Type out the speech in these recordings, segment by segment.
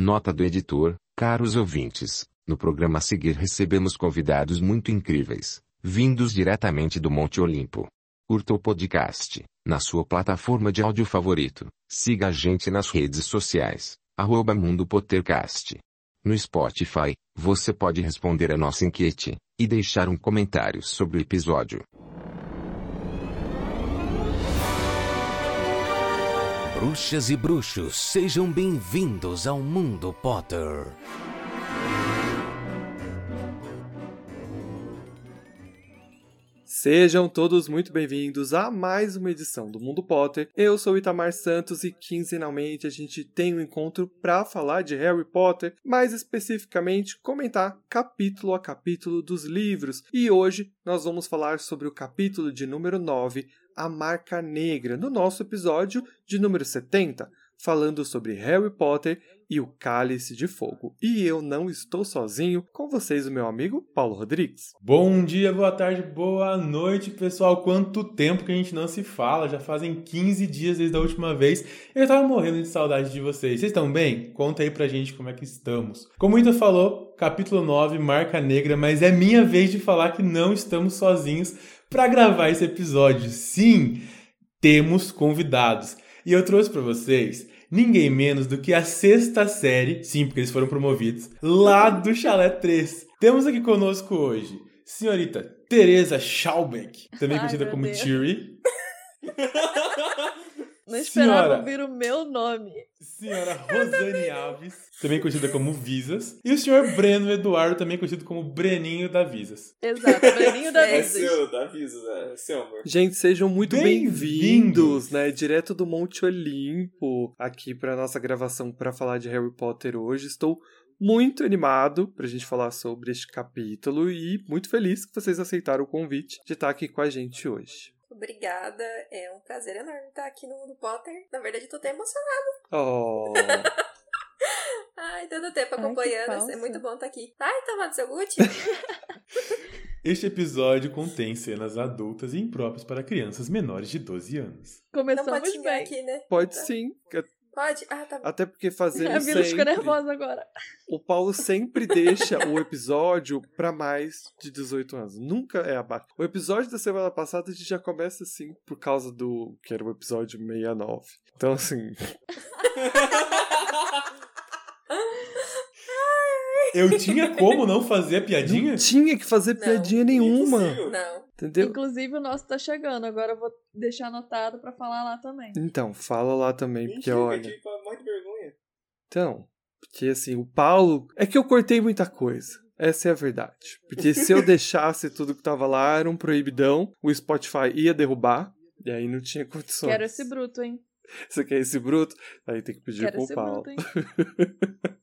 Nota do editor, caros ouvintes, no programa a seguir recebemos convidados muito incríveis, vindos diretamente do Monte Olimpo. Curta o podcast, na sua plataforma de áudio favorito, siga a gente nas redes sociais, arroba Mundo. No Spotify, você pode responder a nossa enquete, e deixar um comentário sobre o episódio. Bruxas e bruxos, sejam bem-vindos ao Mundo Potter. Sejam todos muito bem-vindos a mais uma edição do Mundo Potter. Eu sou Itamar Santos e quinzenalmente a gente tem um encontro para falar de Harry Potter, mais especificamente comentar capítulo a capítulo dos livros. E hoje nós vamos falar sobre o capítulo de número 9, A Marca Negra, no nosso episódio de número 70, falando sobre Harry Potter e o Cálice de Fogo. E eu não estou sozinho, com vocês o meu amigo Paulo Rodrigues. Bom dia, boa tarde, boa noite, pessoal. Quanto tempo que a gente não se fala? Já fazem 15 dias desde a última vez. Eu tava morrendo de saudade de vocês. Vocês estão bem? Conta aí pra gente como é que estamos. Como o Ita falou, capítulo 9, Marca Negra, mas é minha vez de falar que não estamos sozinhos para gravar esse episódio. Sim, temos convidados. E eu trouxe para vocês ninguém menos do que a sexta série, sim, porque eles foram promovidos, lá do Chalé 3. Temos aqui conosco hoje senhorita Teresa Schaubeck, também Ai, conhecida como Deus. Thierry. Não esperava Senhora. ouvir o meu nome. Senhora Rosane Alves, também conhecida como Visas. E o senhor Breno Eduardo, também conhecido como Breninho da Visas. Exato, Breninho da É Visas. seu, da Aviso, é seu, amor. Gente, sejam muito Bem-vindos. bem-vindos, né? Direto do Monte Olimpo, aqui para nossa gravação para falar de Harry Potter hoje. Estou muito animado pra gente falar sobre este capítulo e muito feliz que vocês aceitaram o convite de estar aqui com a gente hoje. Obrigada, é um prazer enorme estar aqui no Mundo Potter. Na verdade, eu tô até emocionada. Oh, Ai, tanto tempo Ai, acompanhando, falsa. é muito bom estar aqui. Ai, tomando seu Gucci? Este episódio contém cenas adultas e impróprias para crianças menores de 12 anos. Não Começamos pode xingar bem. aqui, né? pode sim. Pode? Ah, tá bom. Até porque A fazemos Vila ficou nervosa agora. O Paulo sempre deixa o episódio pra mais de 18 anos. Nunca é abaixo. O episódio da semana passada a gente já começa assim, por causa do. que era o episódio 69. Então, assim. Eu tinha como não fazer a piadinha? Não tinha que fazer Não, piadinha nenhuma. impossível. Não. Entendeu? Inclusive, o nosso tá chegando. Agora eu vou deixar anotado pra falar lá também. Então, fala lá também, porque Mentira, olha. que morre de vergonha. Então, porque assim, o Paulo. É que eu cortei muita coisa. Essa é a verdade. Porque se eu deixasse tudo que tava lá, era um proibidão, o Spotify ia derrubar, e aí não tinha condições. Quero esse bruto, hein? Você quer esse bruto? Aí tem que pedir Quero pro esse Paulo. bruto, hein?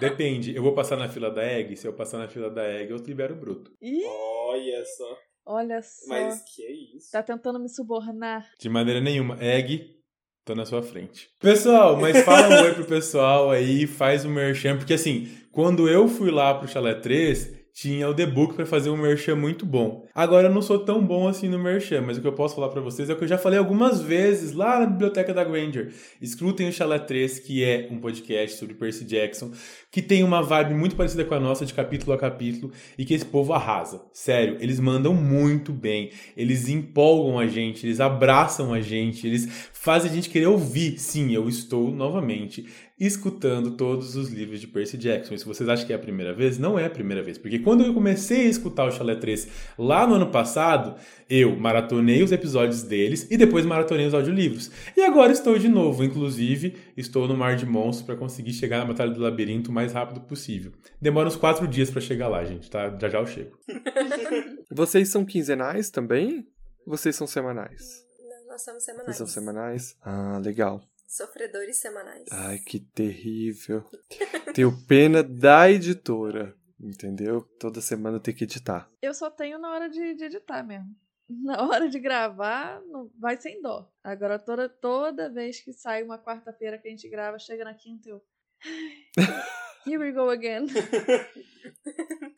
Depende, eu vou passar na fila da egg. Se eu passar na fila da egg, eu libero o bruto. Ih, Olha só. Olha só. Mas que é isso? Tá tentando me subornar. De maneira nenhuma. Egg, tô na sua frente. Pessoal, mas fala um oi pro pessoal aí, faz o merchan, porque assim, quando eu fui lá pro Chalé 3, tinha o The Book pra fazer um merchan muito bom. Agora eu não sou tão bom assim no merchan, mas o que eu posso falar pra vocês é o que eu já falei algumas vezes lá na biblioteca da Granger. Escutem o Chalé 3, que é um podcast sobre Percy Jackson, que tem uma vibe muito parecida com a nossa de capítulo a capítulo e que esse povo arrasa. Sério, eles mandam muito bem. Eles empolgam a gente, eles abraçam a gente, eles fazem a gente querer ouvir. Sim, eu estou novamente escutando todos os livros de Percy Jackson. E se vocês acham que é a primeira vez, não é a primeira vez. Porque quando eu comecei a escutar o Chalé 3 lá no ano passado, eu maratonei os episódios deles e depois maratonei os audiolivros. E agora estou de novo. Inclusive, estou no Mar de Monstros para conseguir chegar na Batalha do Labirinto o mais rápido possível. Demora uns quatro dias para chegar lá, gente, tá? Já já eu chego. Vocês são quinzenais também? Vocês são semanais? Não, nós somos Vocês semanais. são semanais? Ah, legal. Sofredores semanais. Ai, que terrível. Tenho pena da editora. Entendeu? Toda semana tem que editar. Eu só tenho na hora de, de editar mesmo. Na hora de gravar, não, vai sem dó. Agora, toda, toda vez que sai uma quarta-feira que a gente grava, chega na quinta, eu. Here we go again.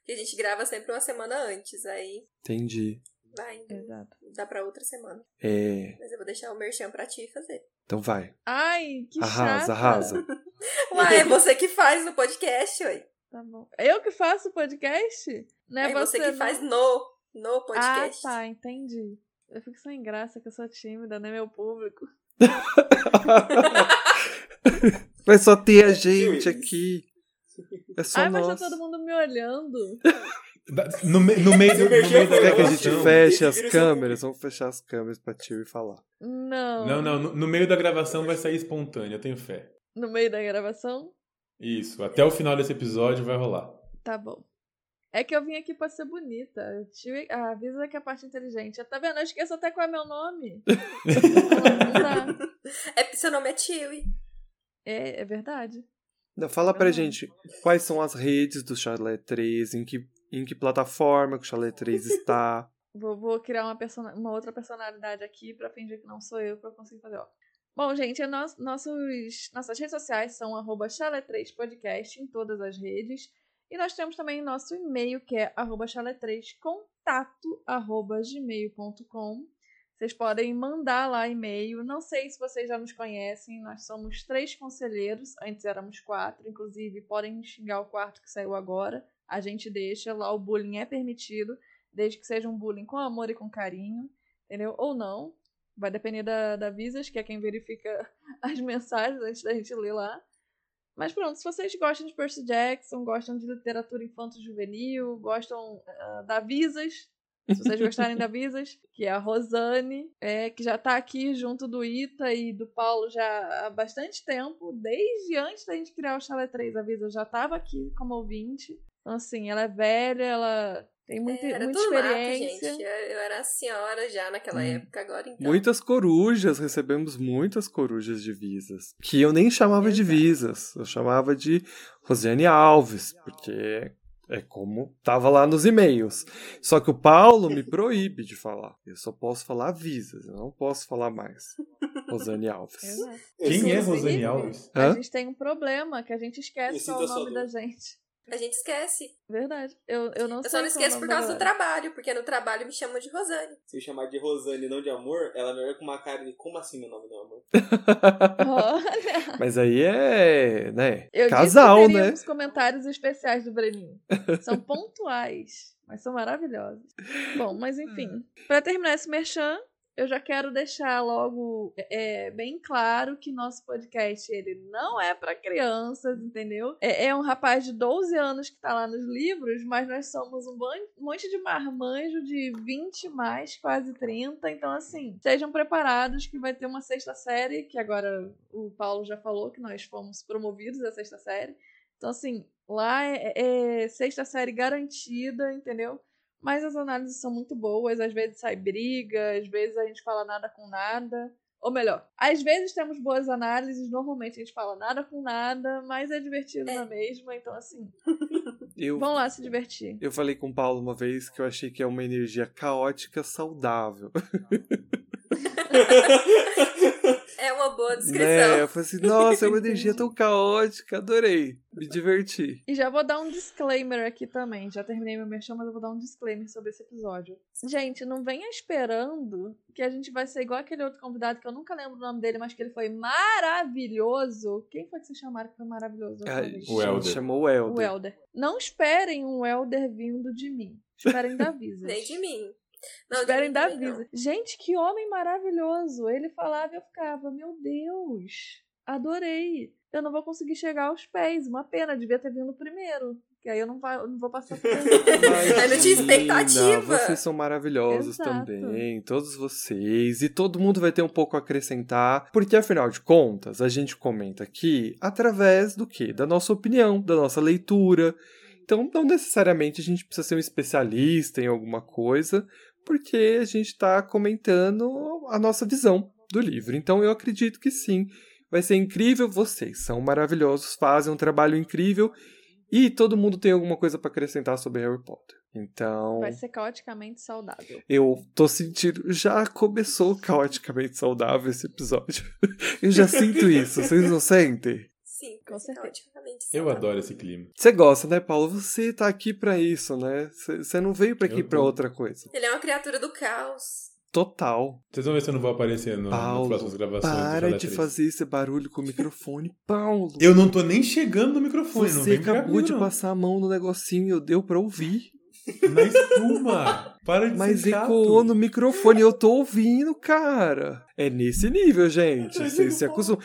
Que a gente grava sempre uma semana antes, aí Entendi. Vai indo. Exato. Dá pra outra semana. É. Mas eu vou deixar o merchan pra ti fazer. Então vai. Ai, que Arrasa, chata. arrasa. Ué, é você que faz no podcast, ué. Tá bom. Eu que faço o podcast? Não é, É você que não? faz no, no Ah, podcast. tá, entendi. Eu fico sem graça, que eu sou tímida, né, meu público? Vai só ter a gente aqui. É só Ai, mas nós. tá todo mundo me olhando. No, me- no meio do, no meio da Quer que a gente feche as câmeras? Vamos fechar as câmeras pra tio e falar. Não. Não, não, no, no meio da gravação vai sair espontâneo, eu tenho fé. No meio da gravação? Isso, até o final desse episódio vai rolar. Tá bom. É que eu vim aqui pra ser bonita. Tio, ah, avisa que é a parte inteligente. Tá vendo? Eu esqueço até qual é meu nome. não dá. É porque seu nome é Tiwi. É, é verdade. Não, Fala pra Não. gente quais são as redes do Chalé 3, em que, em que plataforma que o Chalé 3 está. Vou, vou criar uma, persona- uma outra personalidade aqui pra fingir que não sou eu pra eu conseguir fazer, ó. Bom, gente, nós, nossos, nossas redes sociais são arroba chalé3podcast em todas as redes. E nós temos também nosso e-mail, que é arroba chalé3contato arroba gmail.com. Vocês podem mandar lá e-mail. Não sei se vocês já nos conhecem, nós somos três conselheiros, antes éramos quatro, inclusive podem xingar o quarto que saiu agora. A gente deixa, lá o bullying é permitido desde que seja um bullying com amor e com carinho, entendeu? Ou não. Vai depender da, da Visas, que é quem verifica as mensagens antes da gente ler lá. Mas pronto, se vocês gostam de Percy Jackson, gostam de literatura infanto-juvenil, gostam ah, da Visas, se vocês gostarem da Visas, que é a Rosane, é, que já tá aqui junto do Ita e do Paulo já há bastante tempo, desde antes da gente criar o Chalé 3, a Visas já tava aqui como ouvinte. Então, assim, ela é velha, ela tem muita, Era muita tudo mato, experiência. gente. Eu, era a senhora já naquela Hum. época, agora então. Muitas corujas, recebemos muitas corujas de visas. Que eu nem chamava de Exato. visas, eu chamava de Rosiane Alves, porque é como tava lá nos e-mails. Só que o Paulo me proíbe de falar. Eu só posso falar visas, eu não posso falar mais. Rosiane Alves. Exato. Quem é Inclusive, Rosane Alves? A Hã? gente tem um problema, que a gente esquece qual é o a nome da gente. A gente esquece. Verdade. Eu, eu não Eu sei só não é esqueço por causa do trabalho, porque no trabalho me chamam de Rosane. Se eu chamar de Rosane e não de amor, ela me olha com uma cara de como assim meu nome não é amor? Olha, Mas aí é, né? eu Casal, disse que né? teríamos comentários especiais do Breninho. São pontuais, mas são maravilhosos. Bom, mas enfim. Pra terminar esse merchan, eu já quero deixar logo é, bem claro que nosso podcast ele não é pra crianças, entendeu? É, é um rapaz de 12 anos que tá lá nos livros, mas nós somos um monte de marmanjo de 20 mais, quase 30. Então, assim, sejam preparados que vai ter uma sexta série, que agora o Paulo já falou que nós fomos promovidos à sexta série. Então, assim, lá é, é sexta série garantida, entendeu? Mas as análises são muito boas, às vezes sai briga, às vezes a gente fala nada com nada. Ou melhor, às vezes temos boas análises, normalmente a gente fala nada com nada, mas é divertido É. na mesma, então assim, Eu, vão lá se divertir. eu falei com o Paulo uma vez que eu achei que é uma energia caótica saudável. É uma boa Né? descrição. Eu falei assim, nossa, é uma energia tão caótica, adorei. Me diverti. E já vou dar um disclaimer aqui também. Já terminei meu merchan, mas eu vou dar um disclaimer sobre esse episódio. Gente, não venha esperando que a gente vai ser igual aquele outro convidado que eu nunca lembro o nome dele, mas que ele foi maravilhoso. Quem foi que vocês chamaram que foi maravilhoso? O Helder. chamou o Helder. O Elder. Não esperem um Elder vindo de mim. Esperem da Visa. Nem de mim. Não, mim da. Visa. Gente, que homem maravilhoso. Ele falava e eu ficava, meu Deus, adorei. Eu não vou conseguir chegar aos pés. Uma pena, devia ter vindo primeiro. Que aí eu não, vai, eu não vou passar por ele. Eu não tinha expectativa. Vocês são maravilhosos Exato. também, todos vocês. E todo mundo vai ter um pouco a acrescentar, porque afinal de contas, a gente comenta aqui através do quê? Da nossa opinião, da nossa leitura. Então, não necessariamente a gente precisa ser um especialista em alguma coisa, porque a gente está comentando a nossa visão do livro. Então, eu acredito que sim, vai ser incrível. Vocês são maravilhosos, fazem um trabalho incrível e todo mundo tem alguma coisa para acrescentar sobre Harry Potter. Então, Vai ser caoticamente saudável. eu tô sentindo. Já começou caoticamente saudável esse episódio. eu já sinto isso, vocês não sentem? Sim, Com ser certeza. Eu saudável. adoro esse clima. Você gosta, né, Paulo? Você tá aqui pra isso, né? Você não veio pra aqui tô. outra coisa. Ele é uma criatura do caos. Total. Vocês vão ver se eu não vou aparecer no, nas Paulo, próximas gravações. para de 3. fazer esse barulho com o microfone, Paulo. Eu não tô nem chegando no microfone, não Você vem brigar acabou de não. passar a mão no negocinho, eu deu pra ouvir. Na espuma. Para de Mas ser chato. ecoou no microfone, eu tô ouvindo, cara. É nesse nível, gente. Você se acostuma.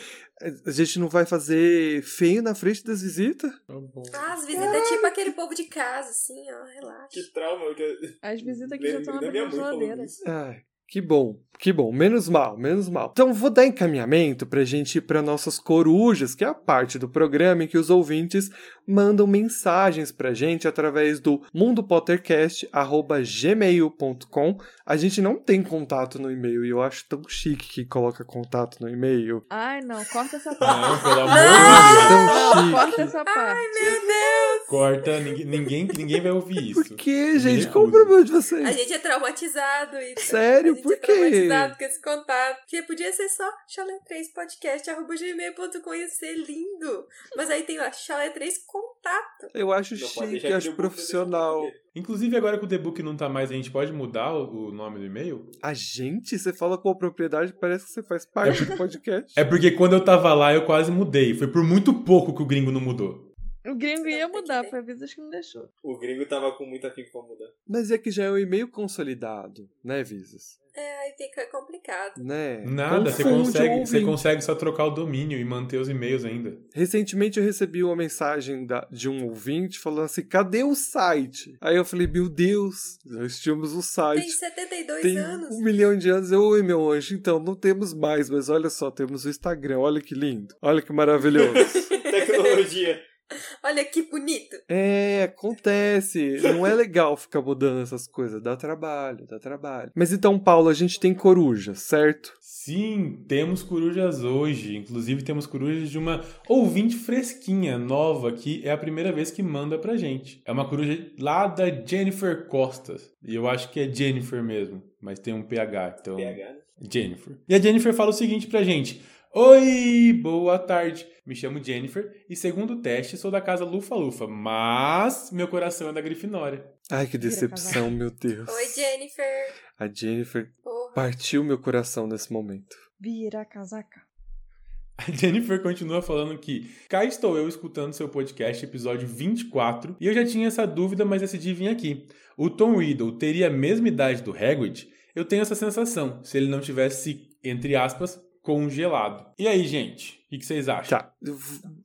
A gente não vai fazer feio na frente das visitas? Tá bom. Ah, as visitas é tipo aquele povo de casa, assim, ó, relaxa. Que trauma. Que... As visitas aqui já estão da minha geladeira. Ai, que bom, que bom. Menos mal, menos mal. Então vou dar encaminhamento pra gente ir pra nossas corujas, que é a parte do programa em que os ouvintes mandam mensagens pra gente através do mundopottercast@gmail.com. A gente não tem contato no e-mail e eu acho tão chique que coloca contato no e-mail. Ai, não, corta essa parte. Não, pelo amor de tão Não, chique. corta essa parte. Meu Deus! Deus. Corta, ninguém, ninguém, ninguém vai ouvir isso. Por que, gente? Qual o problema de A vocês? gente é traumatizado. E... Sério? A gente Por é quê? traumatizado com esse contato. Porque podia ser só chalé3podcast.gmail.com ia ser lindo. Mas aí tem, ó, chalé3 contato. Eu acho Não chique, acho profissional. Inclusive, agora que o The Book não tá mais, a gente pode mudar o, nome do e-mail? A gente, você fala com a propriedade, parece que você faz parte do podcast. É porque quando eu tava lá, eu quase mudei. Foi por muito pouco que o gringo não mudou. O gringo ia mudar, foi a Visas que não deixou. O gringo tava com muita afinco pra mudar. Mas é que já é um e-mail consolidado, né, Visas? É, aí fica complicado. Né? Nada, você Confunde consegue, você consegue só trocar o domínio e manter os e-mails ainda. Recentemente eu recebi uma mensagem da- de um ouvinte falando assim: cadê o site? Aí eu falei: meu Deus, nós tínhamos o Tem site. 72 Tem anos. um milhão de anos. Eu, oi, meu anjo, então não temos mais, mas olha só, temos o Instagram. Olha que lindo. Olha que maravilhoso. Tecnologia. Olha que bonito. É, acontece. Não é legal ficar mudando essas coisas. Dá trabalho, dá trabalho. Mas então, Paulo, a gente tem coruja, certo? Sim, temos corujas hoje. Inclusive, temos corujas de uma ouvinte fresquinha, nova, que é a primeira vez que manda pra gente. É uma coruja lá da Jennifer Costa. E eu acho que é Jennifer mesmo, mas tem um PH, então. PH, né? Jennifer. E a Jennifer fala o seguinte pra gente: Oi, boa tarde. Me chamo Jennifer e, segundo o teste, sou da casa Lufa Lufa, mas meu coração é da Grifinória. Ai, que decepção, meu Deus. Oi, Jennifer. A Jennifer Porra. partiu meu coração nesse momento. Vira a casaca. A Jennifer continua falando que cá estou eu escutando seu podcast, episódio 24, e eu já tinha essa dúvida, mas decidi vir aqui. O Tom Riddle teria a mesma idade do Hagrid? Eu tenho essa sensação, se ele não tivesse, entre aspas, congelado. E aí, gente? O que vocês acham? Tá,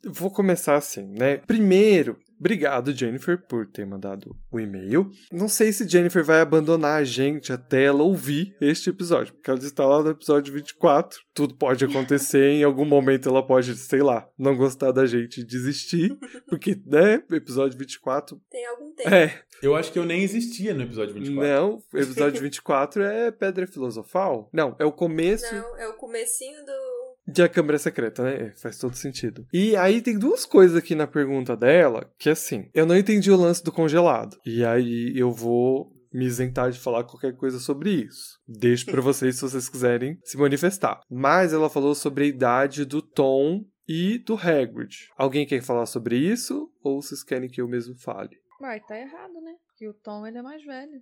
vou começar assim, né? Primeiro, obrigado, Jennifer, por ter mandado o e-mail. Não sei se Jennifer vai abandonar a gente até ela ouvir este episódio, porque ela está lá no episódio 24. Tudo pode acontecer, em algum momento ela pode, sei lá, não gostar da gente e desistir, porque, né? Episódio 24. Tem algum tempo. É, Eu acho que eu nem existia no episódio 24. não, o episódio 24 é Pedra Filosofal? Não, é o começo. Não, é o comecinho do. De A Câmara Secreta, né? É, Faz todo sentido. E aí tem duas coisas aqui na pergunta dela, que assim, eu não entendi o lance do congelado. E aí eu vou me isentar de falar qualquer coisa sobre isso. Deixo pra vocês se vocês quiserem se manifestar. Mas ela falou sobre a idade do Tom e do Hagrid. Alguém quer falar sobre isso? Ou vocês querem que eu mesmo fale? Uai, tá errado, né? Porque o Tom, ele é mais velho.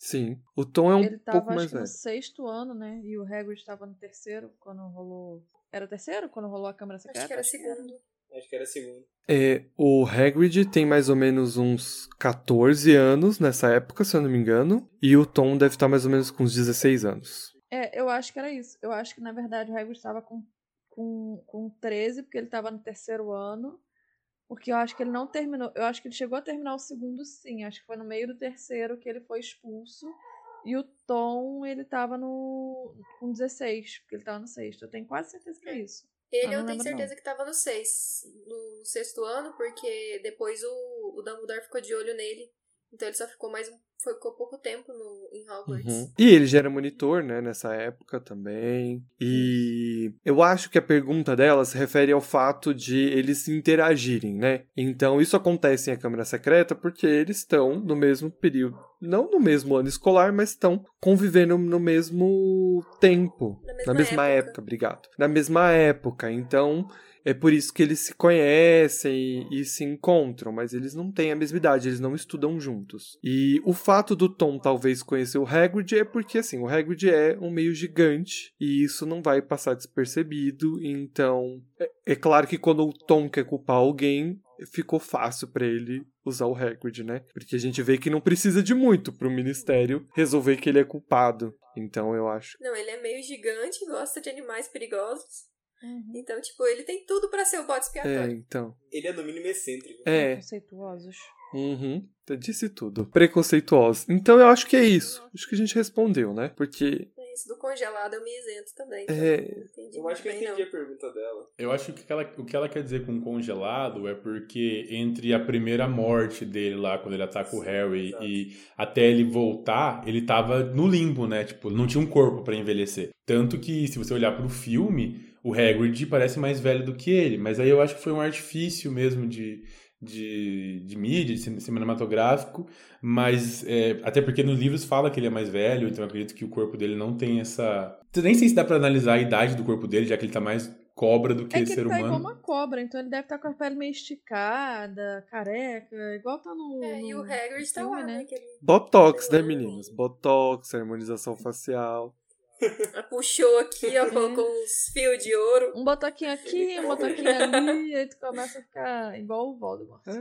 Sim. O Tom é um ele tava, pouco acho mais que, no velho. sexto ano, né? E o Hagrid tava no terceiro, quando rolou... Era o terceiro? Quando rolou a Câmara Secreta? Acho que era segundo. Acho que era segundo. É, o Hagrid tem mais ou menos uns 14 anos nessa época, se eu não me engano. E o Tom deve estar mais ou menos com uns 16 anos. É, eu acho que era isso. Eu acho que, na verdade, o Hagrid estava com, com, com 13, porque ele estava no terceiro ano. Porque eu acho que ele não terminou. Eu acho que ele chegou a terminar o segundo, sim. Acho que foi no meio do terceiro que ele foi expulso. E o Tom, ele tava no. com 16, porque ele tava no sexto. Eu tenho quase certeza que é isso. Ele eu não tenho certeza que tava no seis, no sexto ano, porque depois o, o Dumbledore ficou de olho nele. Então ele só ficou mais um- ficou pouco tempo no, em Hogwarts. Uhum. E ele já era monitor, né, nessa época também. E eu acho que a pergunta dela se refere ao fato de eles se interagirem, né? Então isso acontece em A Câmara Secreta porque eles estão no mesmo período. Não no mesmo ano escolar, mas estão convivendo no mesmo tempo. Na mesma Na mesma época. época, obrigado. Na mesma época. Então, é por isso que eles se conhecem e, e se encontram, mas eles não têm a mesma idade, eles não estudam juntos. E o fato do Tom talvez conhecer o Hagrid é porque, assim, o Hagrid é um meio gigante e isso não vai passar despercebido, então... É, é claro que quando o Tom quer culpar alguém, ficou fácil para ele usar o Hagrid, né? Porque a gente vê que não precisa de muito pro ministério resolver que ele é culpado. Então eu acho. Não, ele é meio gigante, gosta de animais perigosos. Uhum. Então, tipo, ele tem tudo pra ser o bode É, expiatório. então. Ele é no mínimo excêntrico. É. Conceituosos. Uhum. Eu disse tudo. Preconceituosos. Então eu acho que é isso. Acho que a gente respondeu, né? Porque. É isso, do congelado eu me isento também. É. Não entendi Eu acho que eu entendi a pergunta dela. Eu acho que o que ela, o que ela quer dizer com congelado é porque entre a primeira morte dele lá, quando ele ataca o Harry, exato. e até ele voltar, ele tava no limbo, né? Tipo, não tinha um corpo pra envelhecer. Tanto que, se você olhar pro filme, o Hagrid parece mais velho do que ele. Mas aí eu acho que foi um artifício mesmo de, de, de mídia, de cine- cinematográfico. Mas, é, até porque nos livros fala que ele é mais velho, então eu acredito que o corpo dele não tem essa... Nem sei se dá pra analisar a idade do corpo dele, já que ele tá mais cobra do que, É que ser ele tá humano. igual uma cobra, então ele deve estar com a pele meio esticada, careca, igual tá no. É, e o Hagrid tá lá, né? né? Botox, né, meninas? Botox, harmonização facial. Puxou aqui, ó, colocou uns fios de ouro. Um botoquinho aqui, um botoquinho ali, e aí tu começa a ficar igual o Voldemort. É,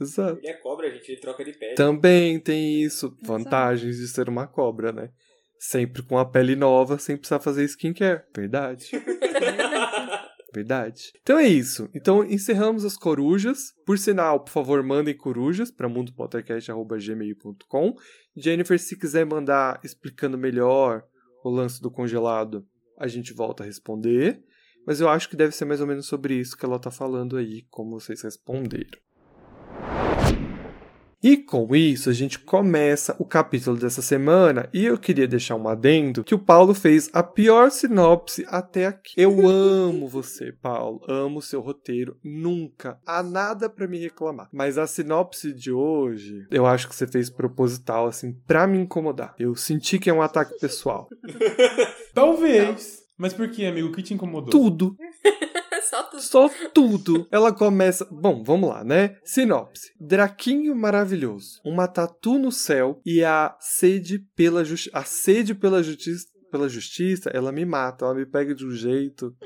exato. Ele é cobra, gente. Ele troca de pele. Também tem isso. Vantagens de ser uma cobra, né? Sempre com a pele nova, sem precisar fazer skincare. Verdade. Verdade. Então é isso. Então encerramos as corujas. Por sinal, por favor, mandem corujas para mundopodcast.gmail.com. Jennifer, se quiser mandar explicando melhor o lance do congelado, a gente volta a responder. Mas eu acho que deve ser mais ou menos sobre isso que ela tá falando aí, como vocês responderam. E com isso, a gente começa o capítulo dessa semana e eu queria deixar um adendo que o Paulo fez a pior sinopse até aqui. Eu amo você, Paulo, amo seu roteiro, nunca há nada pra me reclamar. Mas a sinopse de hoje, eu acho que você fez proposital assim pra me incomodar. Eu senti que é um ataque pessoal. Talvez. Mas por que, amigo? O que te incomodou? Tudo, Só tudo. Só tudo. Ela começa. Bom, vamos lá, né? Sinopse: Draquinho maravilhoso. Uma tatu no céu e a sede pela justiça. A sede pela justiça. Pela justiça, ela me mata. Ela me pega de um jeito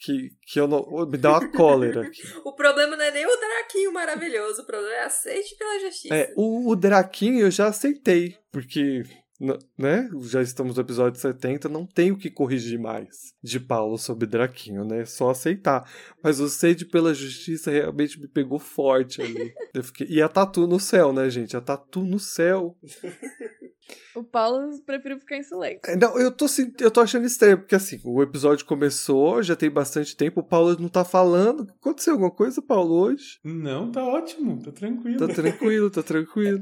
que, que eu não. Me dá uma cólera aqui. O problema não é nem o Draquinho maravilhoso, o problema é a sede pela justiça. É, o, o Draquinho eu já aceitei, porque. N- Né? Já estamos no episódio 70, não tem o que corrigir mais de Paulo sobre Draquinho, né? É Só aceitar. Mas o sede pela justiça realmente me pegou forte ali. Eu fiquei... E a tatu no céu, né, gente? A tatu no céu. O Paulo preferiu ficar em silêncio. É, Não, eu tô, eu tô achando estranho, porque assim, o episódio começou, já tem bastante tempo, o Paulo não tá falando. Aconteceu alguma coisa, Paulo, hoje? Não, tá ótimo, tá tranquilo. Tá tranquilo, tá tranquilo.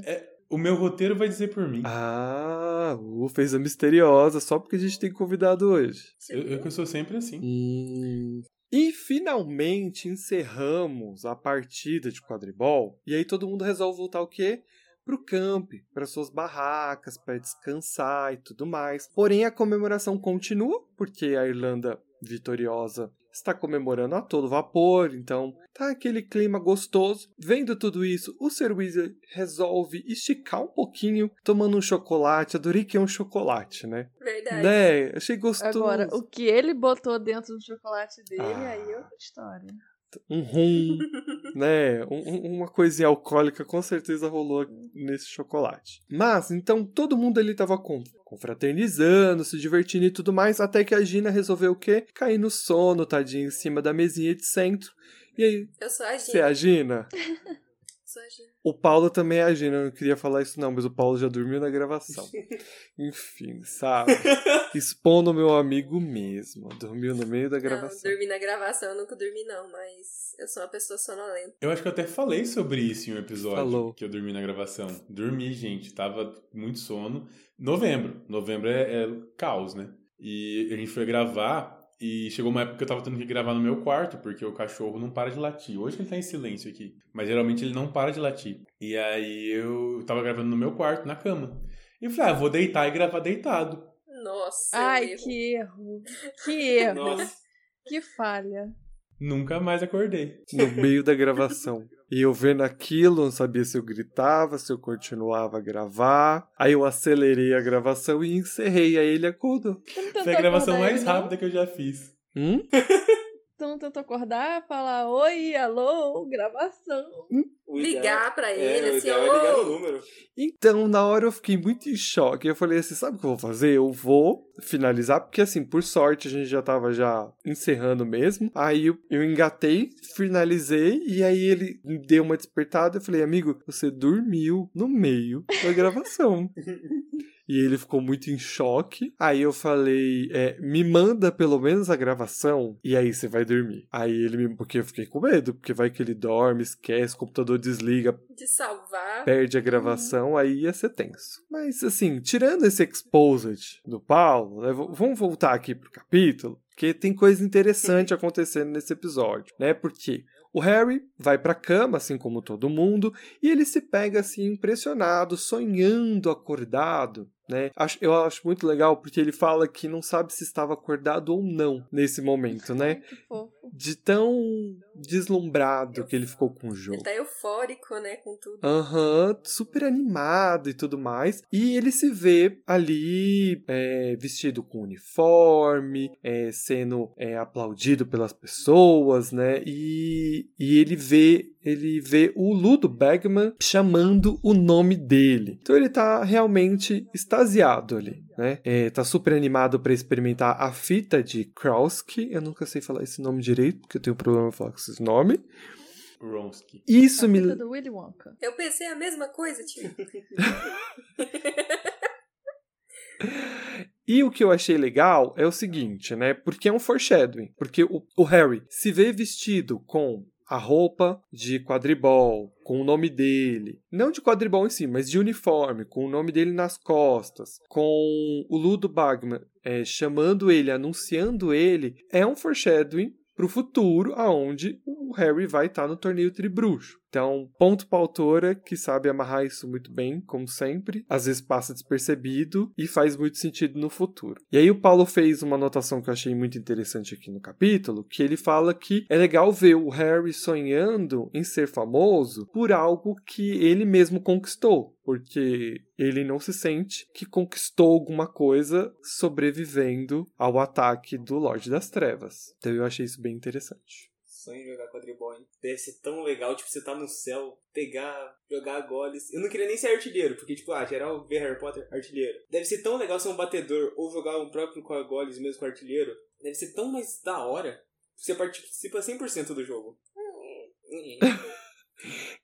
O meu roteiro vai dizer por mim. Ah, uh, fez a misteriosa, só porque a gente tem convidado hoje. Eu, eu sou sempre assim. Hum. E finalmente encerramos a partida de quadribol. E aí todo mundo resolve voltar o quê? Pro camp, para suas barracas, para descansar e tudo mais. Porém, a comemoração continua, porque a Irlanda vitoriosa está comemorando a todo vapor, então tá aquele clima gostoso. Vendo tudo isso, o Sir Weasley resolve esticar um pouquinho, tomando um chocolate. Adorei que é um chocolate, né? Verdade. Né? Achei gostoso. Agora, o que ele botou dentro do chocolate dele, Ah. aí é outra história. um rum, né? Um- um- uma coisinha alcoólica com certeza rolou nesse chocolate. Mas, então, todo mundo ali tava com, confraternizando, se divertindo e tudo mais, até que a Gina resolveu o quê? Cair no sono, tadinha, em cima da mesinha de centro. E aí, Eu sou a você é a Gina. O Paulo também é a Gina, eu não queria falar isso não, mas o Paulo já dormiu na gravação. Enfim, sabe? Expondo meu amigo mesmo. Dormiu no meio da Não, gravação. dormi na gravação, eu nunca dormi não, mas eu sou uma pessoa sonolenta. Eu acho que eu até falei sobre isso em um episódio Falou. que eu dormi na gravação. Dormi, gente, tava muito sono. Novembro. Novembro é, é caos, né? E a gente foi gravar e chegou uma época que eu tava tendo que gravar no meu quarto, porque o cachorro não para de latir. Hoje ele tá em silêncio aqui, mas geralmente ele não para de latir. E aí eu tava gravando no meu quarto, na cama. E eu falei, ah, vou deitar e gravar deitado. Nossa, Ai, eu erro. que erro. Que erro. Nossa. Que falha. Nunca mais acordei. no meio da gravação. E eu vendo aquilo, não sabia se eu gritava, se eu continuava a gravar. Aí eu acelerei a gravação e encerrei. Aí ele acordou. Foi a gravação mais rápida que eu já fiz. Hum? Tu não tentou acordar, falar oi, alô, gravação. O ideal- Ligar pra É, ele, o assim, é ligar no número. Então, na hora eu fiquei muito em choque. Eu falei assim, sabe o que eu vou fazer? Eu vou finalizar, porque assim, por sorte a gente já tava já encerrando mesmo. Aí eu, eu engatei, finalizei, e aí ele deu uma despertada. Eu falei, amigo, você dormiu no meio da gravação. E ele ficou muito em choque. Aí eu falei, é, me manda pelo menos a gravação e aí você vai dormir. Aí ele me. Porque eu fiquei com medo, porque vai que ele dorme, esquece, o computador desliga, De salvar. perde a gravação, aí ia ser tenso. Mas assim, tirando esse exposed do Paulo, né, vamos voltar aqui pro capítulo, porque tem coisa interessante acontecendo nesse episódio, né? Porque o Harry vai pra cama, assim como todo mundo, e ele se pega assim impressionado, sonhando acordado. Né? Eu acho muito legal porque ele fala que não sabe se estava acordado ou não nesse momento, né? De tão deslumbrado que ele ficou com o jogo. Ele tá eufórico, né, com tudo. Aham, super animado e tudo mais. E ele se vê ali é, vestido com uniforme, é, sendo é, aplaudido pelas pessoas, né? E, e ele vê ele vê o Ludo Bagman chamando o nome dele. Então ele tá realmente extasiado ali, né? É, tá super animado para experimentar a fita de Krauski. Eu nunca sei falar esse nome direito, porque eu tenho problema em falar com esse nome. Ronsky. Isso A me do Willy Wonka. Eu pensei a mesma coisa, tio. E o que eu achei legal é o seguinte, né? Porque é um foreshadowing. Porque o, o Harry se vê vestido com a roupa de quadribol, com o nome dele. Não de quadribol em si, mas de uniforme, com o nome dele nas costas. Com o Ludo Bagman é, chamando ele, anunciando ele. É um foreshadowing pro futuro, aonde o Harry vai estar no torneio Tribruxo. Então, ponto pra autora, que sabe amarrar isso muito bem, como sempre. Às vezes passa despercebido e faz muito sentido no futuro. E aí o Paulo fez uma anotação que eu achei muito interessante aqui no capítulo, que ele fala que é legal ver o Harry sonhando em ser famoso por algo que ele mesmo conquistou. Porque ele não se sente que conquistou alguma coisa sobrevivendo ao ataque do Lorde das Trevas. Então eu achei isso bem interessante. Sonho em jogar quadribol, hein? Deve ser tão legal, tipo, você tá no céu, pegar, jogar goles. Eu não queria nem ser artilheiro, porque, tipo, ah, geral ver Harry Potter, artilheiro. Deve ser tão legal ser um batedor ou jogar um próprio com goles mesmo com artilheiro. Deve ser tão mais da hora. Você participa 100% do jogo.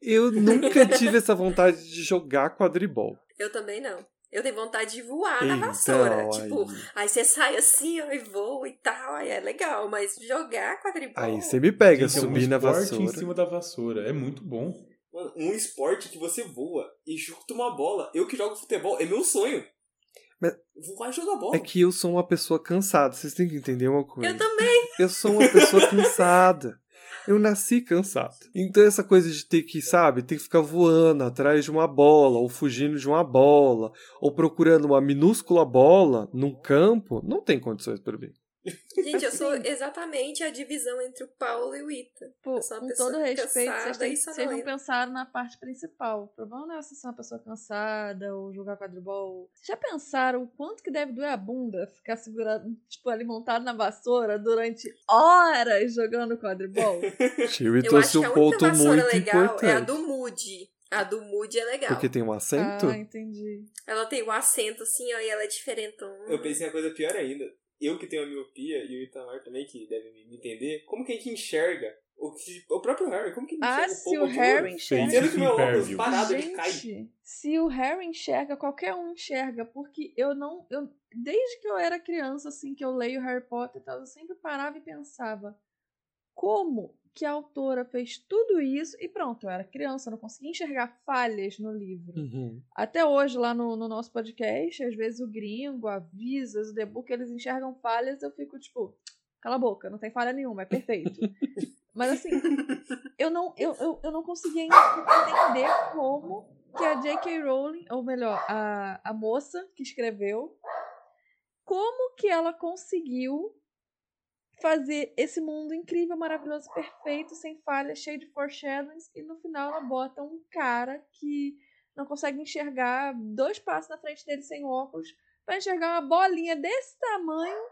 Eu nunca tive essa vontade de jogar quadribol. Eu também não. Eu tenho vontade de voar na Então, vassoura. Tipo, aí, aí você sai assim, ó, e voa e tal, aí é legal. Mas jogar quadribol... aí você me pega, Gente, é um subir na esporte vassoura. em cima da vassoura. É muito bom. Mano, um esporte que você voa e chuta uma bola. Eu que jogo futebol, é meu sonho. Mas- Voar e jogar bola. É que eu sou uma pessoa cansada, vocês têm que entender uma coisa. Eu também. Eu sou uma pessoa cansada. Eu nasci cansado. Então essa coisa de ter que, sabe, ter que ficar voando atrás de uma bola, ou fugindo de uma bola, ou procurando uma minúscula bola num campo, não tem condições para mim. Gente, eu Assim. sou exatamente a divisão entre o Paulo e o Ita. Pô, Eu sou uma com todo respeito, vocês, têm, vocês não pensaram na parte principal. O problema não é você ser uma pessoa cansada ou jogar quadribol. Vocês já pensaram o quanto que deve doer a bunda ficar segurando, tipo, ali montado na vassoura durante horas jogando quadribol? Tio, Eu acho que um a única vassoura muito legal é a importante. do Moody. A do Moody é legal. Porque tem um acento? ah, entendi. Ela tem o acento assim, ó, e ela é diferentona. Eu pensei em uma coisa pior ainda. Eu que tenho a miopia e o Itamar também, que deve me entender, como que a gente enxerga o, que, o próprio Harry? Como que ele Ah, enxerga se o pouco de Harry enxerga. Sendo que meu óculos parado, ele cai. Se o Harry enxerga, qualquer um enxerga, porque eu não. Eu, desde que eu era criança, assim, que eu leio Harry Potter e tal, eu sempre parava e pensava como que a autora fez tudo isso e pronto, eu era criança, eu não conseguia enxergar falhas no livro. Uhum. Até hoje, lá no, no nosso podcast, às vezes o gringo, a Visas, o The Book, eles enxergam falhas, eu fico tipo, cala a boca, não tem falha nenhuma, é perfeito. Mas assim, eu não, eu, eu, eu não conseguia entender como que a J.K. Rowling, ou melhor, a, a moça que escreveu, como que ela conseguiu fazer esse mundo incrível, maravilhoso, perfeito, sem falhas, cheio de foreshadowings, e no final ela bota um cara que não consegue enxergar dois passos na frente dele sem óculos para enxergar uma bolinha desse tamanho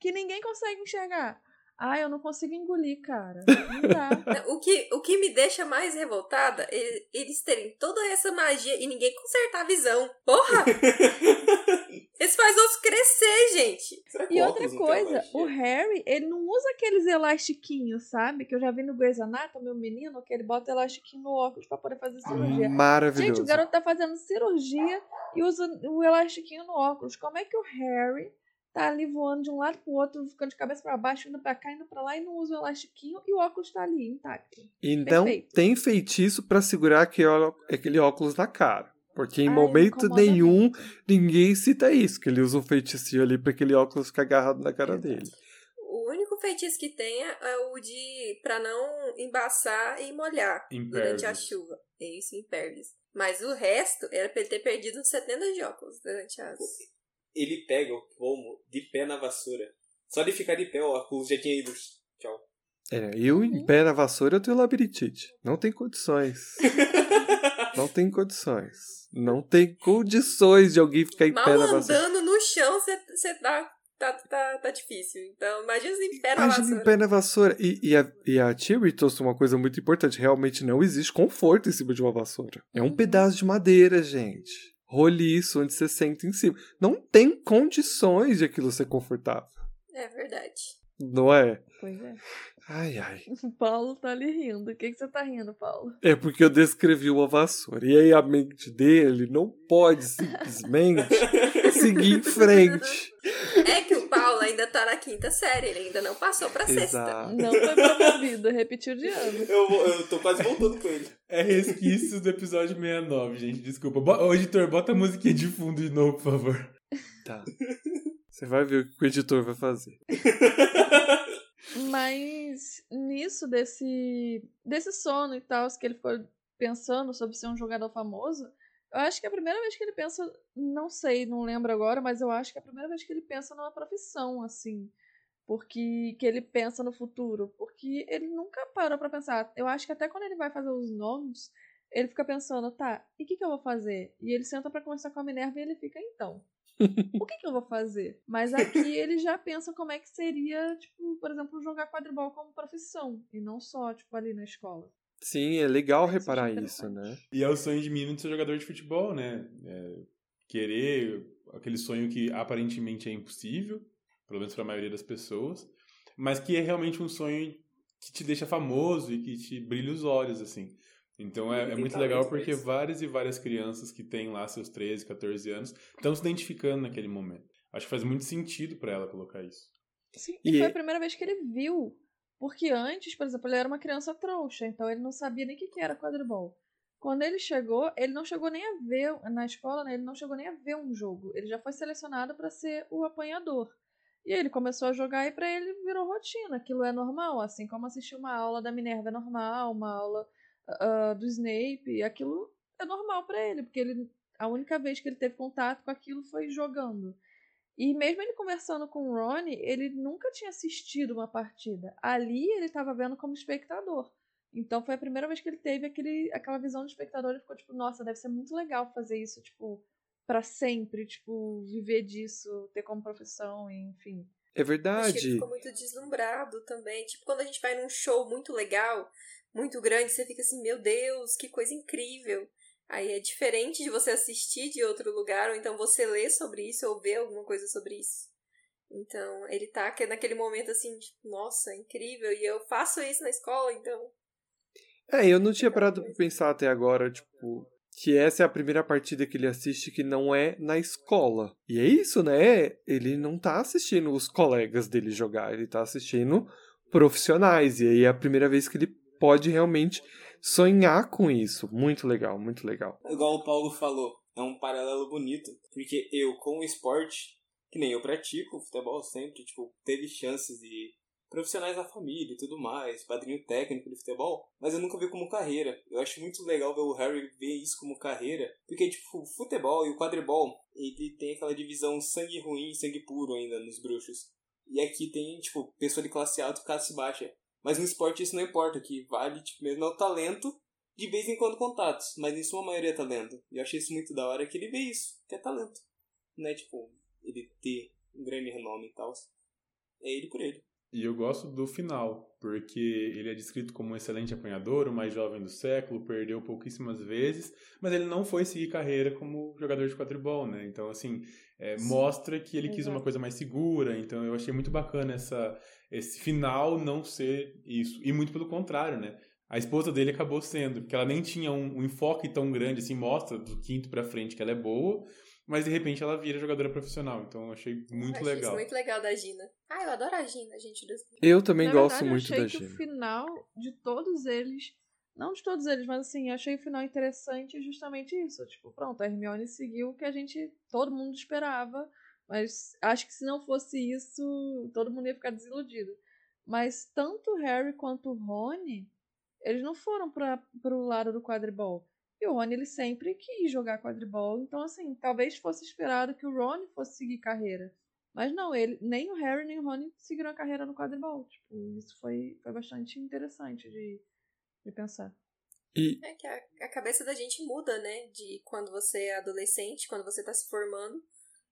que ninguém consegue enxergar. Ah, eu não consigo engolir, cara. Não dá. O que, o que me deixa mais revoltada é eles terem toda essa magia e ninguém consertar a visão. Porra! Eles fazem nós crescer, gente. Será que E outra tem coisa, o Harry, ele não usa aqueles elastiquinhos, sabe? Que eu já vi no Grey's Anatomy, o menino, que ele bota elastiquinho no óculos pra poder fazer cirurgia. Maravilhoso. Gente, o garoto tá fazendo cirurgia e usa o elastiquinho no óculos. Como é que o Harry tá ali voando de um lado pro outro, ficando de cabeça pra baixo, indo pra cá, indo pra lá e não usa o elastiquinho e o óculos tá ali, intacto. E não Perfeito. tem feitiço pra segurar aquele óculos na cara. Porque em Ai, momento nenhum muito. ninguém cita isso, que ele usa um feitiço ali pra aquele óculos ficar agarrado na cara dele. O único feitiço que tem é é o de pra não embaçar e molhar durante a chuva. É isso, impervious. Mas o resto era pra ele ter perdido uns 70 de óculos durante as. Ele pega o pomo de pé na vassoura. Só de ficar de pé, o óculos já tinha ido. Tchau. É, eu em pé na vassoura eu tenho labirintite. Não tem condições. não tem condições. Não tem condições de alguém ficar em Mal pé na vassoura. andando no chão, você tá, tá, tá, tá difícil. Então, imagina em pé na Imagina vassoura. em pé na vassoura. E, e a, e a Thierry trouxe uma coisa muito importante. Realmente não existe conforto em cima de uma vassoura. É um pedaço de madeira, gente. Roliço, onde você senta em cima. Não tem condições de aquilo ser confortável. É verdade. Não é? Pois é. Ai, ai. O Paulo tá ali rindo. O que, que você tá rindo, Paulo? É porque eu descrevi uma vassoura. E aí a mente dele não pode simplesmente seguir em frente. É que o Paulo ainda tá na quinta série, ele ainda não passou pra sexta. Exato. Não foi promovido, repetiu de ano. Eu, eu tô quase voltando com ele. É resquícios do episódio 69, gente. Desculpa. Ô, editor, bota a musiquinha de fundo de novo, por favor. Tá. Você vai ver o que o editor vai fazer. Mas nisso desse desse sono e tal, que ele ficou pensando sobre ser um jogador famoso, eu acho que é a primeira vez que ele pensa, não sei, não lembro agora, mas eu acho que é a primeira vez que ele pensa numa profissão assim, porque que ele pensa no futuro, porque ele nunca parou pra pensar. Eu acho que até quando ele vai fazer os nomes, ele fica pensando, tá, e o que, que eu vou fazer? E ele senta pra conversar com a Minerva e ele fica, então, o que, que eu vou fazer? Mas aqui ele já pensa como é que seria, tipo, por exemplo, jogar quadribol como profissão, e não só, tipo, ali na escola. Sim, é legal Isso reparar é isso, né? E é o sonho de menino de ser jogador de futebol, né? É, querer aquele sonho que aparentemente é impossível, pelo menos para a maioria das pessoas, mas que é realmente um sonho que te deixa famoso e que te brilha os olhos, assim. Então é, é muito legal porque várias e várias crianças que têm lá seus 13, 14 anos estão se identificando naquele momento. Acho que faz muito sentido para ela colocar isso. Sim, e, E foi a primeira vez que ele viu. Porque antes, por exemplo, ele era uma criança trouxa, então ele não sabia nem o que que era quadribol. Quando ele chegou, ele não chegou nem a ver, na escola, né, ele não chegou nem a ver um jogo. Ele já foi selecionado para ser o apanhador. E aí ele começou a jogar e pra ele virou rotina. Aquilo é normal, assim como assistir uma aula da Minerva é normal, uma aula ah, do Snape, aquilo é normal pra ele, porque ele a única vez que ele teve contato com aquilo foi jogando. E mesmo ele conversando com o Ronnie, ele nunca tinha assistido uma partida. Ali ele estava vendo como espectador. Então foi a primeira vez que ele teve aquele, aquela visão de espectador e ficou tipo, nossa, deve ser muito legal fazer isso, tipo, para sempre, tipo, viver disso, ter como profissão, enfim. É Acho que ele verdade. ficou muito deslumbrado também. Tipo, quando a gente vai num show muito legal, muito grande, você fica assim, meu Deus, que coisa incrível. Aí é diferente de você assistir de outro lugar, ou então você ler sobre isso, ou ver alguma coisa sobre isso. Então, ele tá que- naquele momento assim, tipo, nossa, incrível, e eu faço isso na escola, então. É, eu não tinha parado pra pensar até agora, tipo, que essa é a primeira partida que ele assiste que não é na escola. E é isso, né? Ele não tá assistindo os colegas dele jogar, ele tá assistindo profissionais. E aí é a primeira vez que ele pode realmente sonhar com isso. Muito legal, muito legal. Igual o Paulo falou, é um paralelo bonito. Porque eu, com o esporte, que nem eu pratico, futebol sempre, tipo, teve chances de profissionais da família e tudo mais, padrinho técnico de futebol, mas eu nunca vi como carreira. Eu acho muito legal ver o Harry ver isso como carreira, porque, tipo, o futebol e o quadribol, ele tem aquela divisão sangue ruim e sangue puro ainda nos bruxos. E aqui tem, tipo, pessoa de classe alta e classe baixa. Mas no esporte isso não importa, que vale, tipo, mesmo é o talento, de vez em quando contatos. Mas em sua maioria é talento. E eu achei isso muito da hora que ele vê isso, que é talento. Não é, tipo, ele ter um grande renome e tal. É ele por ele. E eu gosto do final, porque ele é descrito como um excelente apanhador, o mais jovem do século, perdeu pouquíssimas vezes, mas ele não foi seguir carreira como jogador de quadribol, né? Então, assim, é, mostra que ele quis uma coisa mais segura. Então, eu achei muito bacana essa, esse final não ser isso. E muito pelo contrário, né? A esposa dele acabou sendo, porque ela nem tinha um, um enfoque tão grande, assim, mostra do quinto pra frente que ela é boa, mas de repente ela vira jogadora profissional. Então eu achei muito eu achei legal. Isso muito legal da Gina. Ah, eu adoro a Gina, gente. Eu também Na gosto verdade, muito eu da achei que Gina. o final de todos eles, não de todos eles, mas assim, eu achei o final interessante justamente isso. Tipo, pronto, a Hermione seguiu o que a gente, todo mundo esperava, mas acho que se não fosse isso, todo mundo ia ficar desiludido. Mas tanto o Harry quanto o Rony, eles não foram para pro lado do quadribol. E o Rony, ele sempre quis jogar quadribol. Então, assim, talvez fosse esperado que o Rony fosse seguir carreira. Mas não, ele, nem o Harry nem o Rony seguiram a carreira no quadribol. Tipo, isso foi, foi bastante interessante de, de pensar. E É que a, a cabeça da gente muda, né? De quando você é adolescente, quando você tá se formando,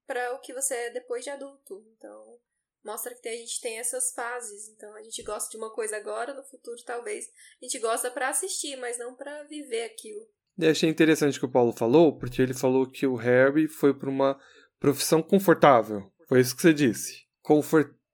para o que você é depois de adulto. Então, mostra que a gente tem essas fases. Então, a gente gosta de uma coisa agora, no futuro talvez a gente gosta pra assistir, mas não pra viver aquilo. eu achei interessante o que o Paulo falou, porque ele falou que o Harry foi para uma profissão confortável. Foi isso que você disse.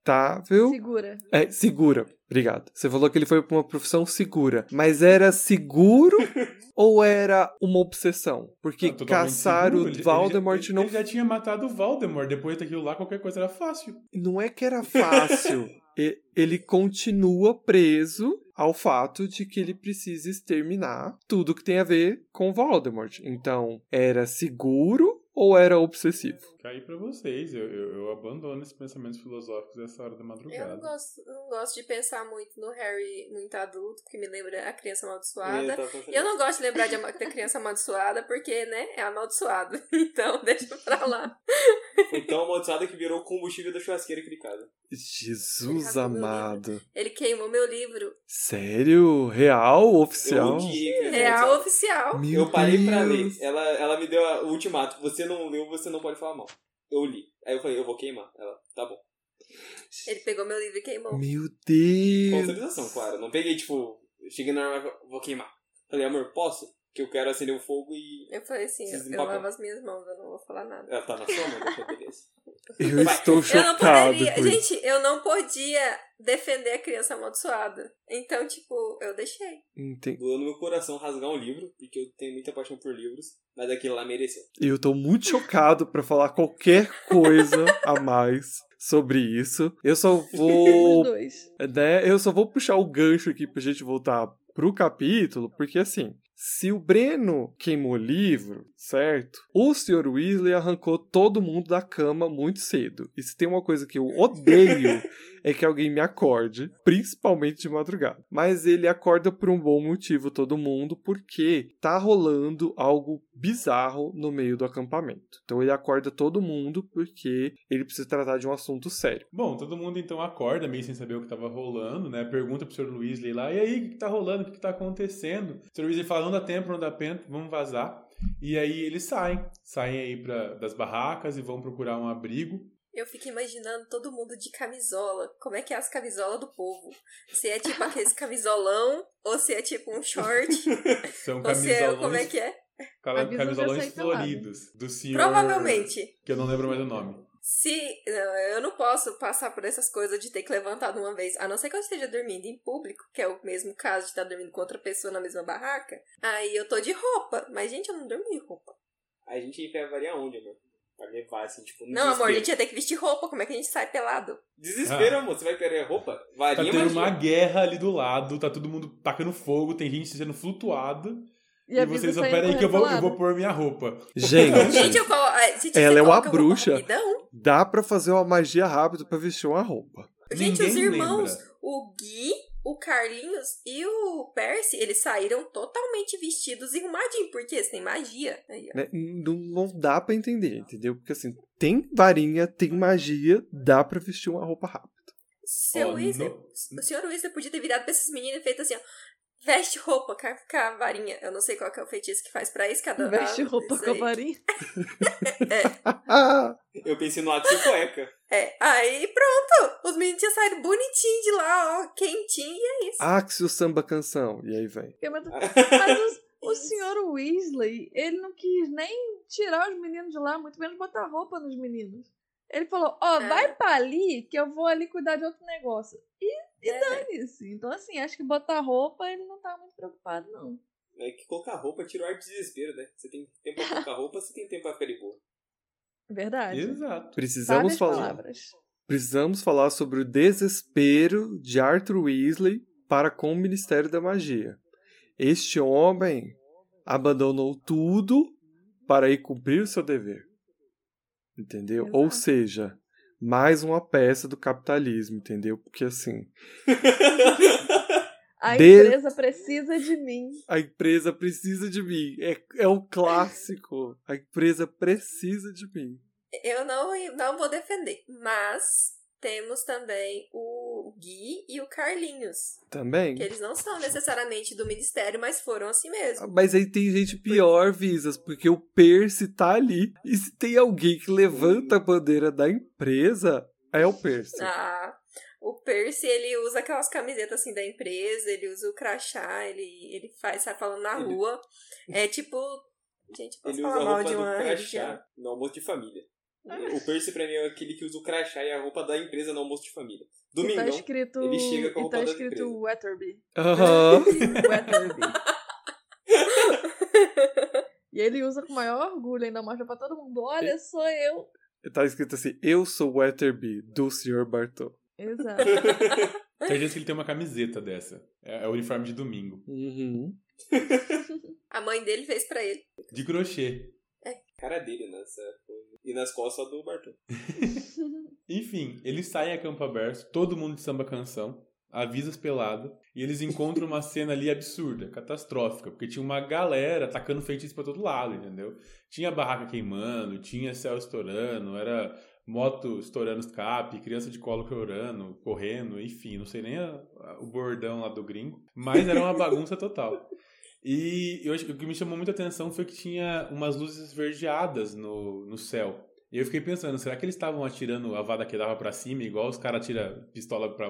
Confortável. Segura. É, segura. Obrigado. Você falou que ele foi para uma profissão segura. Mas era seguro ou era uma obsessão? Porque Não, caçar seguro. o Ele- ele já- Voldemort ele, não Ele já tinha matado o Voldemort. Depois daquilo lá, qualquer coisa era fácil. não é que era fácil. E- ele continua preso ao fato de que ele precisa exterminar tudo que tem a ver com Voldemort. Então, era seguro ou era obsessivo? Caí pra vocês. Eu, eu, eu abandono esses pensamentos filosóficos nessa hora da Eu madrugada. não gosto, não gosto de pensar muito no Harry muito adulto, porque me lembra a criança Eu amaldiçoada. E eu não gosto de lembrar de ama- da criança amaldiçoada, porque, né, é amaldiçoado. Então, deixa pra lá. Foi tão amaldiçoado que virou o combustível da churrasqueira aqui de casa. Jesus meu amado. Ele queimou meu livro. Sério? Real? Oficial? odiei Real oficial. Meu Eu parei pra ler. Deus. Ela, ela me deu o ultimato. Você não leu, você não pode falar mal. Eu li. Aí eu falei, eu vou queimar. Ela, tá bom. Ele pegou meu livro e queimou. Meu Com Deus. autorização, claro. Não peguei, tipo, cheguei na arma e falei, vou queimar. Falei, amor, posso? Que eu quero acender o fogo e. Eu falei assim, eu, lavo as minhas mãos, eu não vou falar nada. Ela tá na sua mão, deixa beleza. Eu Vai. estou Eu não chocado poderia, gente, eu não podia defender a criança amaldiçoada. Então, tipo, eu deixei. Entendi. Doeu no meu coração rasgar um livro, porque eu tenho muita paixão por livros, mas aquilo lá mereceu. Eu tô muito chocado pra falar qualquer coisa a mais sobre isso. Eu só vou, dois. né, eu só vou puxar o gancho aqui pra gente voltar pro capítulo, porque assim, se o Breno queimou o livro, certo? O Sr. Weasley arrancou todo mundo da cama muito cedo. E se tem uma coisa que eu odeio é que alguém me acorde, principalmente de madrugada. Mas ele acorda por um bom motivo todo mundo, porque tá rolando algo bizarro no meio do acampamento. Então ele acorda todo mundo porque ele precisa tratar de um assunto sério. Bom, todo mundo então acorda, meio sem saber o que tava rolando, né? Pergunta pro Sr. Weasley lá, e aí, o que, tá rolando? O que, que tá acontecendo? O Sr. Weasley fala, não dá tempo, não dá tempo, vamos vazar. E aí eles saem, saem aí pra, das barracas e vão procurar um abrigo. Eu fico imaginando todo mundo de camisola. Como é que é as camisolas do povo? Se é tipo aqueles camisolão, ou se é tipo um short, São ou se é, camisolões, como é que é? camisolões floridos, do senhor... Provavelmente. Que eu não lembro mais o nome. Se. não, Eu não posso passar por essas coisas de ter que levantar de uma vez. A não ser que eu esteja dormindo em público, que é o mesmo caso de estar dormindo com outra pessoa na mesma barraca. Aí eu tô de roupa. Mas, gente, eu não durmo de roupa. A gente levaria aonde, amor? Pra levar, assim, tipo, no Não, amor, a desespero. gente ia ter que vestir roupa. Como é que a gente sai pelado? Desespero, Ah. amor. Você vai perder a roupa? Tá Varinha, tendo magia. uma guerra ali do lado, tá todo mundo tacando fogo, tem gente sendo flutuada. E, Bisa vocês vão, saindo pera aí que eu vou, eu vou pôr minha roupa. Gente, Gente, eu colo... gente, Ela é uma bruxa. dá pra fazer uma magia rápida pra vestir uma roupa. Gente, os Ninguém irmãos, lembra. o Gui, o Carlinhos e o Percy, eles saíram totalmente vestidos e arrumadinhos, porque eles têm magia. Aí, ó. Né? Não, não dá pra entender, entendeu? Porque assim, tem varinha, tem magia, dá pra vestir uma roupa rápida. Seu Ó, Weasley, no- o senhor Weasley podia ter virado pra esses meninos e feito assim, ó. Veste roupa com a, com a varinha. Eu não sei qual que é o feitiço que faz pra isso, cada Veste ah, roupa com a varinha. Ah, Eu pensei no Axel Cueca. É, aí pronto. Os meninos tinham saído bonitinho de lá, ó, quentinho, e é isso. Axel samba canção. E aí vem. Mas, mas o, o senhor Weasley, ele não quis nem tirar os meninos de lá, muito menos botar roupa nos meninos. Ele falou, ó, É. vai pra ali que eu vou ali cuidar de outro negócio. E, e É. dane-se. Então, assim, acho que botar roupa ele não tá muito preocupado, não. É que colocar roupa tira o ar de desespero, né? Você tem tempo pra colocar roupa, você tem tempo pra ficar de boa. Verdade. Exato. Precisamos falar. palavras. Precisamos falar sobre o desespero de Arthur Weasley para com o Ministério da Magia. Este homem abandonou tudo para ir cumprir o seu dever. Entendeu? Exato. Ou seja, mais uma peça do capitalismo, entendeu? Porque assim, A De- empresa precisa de mim. a empresa precisa de mim. É, é um clássico. A empresa precisa de mim. Eu não, não vou defender, mas temos também o Gui e o Carlinhos, Também. que eles não são necessariamente do ministério, mas foram assim mesmo. Mas aí tem gente pior, Visas, porque o Percy tá ali. E se tem alguém que levanta a bandeira da empresa, é o Percy. Ah, o Percy, ele usa aquelas camisetas assim da empresa, ele usa o crachá, ele, ele faz, sai falando na Ele- rua. É tipo. Gente, posso Ele usa falar a mal roupa de uma religião? crachá no almoço de família. O Percy pra mim é aquele que usa o crachá e a roupa da empresa no almoço de família. E tá Domingão, escrito. ele chega com a e roupa tá da escrito empresa. Wetherby. Aham. Wetherby. E ele usa com maior orgulho, ainda mostra pra todo mundo: olha, sou eu. tá escrito assim: Eu sou o Wetherby, do Sr. Bartô. Exato. Certeza que ele tem uma camiseta dessa. É, é o uniforme de domingo. Uhum. A mãe dele fez pra ele. De crochê. cara dele nessa coisa. E nas costas do Bartô. Enfim, eles saem a campo aberto, todo mundo de samba canção, avisas pelado, e eles encontram uma cena ali absurda, catastrófica, porque tinha uma galera tacando feitiço pra todo lado, entendeu? Tinha barraca queimando, tinha céu estourando, era moto estourando escape, criança de colo chorando, correndo, enfim, não sei nem a- a- o bordão lá do gringo, mas era uma bagunça total. E eu acho, o que me chamou muita atenção foi que tinha umas luzes esverdeadas no, no céu. E eu fiquei pensando, será que eles estavam atirando a vada que dava pra cima, igual os caras atiram pistola pra.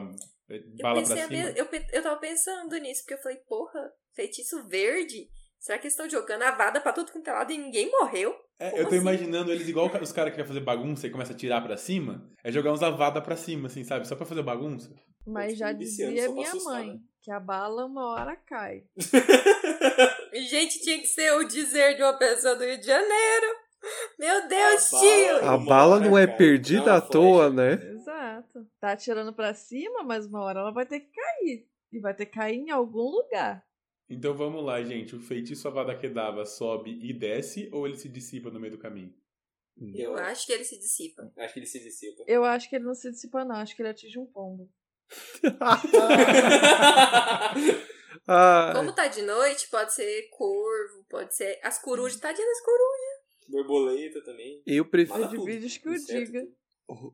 eh, Eu, bala pra cima? eu, eu tava pensando nisso, porque eu falei, porra, feitiço verde? Será que eles estão jogando a vada pra tudo quanto é lado e ninguém morreu? É, Como eu tô assim? imaginando eles igual os caras que querem fazer bagunça e começam a atirar pra cima, é jogar uns avada pra cima, assim, sabe? Só pra fazer bagunça. Mas já dizia minha assustar, mãe né? Que a bala uma hora cai. Gente, tinha que ser o dizer de uma pessoa do Rio de Janeiro. Meu Deus, A tio! bala- A bala não é cara. perdida Não, à toa, né? Exato. Tá atirando pra cima, mas uma hora ela vai ter que cair. E vai ter que cair em algum lugar. Então vamos lá, gente. O feitiço Avada Kedavra sobe e desce ou ele se dissipa no meio do caminho? Eu acho que ele se dissipa. Acho que ele se dissipa. Eu acho que ele não se dissipa, não. Acho que ele atinge um pombo. Ah, Como tá de noite, pode ser corvo, pode ser. As corujas, tadinha das corujas. Borboleta também. eu prefiro. De vídeos que Inseto, diga.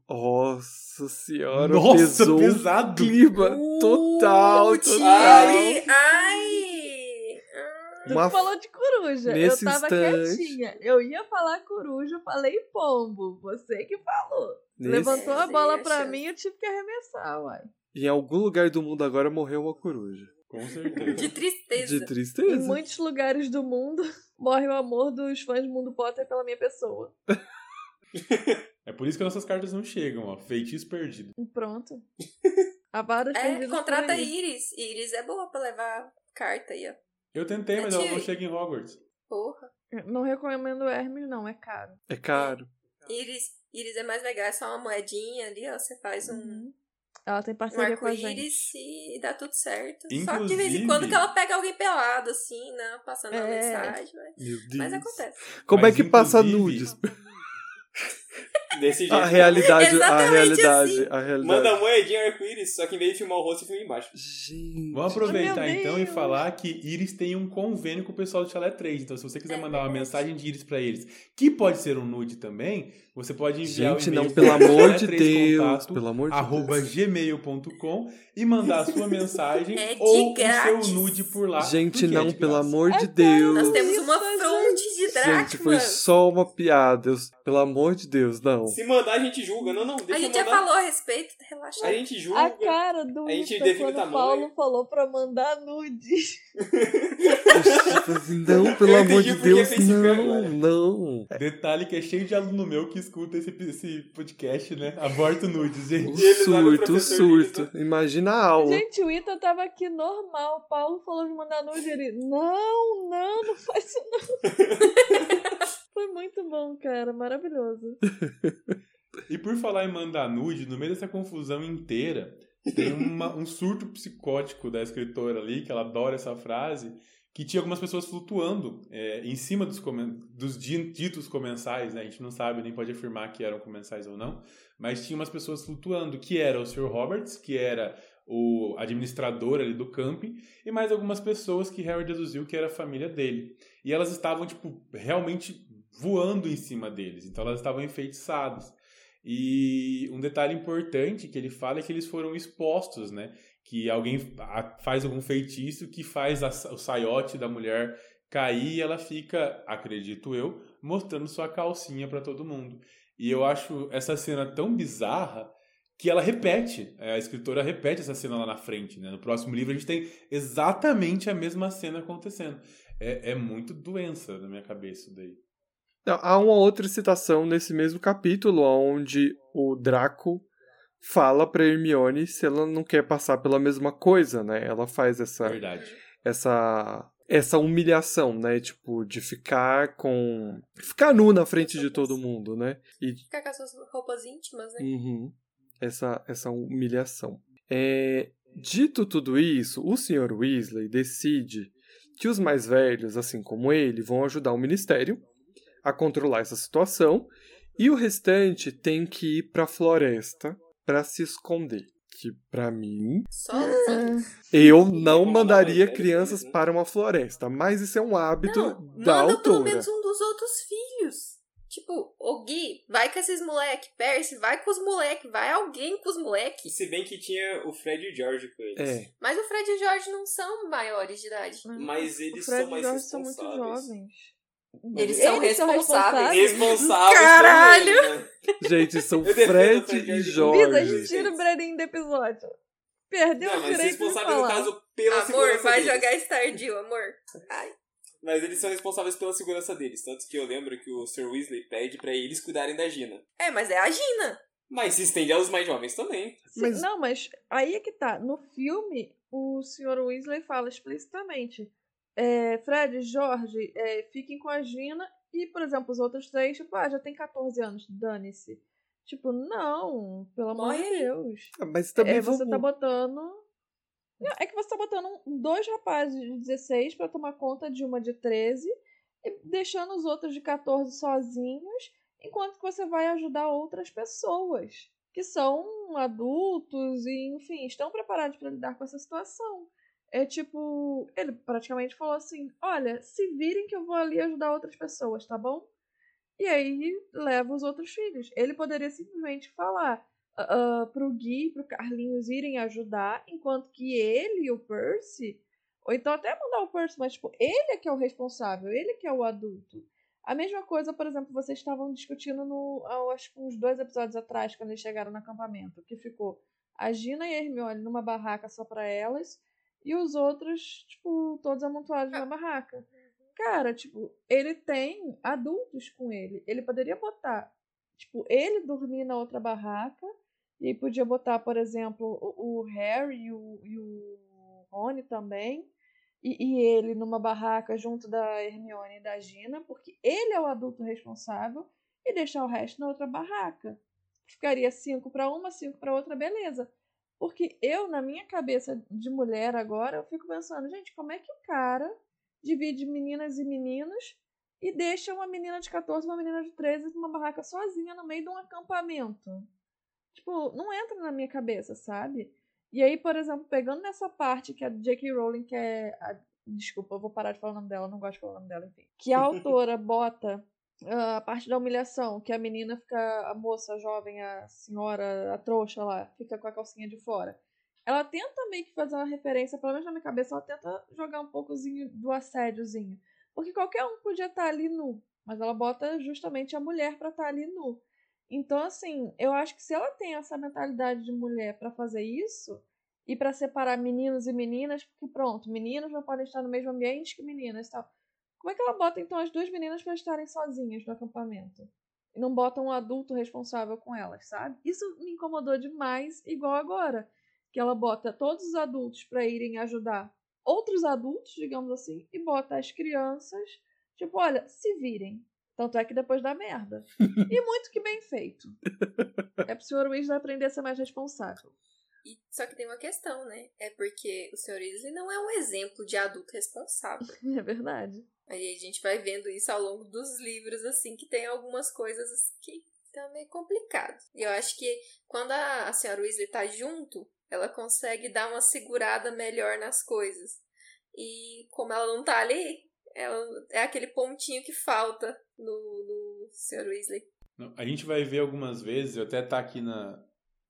Nossa senhora, Nossa, pesou pesado. clima total, Uh, tio, total. Ai, ai. Tu Uma- falou de coruja. Nesse eu tava instante- quietinha. Eu ia falar coruja, eu falei pombo. Você que falou. Nesse- Levantou a bola a pra mim eu tive que arremessar, uai. Em algum lugar do mundo agora morreu uma coruja. Com certeza. De tristeza. De Em tristeza. muitos lugares do mundo morre o amor dos fãs do Mundo Potter pela minha pessoa. É por isso que nossas cartas não chegam, ó. Feitiço perdido. E pronto. Há vários É, contrata. Iris. Iris é boa pra levar carta aí, ó. Eu tentei, mas ela não chega em Hogwarts. Porra. Não recomendo Hermes, não, é caro. É caro. Iris, Iris é mais legal, é só uma moedinha ali, ó. Você faz um, Uhum. Ela tem um parceria com a gente. e dá tudo certo. Só que de Inclusive- vez em quando que ela pega alguém pelado, assim, né? Passando uma É. mensagem, mas, Meu Deus. mas acontece. Como Mas, é que passa inclusive- nudes? Desse jeito. A realidade, a realidade, assim. a realidade. Manda moedinha arco-íris, só que em vez de filmar o rosto, filma embaixo. Gente. Vamos aproveitar então e falar que Iris tem um convênio com o pessoal do Chalé 3. Então, se você quiser É mandar uma mensagem de Iris pra eles, que pode ser um nude também, você pode enviar Gente, o não, pelo amor de chalé3contato, Deus. Pelo amor de arroba Deus. gmail.com e mandar a sua mensagem É ou o seu nude por lá. Gente, é não, de pelo amor de É, Deus. Nós temos uma fronte de dracmas. Gente, foi só uma piada. Eu- Pelo amor de Deus, não. Se mandar, a gente julga. Não, não, deixa A eu gente já falou a respeito, relaxa. A gente julga. A cara do A gente define o quando o. Paulo falou pra mandar assim, não, pelo Eu amor de Deus, não, não. Detalhe que é cheio de aluno meu que escuta esse, esse podcast, né? Aborto nudes, gente. O surto, professor surto. Imagina a aula. Gente, o Ita tava aqui normal. O Paulo falou de mandar nude. Ele, não, não, não faz isso não. Foi muito bom, cara. Maravilhoso. E por falar em mandar nude, no meio dessa confusão inteira, tem uma- um surto psicótico da escritora ali, que ela adora essa frase, que tinha algumas pessoas flutuando é, em cima dos, dos di- ditos comensais, né? A gente não sabe, nem pode afirmar que eram comensais ou não, mas tinha umas pessoas flutuando, que era o Sr. Roberts, que era o administrador ali do camping, e mais algumas pessoas que Harry deduziu que era a família dele. E elas estavam, tipo, realmente voando em cima deles. Então elas estavam enfeitiçadas. E um detalhe importante que ele fala é que eles foram expostos, né? Que alguém faz algum feitiço que faz a- o saiote da mulher cair e ela fica, acredito eu, mostrando sua calcinha para todo mundo. E eu acho essa cena tão bizarra que ela repete, a escritora repete essa cena lá na frente, né? No próximo livro a gente tem exatamente a mesma cena acontecendo. É, é muito doença na minha cabeça daí. Não, há uma outra citação nesse mesmo capítulo, onde o Draco fala pra Hermione se ela não quer passar pela mesma coisa, né? Ela faz essa, Verdade. essa, essa humilhação, né? Tipo, de ficar com. ficar nu na frente de todo mundo, né? E Ficar com as suas roupas íntimas, né? Uhum. Essa, essa humilhação. É, dito tudo isso, o Sr. Weasley decide que os mais velhos, assim como ele, vão ajudar o Ministério a controlar essa situação e o restante tem que ir para a floresta para se esconder. Que para mim, Sozinho. eu Tem não como mandaria crianças para uma floresta, mas isso é um hábito Não, da manda pelo autora. menos um dos outros filhos. Tipo, ô Gui, vai com esses moleque. Percy, vai com os moleque. Vai alguém com os moleque. Se bem que tinha o Fred e o George com eles. É, Mas o Fred e o George não são maiores de idade. Mas o eles Fred são mais e o Jorge são muito jovens. Eles são responsáveis. Responsáveis Caralho! também, né? gente, são Fred e Jorge. Vida, Jorge. tira o Breninho do episódio. Perdeu Não, o mas direito de responsáveis no falar. caso pela Amor, segurança vai deles. jogar Stardew, amor. Ai. Mas eles são responsáveis pela segurança deles. Tanto que eu lembro que o Sir Weasley pede pra eles cuidarem da Gina. É, mas é a Gina. Mas se estende aos mais jovens também. Mas- Não, mas aí é que tá. No filme, o Sr. Weasley fala explicitamente. É, Fred, Jorge, é, fiquem com a Gina. E, por exemplo, os outros três, tipo, ah, já tem 14 anos, dane-se. Tipo, não, pelo amor de. Deus. Ah, Mas também É, você vamos- tá botando. Não, é que você tá botando dois rapazes de 16 pra tomar conta de uma de 13 e deixando os outros de 14 sozinhos, enquanto que você vai ajudar outras pessoas que são adultos e, enfim, estão preparados pra lidar com essa situação. É tipo, ele praticamente falou assim: olha, se virem que eu vou ali ajudar outras pessoas, tá bom? E aí leva os outros filhos. Ele poderia simplesmente falar uh, pro Gui e pro Carlinhos irem ajudar, enquanto que ele e o Percy, ou então até mandar o Percy, mas tipo, ele é que é o responsável, ele que é o adulto. A mesma coisa, por exemplo, vocês estavam discutindo no, acho que uns dois episódios atrás, quando eles chegaram no acampamento, que ficou a Gina e a Hermione numa barraca só pra elas, e os outros, tipo, todos amontoados na barraca. Cara, tipo, ele tem adultos com ele. Ele poderia botar, tipo, ele dormir na outra barraca, e aí podia botar, por exemplo, o, o Harry e o, e o Rony também, e, e ele numa barraca junto da Hermione e da Gina, porque ele é o adulto responsável, e deixar o resto na outra barraca. Ficaria cinco para uma, cinco para outra, beleza. Porque eu, na minha cabeça de mulher agora, eu fico pensando, gente, como é que o cara divide meninas e meninos e deixa uma menina de 14 uma menina de 13 numa barraca sozinha no meio de um acampamento. Tipo, não entra na minha cabeça, sabe? E aí, por exemplo, pegando nessa parte que a J.K. Rowling quer. A, desculpa, eu vou parar de falar o nome dela, não gosto de falar o nome dela, enfim. Que a autora bota a parte da humilhação, que a menina fica. A moça, a jovem, a senhora, a trouxa lá, fica com a calcinha de fora. Ela tenta meio que fazer uma referência, pelo menos na minha cabeça, ela tenta jogar um poucozinho do assédiozinho. Porque qualquer um podia estar ali nu, mas ela bota justamente a mulher para estar ali nu. Então, assim, eu acho que se ela tem essa mentalidade de mulher para fazer isso e para separar meninos e meninas, porque pronto, meninos não podem estar no mesmo ambiente que meninas, tal. Como é que ela bota então as duas meninas para estarem sozinhas no acampamento? E não bota um adulto responsável com elas, sabe? Isso me incomodou demais, igual agora, que ela bota todos os adultos para irem ajudar outros adultos, digamos assim, e bota as crianças, tipo, olha, se virem. Tanto é que depois dá merda. e muito que bem feito. É pro senhor Weasley aprender a ser mais responsável. E, só que tem uma questão, né? É porque o senhor Weasley não é um exemplo de adulto responsável. É verdade. Aí a gente vai vendo isso ao longo dos livros, assim, que tem algumas coisas que tá meio complicado. E eu acho que quando a, a senhora Weasley tá junto, ela consegue dar uma segurada melhor nas coisas. E como ela não tá ali, ela é aquele pontinho que falta no, no Sr. Weasley. A gente vai ver algumas vezes, eu até tá aqui na,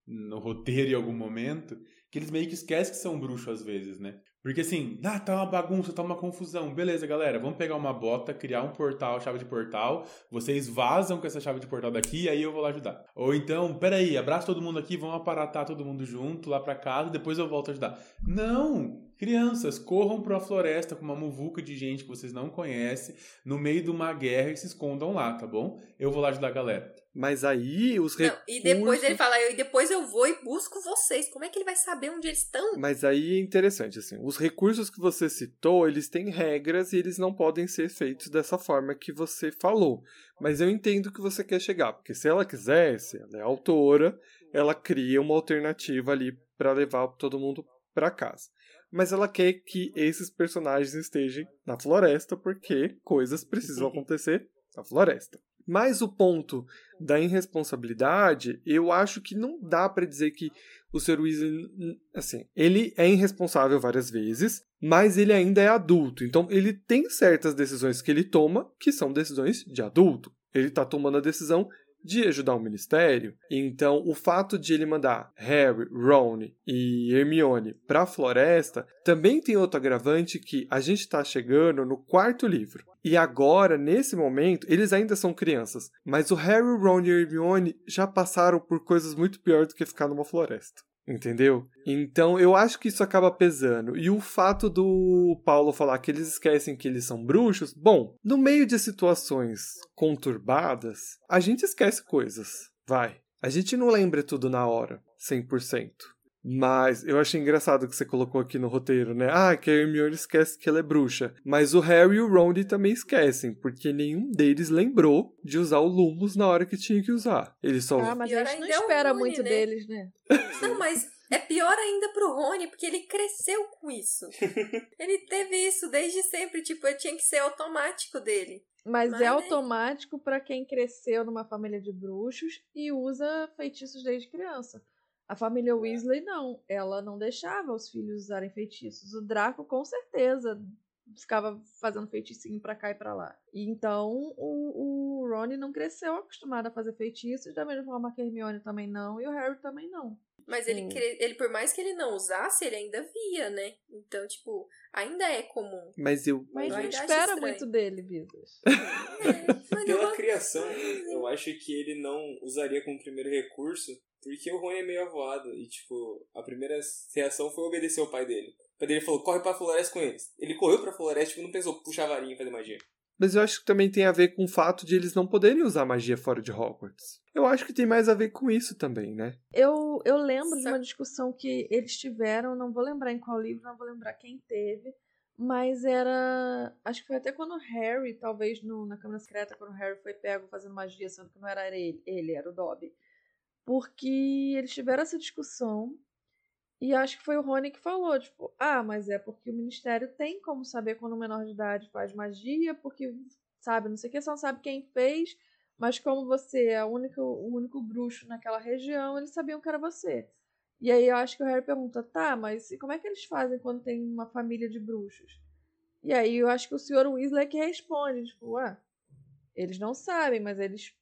no roteiro em algum momento, que eles meio que esquecem que são bruxos às vezes, né? Porque assim, ah, tá uma bagunça, tá uma confusão. Beleza, galera, vamos pegar uma bota, criar um portal, chave de portal. Vocês vazam com essa chave de portal daqui aí eu vou lá ajudar. Ou então, peraí, abraça todo mundo aqui, vamos aparatar todo mundo junto lá pra casa, depois eu volto a ajudar. Não! Crianças, corram para a floresta com uma muvuca de gente que vocês não conhecem, no meio de uma guerra e se escondam lá, tá bom? Eu vou lá ajudar a galera. Mas aí os recursos... Não, e depois ele fala, e depois eu vou e busco vocês. Como é que ele vai saber onde eles estão? Mas aí é interessante, assim, os recursos que você citou, eles têm regras e eles não podem ser feitos dessa forma que você falou. Mas eu entendo que você quer chegar, porque se ela quisesse, ela é autora, ela cria uma alternativa ali para levar todo mundo para casa mas ela quer que esses personagens estejam na floresta porque coisas precisam acontecer na floresta. Mas o ponto da irresponsabilidade, eu acho que não dá para dizer que o Sr. Weasley, assim, ele é irresponsável várias vezes, mas ele ainda é adulto. Então ele tem certas decisões que ele toma que são decisões de adulto. Ele está tomando a decisão de ajudar o ministério. Então, o fato de ele mandar Harry, Ron e Hermione para a floresta também tem outro agravante que a gente está chegando no quarto livro. E agora, nesse momento, eles ainda são crianças, mas o Harry, Ron e Hermione já passaram por coisas muito piores do que ficar numa floresta. Entendeu? Então eu acho que isso acaba pesando. E o fato do Paulo falar que eles esquecem que eles são bruxos, bom, no meio de situações conturbadas, a gente esquece coisas. Vai. A gente não lembra tudo na hora, 100%. Mas eu achei engraçado que você colocou aqui no roteiro, né? Ah, que a Hermione esquece que ela é bruxa. Mas o Harry e o Ron também esquecem, porque nenhum deles lembrou de usar o Lumos na hora que tinha que usar. Eles só. Ah, mas a gente não é espera Rony, muito né? deles, né? Não, mas é pior ainda pro Rony, porque ele cresceu com isso. ele teve isso desde sempre, tipo, tinha que ser automático dele. Mas, mas é automático para quem cresceu numa família de bruxos e usa feitiços desde criança. A família Weasley não, ela não deixava os filhos usarem feitiços. O Draco com certeza ficava fazendo feiticinho para cá e para lá. E então o, o Ron não cresceu acostumado a fazer feitiços, da mesma forma que a Hermione também não e o Harry também não. Mas ele, ele, por mais que ele não usasse, ele ainda via, né? Então, tipo, ainda é comum. Mas eu. Mas não espera muito dele, Visas. É, Pela criação, eu acho que ele não usaria como primeiro recurso porque o Rony é meio avoado e, tipo, a primeira reação foi obedecer ao pai dele. O pai dele falou, corre pra floresta com eles. Ele correu pra floresta, tipo, não pensou puxar a varinha e fazer magia. Mas eu acho que também tem a ver com o fato de eles não poderem usar magia fora de Hogwarts. Eu acho que tem mais a ver com isso também, né? Eu, eu lembro de uma discussão que eles tiveram, não vou lembrar em qual livro, não vou lembrar quem teve, mas era. Acho que foi até quando o Harry, talvez no, na Câmara Secreta, quando o Harry foi pego fazendo magia, sendo que não era ele, ele era o Dobby porque eles tiveram essa discussão e acho que foi o Rony que falou, tipo, ah, mas é porque o ministério tem como saber quando um menor de idade faz magia, porque sabe, não sei o que, só não sabe quem fez, mas como você é o único, o único bruxo naquela região, eles sabiam que era você. E aí eu acho que o Harry pergunta, tá, mas como é que eles fazem quando tem uma família de bruxos? E aí eu acho que o Sr. Weasley é que responde, tipo, ah, eles não sabem, mas eles,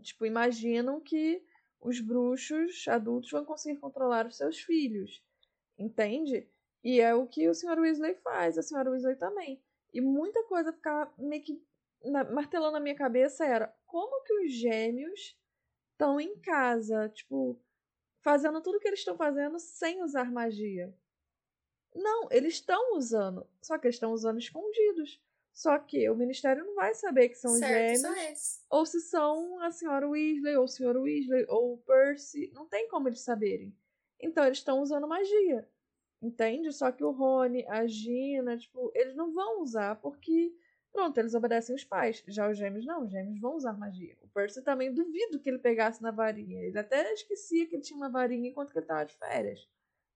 tipo, imaginam que os bruxos adultos vão conseguir controlar os seus filhos. Entende? E é o que o Sr. Weasley faz, a Sra. Weasley também. E muita coisa ficava meio que na, martelando na minha cabeça era como que os gêmeos estão em casa, tipo, fazendo tudo que eles estão fazendo sem usar magia. Não, eles estão usando, só que eles estão usando escondidos. Só que o ministério não vai saber que são certo, gêmeos, ou se são a senhora Weasley, ou o senhor Weasley, ou o Percy. Não tem como eles saberem. Então eles estão usando magia. Entende? Só que o Rony, a Gina, tipo, eles não vão usar porque, pronto, eles obedecem os pais. Já os gêmeos não, os gêmeos vão usar magia. O Percy também duvido que ele pegasse na varinha. Ele até esquecia que ele tinha uma varinha enquanto que ele estava de férias.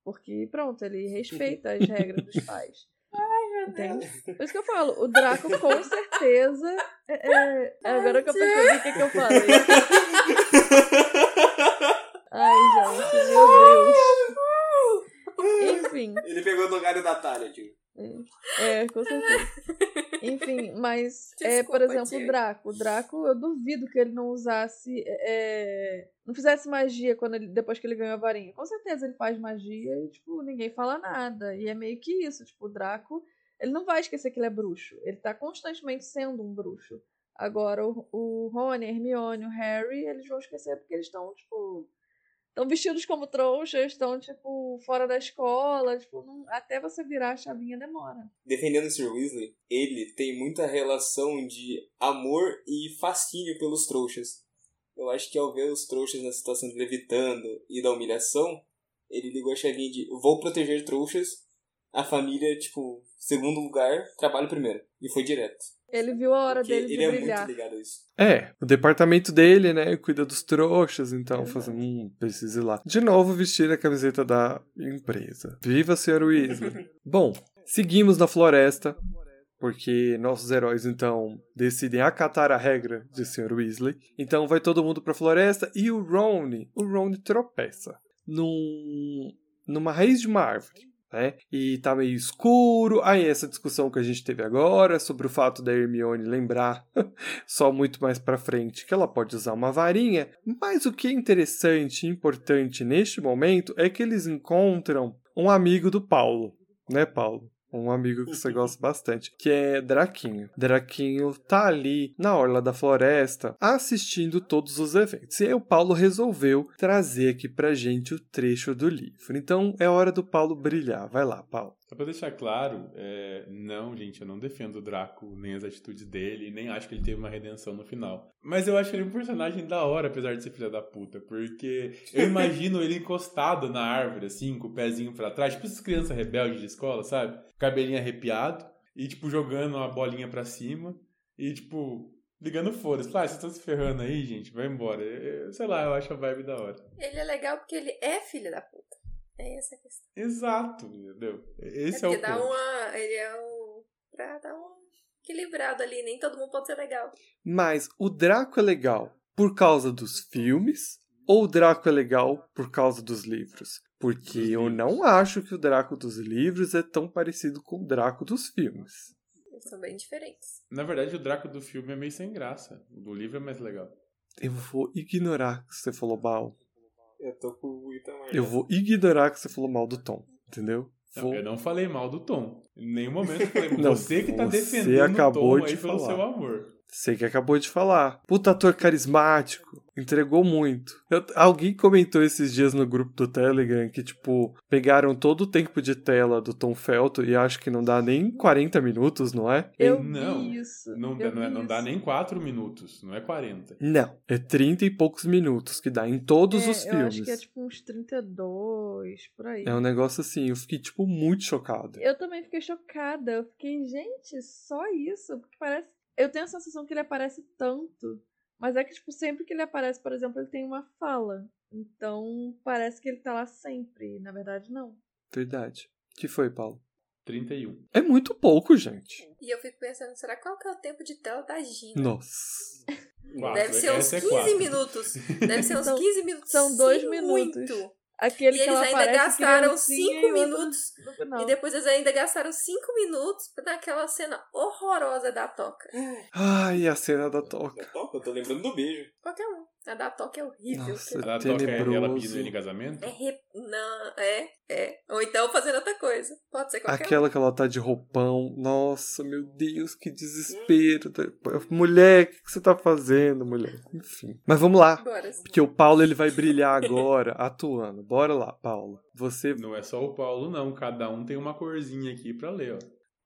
Porque, pronto, ele respeita as regras dos pais. Entende? Por isso que eu falo, o Draco com certeza. É, é, é agora que eu percebi o que, que eu falei. Ai, gente, meu Deus. Enfim. Ele pegou no galho da Talha, tio. É, com certeza. Enfim, mas, é, por Desculpa, exemplo, o. Draco. O Draco, eu duvido que ele não usasse. é, não fizesse magia quando ele, depois que ele ganhou a varinha. Com certeza ele faz magia e, tipo, ninguém fala nada. E é meio que isso. Tipo, o Draco, ele não vai esquecer que ele é bruxo. Ele tá constantemente sendo um bruxo. Agora, o, o Rony, a Hermione, o Harry, eles vão esquecer porque eles estão, tipo. Estão vestidos como trouxas, estão, tipo, fora da escola. Tipo, não- até você virar a chavinha demora. Defendendo o Sr. Weasley, ele tem muita relação de amor e fascínio pelos trouxas. Eu acho que ao ver os trouxas na situação de levitando e da humilhação, ele ligou a chavinha de vou proteger trouxas, a família, tipo, segundo lugar, trabalho primeiro. E foi direto. Ele viu a hora Porque dele de ele é brilhar. muito ligado a isso. É, o departamento dele, né, cuida dos trouxas, então, fazendo, hum, precisa ir lá. De novo, vestir a camiseta da empresa. Viva, Sr. Weasley. Bom, seguimos na floresta, porque nossos heróis, então, decidem acatar a regra de Sr. Weasley. Então, vai todo mundo pra floresta e o Ron, o Ron tropeça num, numa raiz de uma árvore. Né? E tá meio escuro. Aí essa discussão que a gente teve agora sobre o fato da Hermione lembrar só muito mais pra frente que ela pode usar uma varinha. Mas o que é interessante e importante neste momento é que eles encontram um amigo do Paulo, né, Paulo? Um amigo que você gosta bastante, que é Draquinho. Draquinho tá ali na orla da floresta assistindo todos os eventos. E aí o Paulo resolveu trazer aqui pra gente o trecho do livro. Então é hora do Paulo brilhar. Vai lá, Paulo. Só pra deixar claro, é, não, gente, eu não defendo o Draco, nem as atitudes dele, nem acho que ele teve uma redenção no final. Mas eu acho ele um personagem da hora, apesar de ser filha da puta, porque eu imagino ele encostado na árvore, assim, com o pezinho pra trás, tipo essas crianças rebeldes de escola, sabe? Cabelinho arrepiado, e, tipo, jogando uma bolinha pra cima, e, tipo, ligando foda-se. Ah, vocês estão se ferrando aí, gente, vai embora. Eu- sei lá, eu acho a vibe da hora. Ele é legal porque ele é filho da puta. É essa a questão. Exato, entendeu? Esse é, é o porque dá ponto. uma. Ele é um. Pra dar um equilibrado ali, nem todo mundo pode ser legal. Mas o Draco é legal por causa dos filmes ou o Draco é legal por causa dos livros? Porque Dos eu livros. não acho que o Draco dos livros é tão parecido com o Draco dos filmes. Eles são bem diferentes. Na verdade, o Draco do filme é meio sem graça. O do livro é mais legal. Eu vou ignorar que você falou mal. Eu tô com o Itamar. Eu vou ignorar que você falou mal do Tom, entendeu? Não, Vou... eu não falei mal do Tom. Em nenhum momento eu falei Não, você que tá você defendendo acabou o Tom de aí pelo falar. seu amor. Você que acabou de falar. Puta ator carismático. Entregou muito. Eu- alguém comentou esses dias no grupo do Telegram que, tipo, pegaram todo o tempo de tela do Tom Felton e acho que não dá nem 40 minutos, não é? Eu não, vi isso. Não, eu não, é- não dá nem 4 minutos, não é 40. Não. É 30 e poucos minutos que dá em todos É, os Eu filmes. acho que é tipo uns 32, por aí. É um negócio assim, eu fiquei, tipo, muito chocado. Eu também fiquei chocada. Eu fiquei, gente, só isso? Porque parece. Eu tenho a sensação que ele aparece tanto. Mas é que, tipo, sempre que ele aparece, por exemplo, ele tem uma fala. Então, parece que ele tá lá sempre. Na verdade, não. Verdade. que foi, Paulo? 31. É muito pouco, gente. E eu fico pensando, será qual que é o tempo de tela da Gina? Nossa. Quatro, Deve ser uns essa é 15 quatro. minutos. Deve ser uns São- 15 minutos. são dois sim, minutos. Muito. Aquele E que eles ela ainda gastaram criancinha 5 outro minutos. E depois eles ainda gastaram 5 minutos naquela cena horrorosa da toca. Ai, a cena da toca. Toca, eu tô lembrando do beijo. Qualquer um. A da toca é horrível. Nossa, A da toca é ela tenebroso. pedindo ele em casamento? É re... Não, é, é. Ou então fazendo outra coisa. Pode ser qualquer um. Aquela que ela tá de roupão. Nossa, meu Deus, que desespero. Mulher, o que que você tá fazendo, mulher? Enfim. Mas vamos lá. um. Bora. Porque o Paulo ele vai brilhar agora atuando. Bora lá, Paulo. Você. Não é só o Paulo, não. Cada um tem uma corzinha aqui pra ler, ó.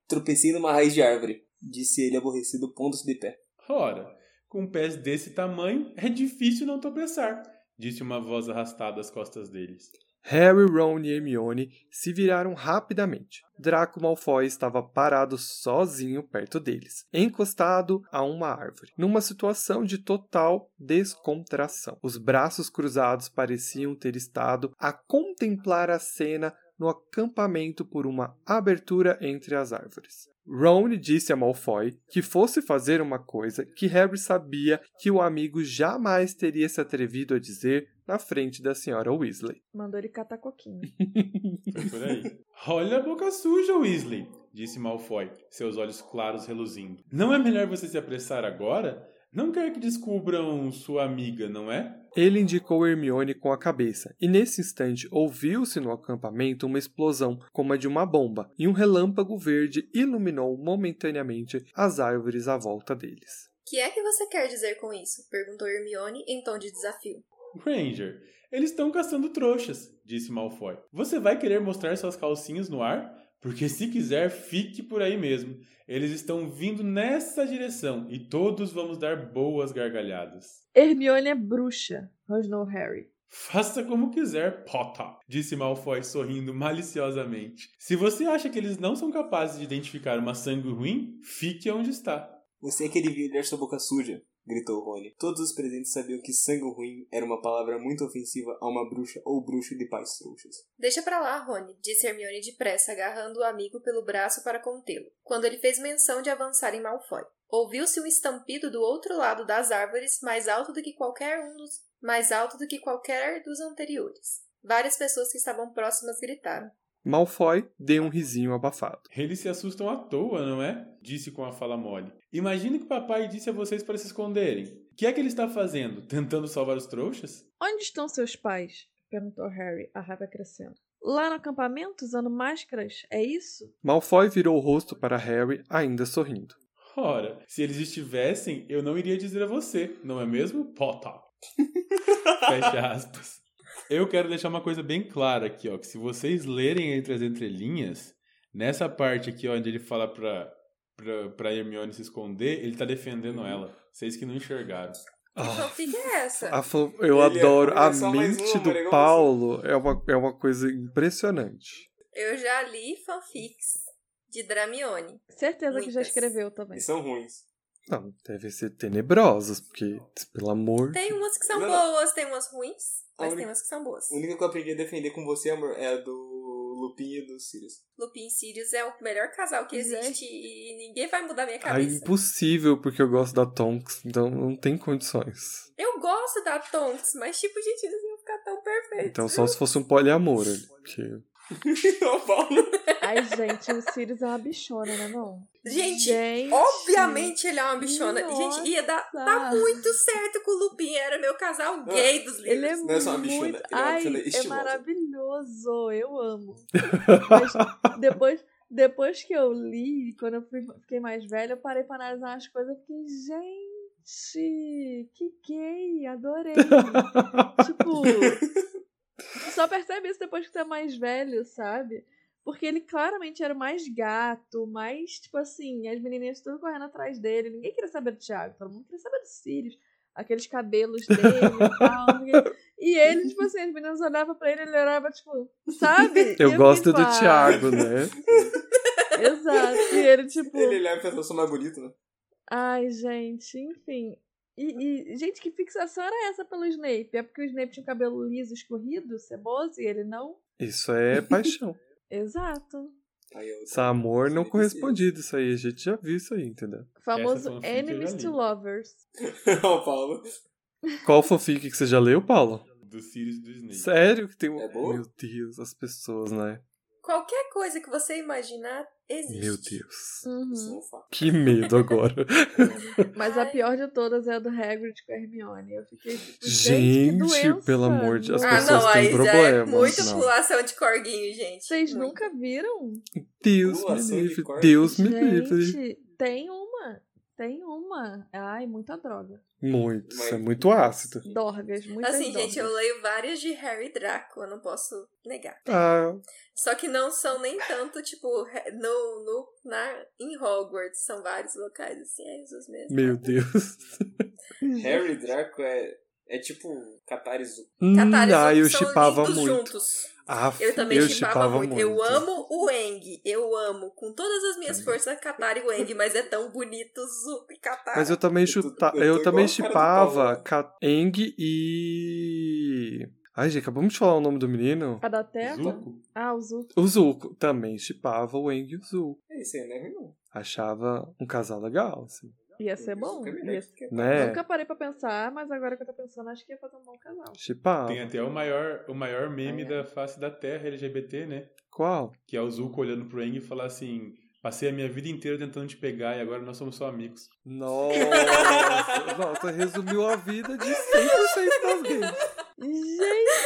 Tropecei numa raiz de árvore, disse ele aborrecido, pondo-se de pé. Ora, com pés desse tamanho, é difícil não tropeçar, disse uma voz arrastada às costas deles. Harry, Ron e Hermione se viraram rapidamente. Draco Malfoy estava parado sozinho perto deles, encostado a uma árvore, numa situação de total descontração. Os braços cruzados pareciam ter estado a contemplar a cena no acampamento por uma abertura entre as árvores. Ron disse a Malfoy que fosse fazer uma coisa que Harry sabia que o amigo jamais teria se atrevido a dizer na frente da senhora Weasley. Mandou ele catar coquinho. Foi por aí. Olha a boca suja, Weasley, disse Malfoy, seus olhos claros reluzindo. Não é melhor você se apressar agora? Não quer que descubram sua amiga, não é? Ele indicou Hermione com a cabeça, e nesse instante ouviu-se no acampamento uma explosão, como a de uma bomba, e um relâmpago verde iluminou momentaneamente as árvores à volta deles. O que é que você quer dizer com isso? Perguntou Hermione em tom de desafio. Granger, eles estão caçando trouxas, disse Malfoy. Você vai querer mostrar suas calcinhas no ar? Porque se quiser, fique por aí mesmo. Eles estão vindo nessa direção e todos vamos dar boas gargalhadas. Hermione é bruxa, rosnou Harry. Faça como quiser, Potter, disse Malfoy sorrindo maliciosamente. Se você acha que eles não são capazes de identificar uma sangue ruim, fique onde está. Você é que devia olhar sua boca suja, gritou Rony. Todos os presentes sabiam que sangue ruim era uma palavra muito ofensiva a uma bruxa ou bruxo de pais trouxas. Deixa pra lá, Rony, disse Hermione depressa, agarrando o amigo pelo braço para contê-lo, quando ele fez menção de avançar em Malfoy. Ouviu-se um estampido do outro lado das árvores, mais alto do que qualquer um dos mais alto do que qualquer dos anteriores. Várias pessoas que estavam próximas gritaram. Malfoy deu um risinho abafado. Eles se assustam à toa, não é? Disse com a fala mole. Imagine que papai disse a vocês para se esconderem. O que é que ele está fazendo? Tentando salvar os trouxas? Onde estão seus pais? perguntou Harry, a raiva crescendo. Lá no acampamento, usando máscaras? É isso? Malfoy virou o rosto para Harry, ainda sorrindo. Ora, se eles estivessem, eu não iria dizer a você, não é mesmo, Potter? Fecha aspas. Eu quero deixar uma coisa bem clara aqui, ó, que se vocês lerem entre as entrelinhas, nessa parte aqui, ó, onde ele fala pra, pra, pra Hermione se esconder, ele tá defendendo ela. Vocês que não enxergaram. Que Ah, fanfic é essa? eu Ele é- adoro. é a mente uma, do é Paulo é uma, é uma coisa impressionante. Eu já li fanfics de Dramione. Certeza que já Muitas. escreveu também. E são ruins. Não, devem ser tenebrosas, porque, pelo amor. Tem umas que são Não, não. boas, tem umas ruins, mas única- tem umas que são boas. A única que eu aprendi a defender com você, amor, é a do Lupin e do Sirius. Lupin e Sirius é o melhor casal que Gente. existe e ninguém vai mudar minha Ah, cabeça. impossível, porque eu gosto da Tonks, então não tem condições. Eu gosto da Tonks, mas tipo, gente, eles iam ficar tão perfeitos. Então só se fosse um poliamor ali. Porque... Ô, Paulo. Ai, gente, o Sirius é uma bichona, né, não? Gente, Gente. Obviamente ele é uma bichona. Nossa. Gente, ia dar, dar muito certo com o Lupin. Era meu casal gay dos livros. Ele é Não é só uma bichona, muito... ele é uma Ai, é maravilhoso. Eu amo. Mas depois, depois que eu li, quando eu fui- fiquei mais velha, eu parei pra analisar umas coisas e fiquei, gente, que gay, adorei. tipo, só percebe isso depois que tu é mais velho, sabe? Porque ele claramente era o mais gato, mais, tipo assim, as menininhas tudo correndo atrás dele. Ninguém queria saber do Thiago, todo mundo queria saber do Sirius. Aqueles cabelos dele e tal. E ele, tipo assim, as meninas olhavam pra ele, ele olhava, tipo, sabe? E Eu gosto do. Thiago, né? Exato. E ele, tipo, Ele olhava e pensava, eu sou mais bonito, né? ai, gente, enfim. E, e, gente, que fixação era essa pelo Snape? É porque o Snape tinha um cabelo liso, escorrido, ceboso, e ele não? Isso é paixão. Exato. Esse amor não correspondido, isso aí. A gente já viu isso aí, entendeu? O famoso Enemies to Lovers. Ó, o Paulo. Qual fanfic que você já leu, Paulo? Do Sirius do Snake. Sério que tem um. É? Meu Deus, as pessoas, né? Qualquer coisa que você imaginar existe. Meu Deus. Uhum. Fala. Que medo agora. Mas a pior de todas é a do Hagrid com a Hermione. Eu fiquei tipo, Gente, gente, pelo amor de Deus, as Ah, pessoas não, têm aí já é problemas, muito não. pulação de corguinho, gente. Vocês Muito. nunca viram? Deus me Pulação livre. Deus me livre. Gente, tem uma. Tem uma. Ai, muita droga. Muito. Isso é muito ácido. Dorgas, muitas Assim, dorgas. gente, eu leio várias de Harry e Draco, eu não posso negar. Ah, Só que não são nem tanto, tipo, no, no, na, em Hogwarts. São vários locais, assim, é Jesus mesmo. meu Deus. Harry e Draco é, é tipo Catarizu. Hum, Catares ah, eu são chipava muito. juntos. Ah, Eu também eu chipava muito. Eu muito. amo o Eng. Eu amo com todas as minhas forças Katara e o Eng, mas é tão bonito Zuko e Katara. Mas eu também chuta... eu eu também chipava. Ka- Eng e. Ai, gente, acabamos de falar o nome do menino. A da Terra? Zuko? Ah, o Zuko. O Zuko. Também chipava o Eng e o Zuko. É isso aí, é não. Achava um casal legal, assim. Ia ser bom. É Ia ser- que- Né? Nunca parei pra pensar, mas agora que eu tô pensando, acho que ia fazer um bom casal. Chipava. Tem até o maior, o maior meme É. da face da Terra LGBT, né? Qual? Que é o Zuko olhando pro Aang e falar assim: Passei a minha vida inteira tentando te pegar e agora nós somos só amigos. Nossa, nossa, resumiu a vida de 100% das gays. Gente,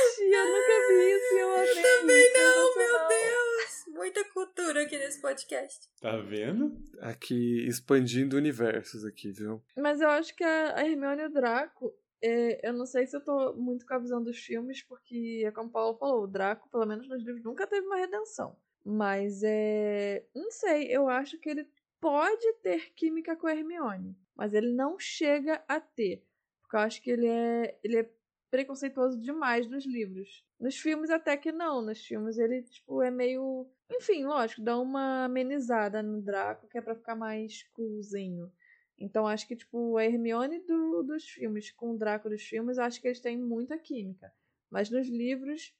Muita cultura aqui nesse podcast. Tá vendo? Aqui, expandindo universos aqui, viu? Mas eu acho que a Hermione e o Draco, é, eu não sei se eu tô muito com a visão dos filmes, porque é como o Paulo falou, o Draco, pelo menos nos livros, nunca teve uma redenção. Mas é. Não sei, eu acho que ele pode ter química com a Hermione, mas ele não chega a ter. Porque eu acho que ele é. Ele é preconceituoso demais nos livros. Nos filmes até que não, nos filmes ele tipo é meio, enfim, lógico, dá uma amenizada no Draco, que é pra ficar mais coolzinho. Então acho que tipo a Hermione do- dos filmes com o Draco dos filmes, acho que eles têm muita química. Mas nos livros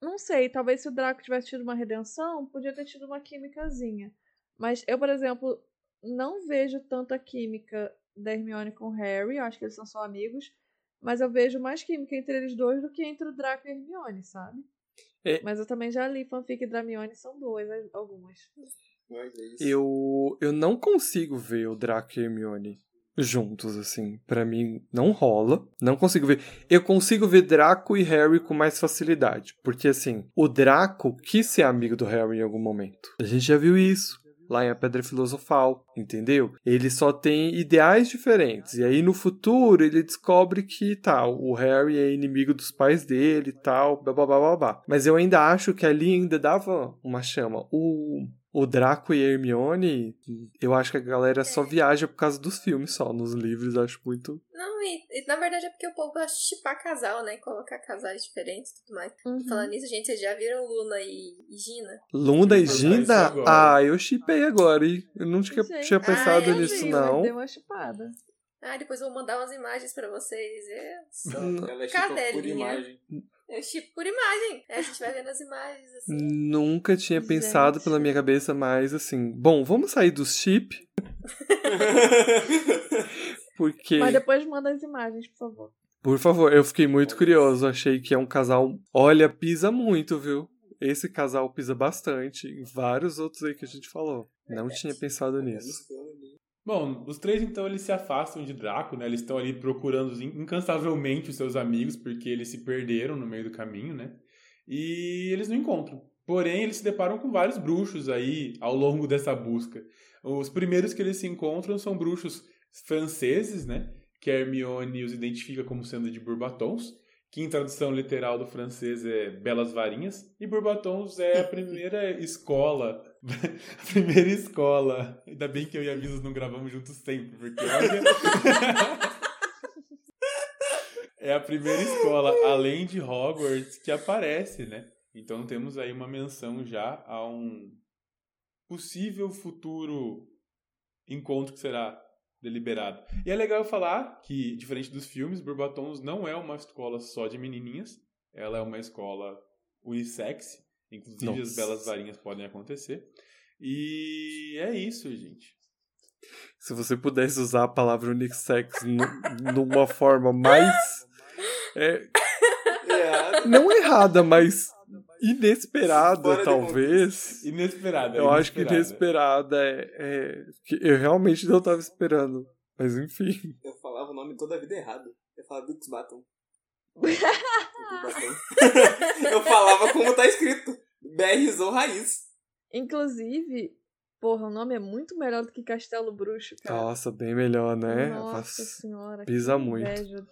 não sei, talvez se o Draco tivesse tido uma redenção, podia ter tido uma químicazinha. Mas eu, por exemplo, não vejo tanta química da Hermione com o Harry, eu acho que eles são só amigos, mas eu vejo mais química entre eles dois do que entre o Draco e a Hermione, sabe? É. Mas eu também já li fanfic da Hermione, são boas algumas. Mas é isso. Eu, eu não consigo ver o Draco e a Hermione juntos, assim. Pra mim, não rola. Não consigo ver. Eu consigo ver Draco e Harry com mais facilidade. Porque, assim, o Draco quis ser amigo do Harry em algum momento. A gente já viu isso. Lá em A Pedra Filosofal, entendeu? Ele só tem ideais diferentes. E aí, no futuro, ele descobre que, tal, o Harry é inimigo dos pais dele e tal, blá, blá, blá, blá. Mas eu ainda acho que ali ainda dava uma chama. O, o Draco e a Hermione, eu acho que a galera só viaja por causa dos filmes só. Nos livros, acho muito... Não, e, e na verdade é porque o povo gosta de chipar casal, né? Colocar casais diferentes e tudo mais. Uhum. Falando nisso, gente, vocês já viram Luna e, e Gina? Lunda e agora. Ah, eu chipei agora, hein? Eu não tinha, tinha pensado ah, nisso, vi, não. Deu uma chupada. Ah, depois eu vou mandar umas imagens pra vocês. Eu sou. Ela é tipo por cadelinha. imagem. Eu chipo por imagem. É, a gente vai vendo as imagens, assim. Nunca tinha pensado Gente. pela minha cabeça, mas assim, bom, vamos sair do chip, porque, Mas depois manda as imagens, por favor. por favor, eu fiquei muito curioso, achei que é um casal, olha, pisa muito, viu? Esse casal pisa bastante, em vários outros aí que a gente falou. Não tinha pensado nisso. Bom, os três então eles se afastam de Draco, né? Eles estão ali procurando incansavelmente os seus amigos porque eles se perderam no meio do caminho, né? E eles não encontram. Porém, eles se deparam com vários bruxos aí ao longo dessa busca. Os primeiros que eles se encontram são bruxos franceses, né? Que Hermione os identifica como sendo de Bourbatons, que em tradução literal do francês é belas varinhas, e Bourbatons é a primeira escola, a primeira escola. Ainda bem que eu e a Visas não gravamos juntos sempre, porque olha... é a primeira escola, além de Hogwarts, que aparece, né? Então temos aí uma menção já a um possível futuro encontro que será deliberado. E é legal falar que, diferente dos filmes, Bourbatons não é uma escola só de menininhas, ela é uma escola unissex, Inclusive, as Nossa. belas varinhas podem acontecer. E é isso, gente. Se você pudesse usar a palavra unissex nu- numa forma mais. é, É, não errada, mas inesperada, Fora talvez. Inesperada. Eu acho que inesperada. inesperada é, é. que Eu realmente não tava esperando. Mas enfim. eu falava o nome toda a vida errado. Eu falava Dux Baton. eu falava como tá escrito. BRzão raiz. Inclusive, porra, o nome é muito melhor do que Castelo Bruxo, cara. Nossa, bem melhor, né? Nossa Faz- senhora. pisa que muito. inveja.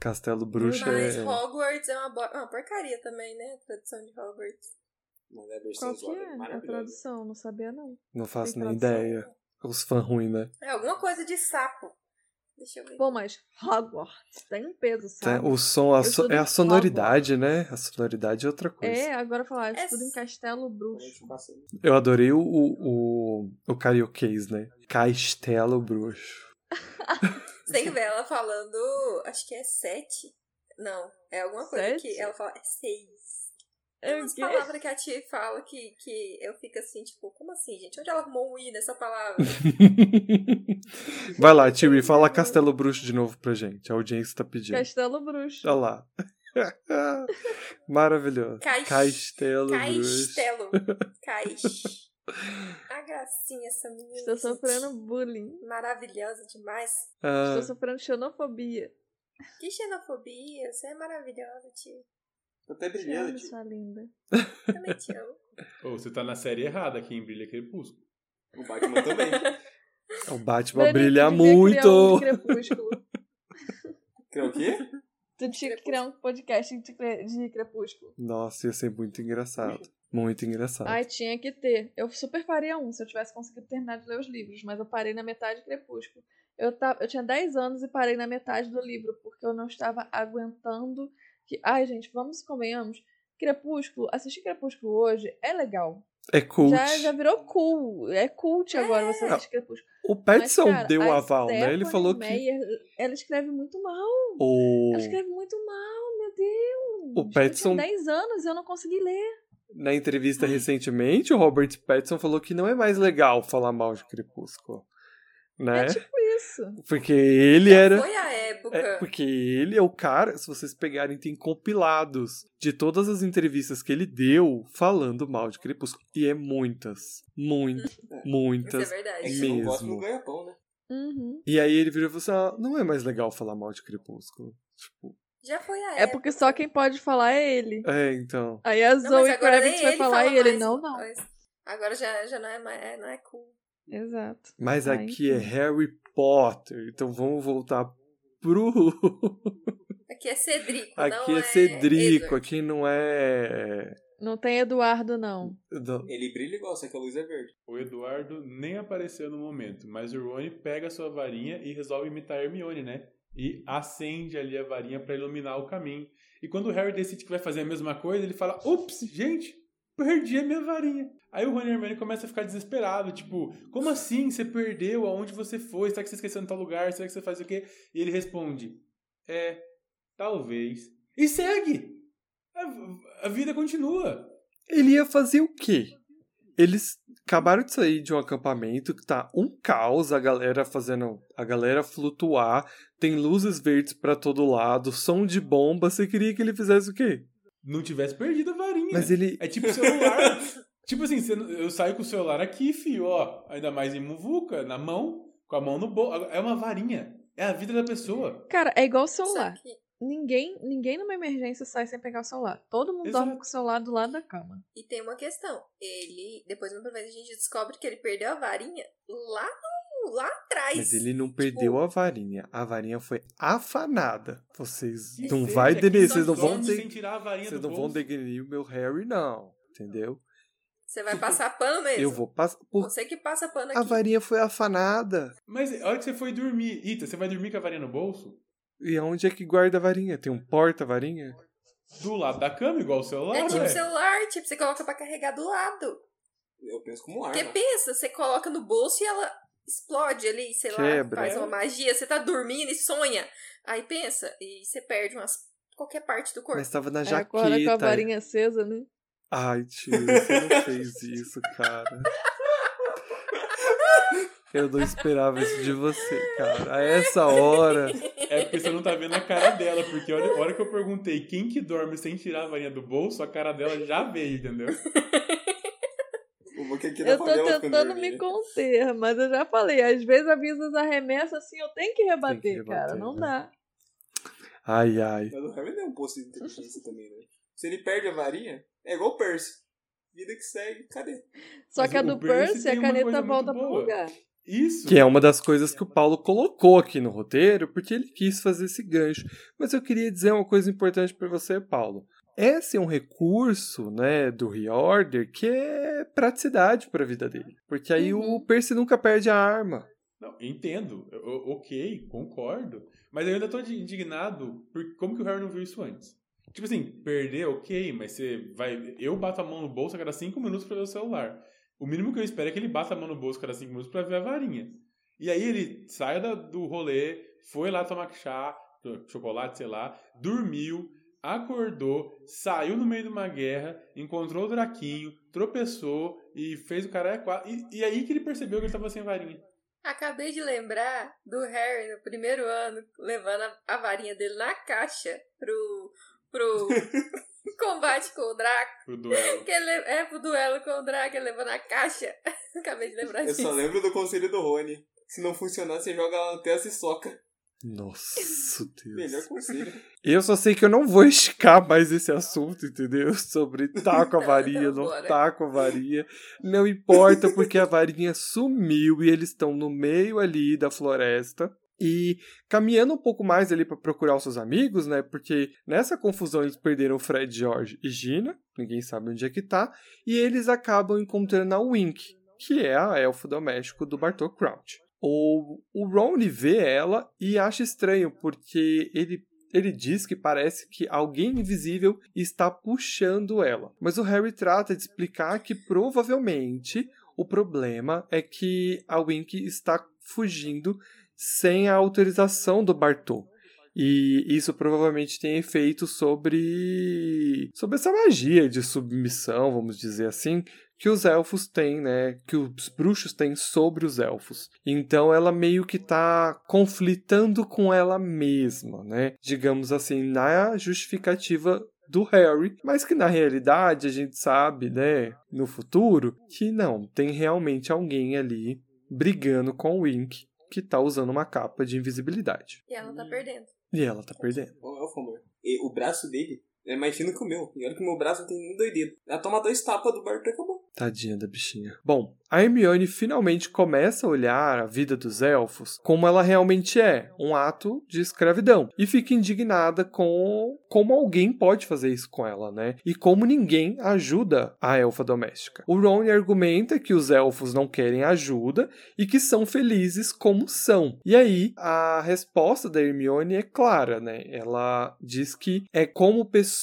Castelo Bruxo Mas é. Hogwarts é uma, bo- uma porcaria também, né? A tradução de Hogwarts. Mas a versão Qual que é a tradução? Não sabia, não. Não faço Tem nem tradução? ideia. Os fãs ruins, né? É alguma coisa de sapo. Deixa eu ver. Pô, mas Hogwarts tem um peso, Tem- sabe? O som, a so- é a sonoridade, né? A sonoridade é outra coisa. É, agora falar, eu É estudo em Castelo Bruxo. Eu adorei o, o, o, o carioquês, né? Castelo Bruxo. Você tem que ver ela falando. Acho que é sete. Não, é alguma coisa Sete? que ela fala. É seis. É Tem o umas palavras que a tia fala que, que eu fico assim, tipo, como assim, gente? Onde ela arrumou um i nessa palavra? Vai lá, Tiri, fala Castelo Bruxo de novo pra gente. A audiência tá pedindo. Castelo Bruxo. Olha lá. Maravilhoso. Castelo Bruxo. Castelo. Cais. A gracinha, essa menina. Estou gente. sofrendo bullying. Maravilhosa demais. Ah, Estou sofrendo xenofobia. Que xenofobia. Você é maravilhosa, tia. Tô até Te brilhando, amo, tio. sua linda. Também te amo. Ô, você tá na série errada aqui em Brilha Crepúsculo. O Batman também. o Batman Dani, brilha criar um muito. de crepúsculo. Quer o quê? Tu tinha que criar um podcast de, cre- de crepúsculo. Nossa, ia ser muito engraçado. Muito engraçado. Ai, tinha que ter. Eu super faria um se eu tivesse conseguido terminar de ler os livros, mas eu parei na metade de Crepúsculo. Eu, tava, eu tinha 10 anos e parei na metade do livro, porque eu não estava aguentando que. Ai, gente, vamos e convenhamos. Crepúsculo, assistir Crepúsculo hoje é legal. É cult. Já, já virou cool. É cult agora você assistir Crepúsculo. O Mas, Petson cara, deu o aval, né? Ele Stephanie falou que Meyer, ela escreve muito mal. o... Ela escreve muito mal, meu Deus. O Pattinson- Eu tinha 10 anos e eu não consegui ler. Na entrevista recentemente, o Robert Pattinson falou que não é mais legal falar mal de Crepúsculo. Né? É tipo isso. Porque ele era. Foi a época. É, porque ele é o cara, se vocês pegarem, tem compilados de todas as entrevistas que ele deu falando mal de Crepúsculo. E é muitas. Muito, Isso é muitas. verdade. É que você não gosta Mesmo. no ganha-pão, né? Uhum. E aí ele virou e falou assim: ah, não é mais legal falar mal de Crepúsculo. Tipo, Já foi a É época. porque só quem pode falar é ele. é, então. Aí a Não, Zoe agora Kravitz vai falar fala e ele, mais, não, não. Agora já, já não, é mais, é, não é cool. Exato. Mas Ah, aqui é. Harry Potter. Então vamos voltar pro. Aqui é Cedrico, aqui não é Cedrico, Edward. aqui não é. Não tem Eduardo, não. não- Ele brilha igual, só que a luz é verde. O Eduardo nem apareceu no momento, mas o Rony pega a sua varinha e resolve imitar a Hermione, né? E acende ali a varinha pra iluminar o caminho. E quando o Harry decide que vai fazer a mesma coisa, ele fala: Ups, gente, perdi a minha varinha. Aí o Rony e Hermione começam a ficar desesperados, tipo, como assim? Você perdeu? Aonde você foi? Será que você esqueceu em tal lugar? Será que você faz o quê? E ele responde: É, talvez. E segue! A, a vida continua. Ele ia fazer o quê? Eles acabaram de sair de um acampamento que tá um caos, a galera fazendo a galera flutuar, tem luzes verdes pra todo lado, som de bomba. Você queria que ele fizesse o quê? Não tivesse perdido a varinha. Mas ele É tipo celular. tipo assim, eu saio com o celular aqui, fio, ó. Ainda mais em muvuca, na mão, com a mão no bolso. É uma varinha. É a vida da pessoa. Cara, é igual o Só celular. Ninguém, ninguém numa emergência sai sem pegar o celular. Todo mundo Exato. dorme com o celular do lado da cama. E tem uma questão. Ele, depois de uma vez, a gente descobre que ele perdeu a varinha lá, no, lá atrás. Mas ele não Tipo, perdeu a varinha. A varinha foi afanada. Vocês não vai denegrir, vocês não vão varinha vocês do não vão bolso. denegrir o meu Harry não, entendeu? Você vai passar pano mesmo. Eu vou passar por Você que passa pano aqui. a varinha foi afanada. Mas a hora que você foi dormir, Ita, você vai dormir com a varinha no bolso? E aonde é que guarda a varinha? Tem um porta-varinha? Do lado da cama, igual o celular, É tipo ué. celular, tipo, você coloca pra carregar do lado. Eu penso como arma. Porque pensa, você coloca no bolso e ela explode ali, sei Quebra. lá, faz É. uma magia, você tá dormindo e sonha. Aí pensa, e você perde umas, qualquer parte do corpo. Mas tava na Aí acorda com a jaqueta. varinha acesa, né? Ai, tio, você não fez isso, cara. Eu não esperava isso de você, cara. A essa hora. É porque você não tá vendo a cara dela, porque a hora que eu perguntei quem que dorme sem tirar a varinha do bolso, a cara dela já veio, entendeu? Eu tô tentando me conter, mas eu já falei, às vezes a Visas arremessa assim, eu tenho que rebater, que rebater cara, não né? dá. Ai, ai. Mas o Harry é um posto de inteligência também, né? Se ele perde a varinha, é igual o Percy. Vida que segue, cadê? Só mas que a do Percy, Percy a caneta volta pro lugar. Isso. Que é uma das coisas que o Paulo colocou aqui no roteiro, porque ele quis fazer esse gancho. Mas eu queria dizer uma coisa importante para você, Paulo. Esse é um recurso, né, do reorder que é praticidade para a vida dele, porque aí uhum. o Percy nunca perde a arma. Não, entendo, eu, ok, concordo, mas eu ainda tô indignado por como que o Harry não viu isso antes. Tipo assim, perder, ok, mas você vai. Eu bato a mão no bolso a cada cinco minutos para ver o celular. O mínimo que eu espero é que ele bata a mão no bolso cada cinco minutos para ver a varinha. E aí ele sai da, do rolê, foi lá tomar chá, chocolate, sei lá, dormiu, acordou, saiu no meio de uma guerra, encontrou o Draquinho, tropeçou e fez o cara. E, e aí que ele percebeu que ele tava sem varinha. Acabei de lembrar do Harry no primeiro ano, levando a, a varinha dele na caixa pro, pro combate com o Draco. Pro duelo. Que ele, é, pro duelo com o Draco, ele levou na caixa. Acabei de lembrar Eu disso. Eu só lembro do conselho do Rony. Se não funcionar, você joga ela na testa e soca. Nossa, Deus. Melhor conselho. Eu só sei que eu não vou esticar mais esse assunto, entendeu? Sobre tá com a varinha, não tá com a varinha. Não importa, porque a varinha sumiu e eles estão no meio ali da floresta. E caminhando um pouco mais ali para procurar os seus amigos, né? Porque nessa confusão eles perderam Fred, George e Gina, ninguém sabe onde é que tá, e eles acabam encontrando a Wink, que é a elfo doméstico do Bartok Crouch. O, o Ron vê ela e acha estranho, porque ele ele diz que parece que alguém invisível está puxando ela. Mas o Harry trata de explicar que provavelmente o problema é que a Wink está fugindo sem a autorização do Bartô. E isso provavelmente tem efeito sobre sobre essa magia de submissão, vamos dizer assim, que os elfos têm, né? Que os bruxos têm sobre os elfos. Então ela meio que tá conflitando com ela mesma, né? Digamos assim, na justificativa do Harry, mas que na realidade a gente sabe, né, no futuro, que não, tem realmente alguém ali brigando com o Wink que tá usando uma capa de invisibilidade. E ela tá perdendo. E ela tá perdendo. O amor. E o braço dele é mais fino que o meu. E olha que o meu braço não tem nem dois dedos. Ela toma dois tapas do barco e acabou. Tadinha da bichinha. Bom, a Hermione finalmente começa a olhar a vida dos elfos como ela realmente é, um ato de escravidão. E fica indignada com como alguém pode fazer isso com ela, né? E como ninguém ajuda a elfa doméstica. O Ron argumenta que os elfos não querem ajuda e que são felizes como são. E aí a resposta da Hermione é clara, né? Ela diz que é como pessoas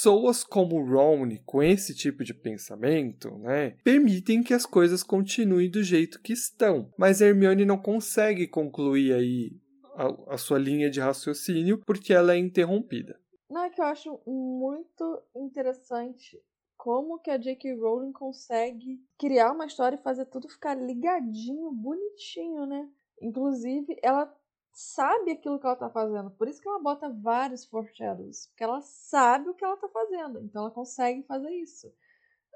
como Ron, com esse tipo de pensamento, né? permitem que as coisas continuem do jeito que estão. Mas Hermione não consegue concluir aí a, a sua linha de raciocínio porque ela é interrompida. Não, é que eu acho muito interessante como que a J.K. Rowling consegue criar uma história e fazer tudo ficar ligadinho, bonitinho, né? Inclusive, ela sabe aquilo que ela tá fazendo. Por isso que ela bota vários foreshadows. Porque ela sabe o que ela tá fazendo. Então ela consegue fazer isso.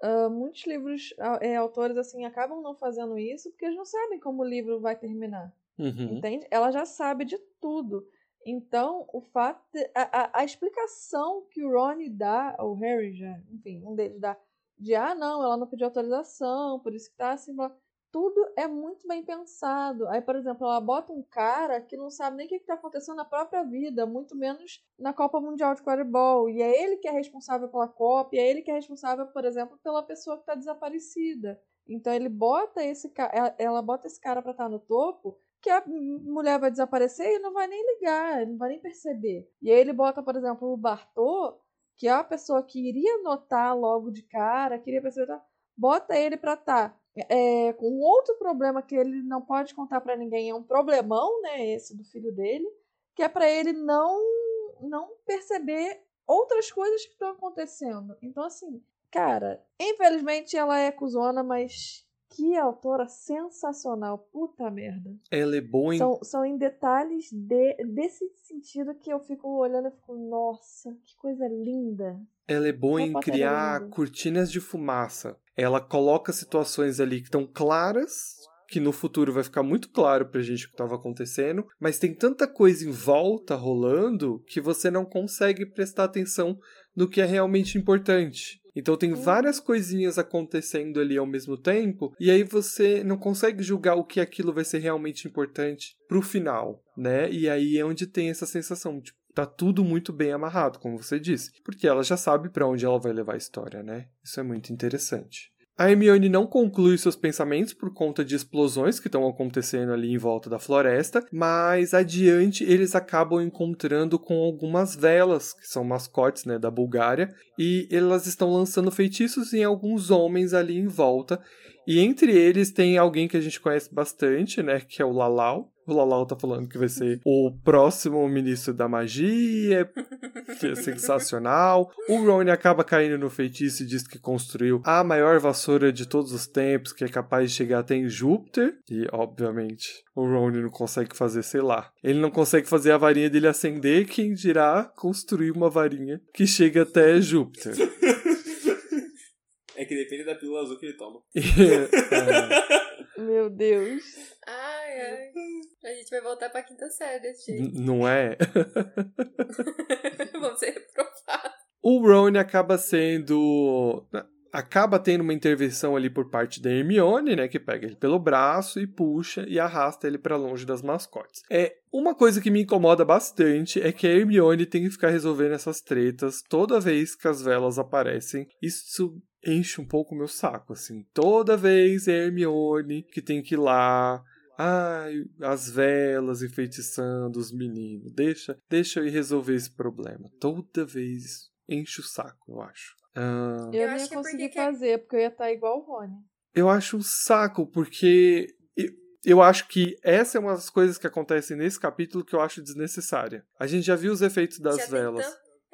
Uh, muitos livros, é, autores assim, acabam não fazendo isso porque eles não sabem como o livro vai terminar. Uhum. Entende? Ela já sabe de tudo. Então, o fato. De, a, a, a, explicação que o Ronnie dá, ou Harry já, enfim, um deles dá, de ah, não, ela não pediu autorização, por isso que tá assim. Blá, tudo é muito bem pensado. Aí, por exemplo, ela bota um cara que não sabe nem o que está acontecendo na própria vida, muito menos na Copa Mundial de Quadribol. E é ele que é responsável pela Copa, e é ele que é responsável, por exemplo, pela pessoa que está desaparecida. Então ele bota esse ela bota esse cara para estar tá no topo, que a mulher vai desaparecer e não vai nem ligar, não vai nem perceber. E aí ele bota, por exemplo, o Bartô, que é a pessoa que iria notar logo de cara, queria perceber, bota ele para estar tá é, com outro problema que ele não pode contar para ninguém, é um problemão, né, esse do filho dele, que é para ele não não perceber outras coisas que estão acontecendo. Então assim, Cara, infelizmente ela é cuzona, mas que autora sensacional. Puta merda. Ela é boa em. São, são em detalhes de, desse sentido que eu fico olhando e fico, nossa, que coisa linda. Ela é boa Uma em criar linda. cortinas de fumaça. Ela coloca situações ali que estão claras, que no futuro vai ficar muito claro pra gente o que estava acontecendo, mas tem tanta coisa em volta rolando que você não consegue prestar atenção no que é realmente importante. Então tem várias coisinhas acontecendo ali ao mesmo tempo, e aí você não consegue julgar o que aquilo vai ser realmente importante pro final, né? E aí é onde tem essa sensação, tipo, tá tudo muito bem amarrado, como você disse, porque ela já sabe pra onde ela vai levar a história, né? Isso é muito interessante. A Hermione não conclui seus pensamentos por conta de explosões que estão acontecendo ali em volta da floresta, mas adiante eles acabam encontrando com algumas velas, que são mascotes né, da Bulgária, e elas estão lançando feitiços em alguns homens ali em volta. E entre eles tem alguém que a gente conhece bastante, né? Que é o Lalau. O Lalau tá falando que vai ser o próximo ministro da magia. que é sensacional. O Ron acaba caindo no feitiço e diz que construiu a maior vassoura de todos os tempos, que é capaz de chegar até em Júpiter. E, obviamente, o Ron não consegue fazer, sei lá. Ele não consegue fazer a varinha dele acender, quem dirá construir uma varinha que chega até Júpiter. É que depende da pílula azul que ele toma. É, Meu Deus. Ai, ai. A gente vai voltar pra quinta série desse jeito. não é? Vamos ser reprovados. O Ron acaba sendo. Acaba tendo uma intervenção ali por parte da Hermione, né? Que pega ele pelo braço e puxa e arrasta ele pra longe das mascotes. É uma coisa que me incomoda bastante é que a Hermione tem que ficar resolvendo essas tretas toda vez que as velas aparecem. Isso enche um pouco o meu saco, assim. Toda vez é Hermione que tem que ir lá. Ai, as velas enfeitiçando os meninos. Deixa, deixa eu ir resolver esse problema. Toda vez enche o saco, eu acho. Ah, Eu, acho ia que é porque conseguir que- fazer, porque eu ia estar igual o Rony. eu acho um saco, porque eu, acho que essa é uma das coisas que acontecem nesse capítulo que eu acho desnecessária. A gente já viu os efeitos das Já tem velas.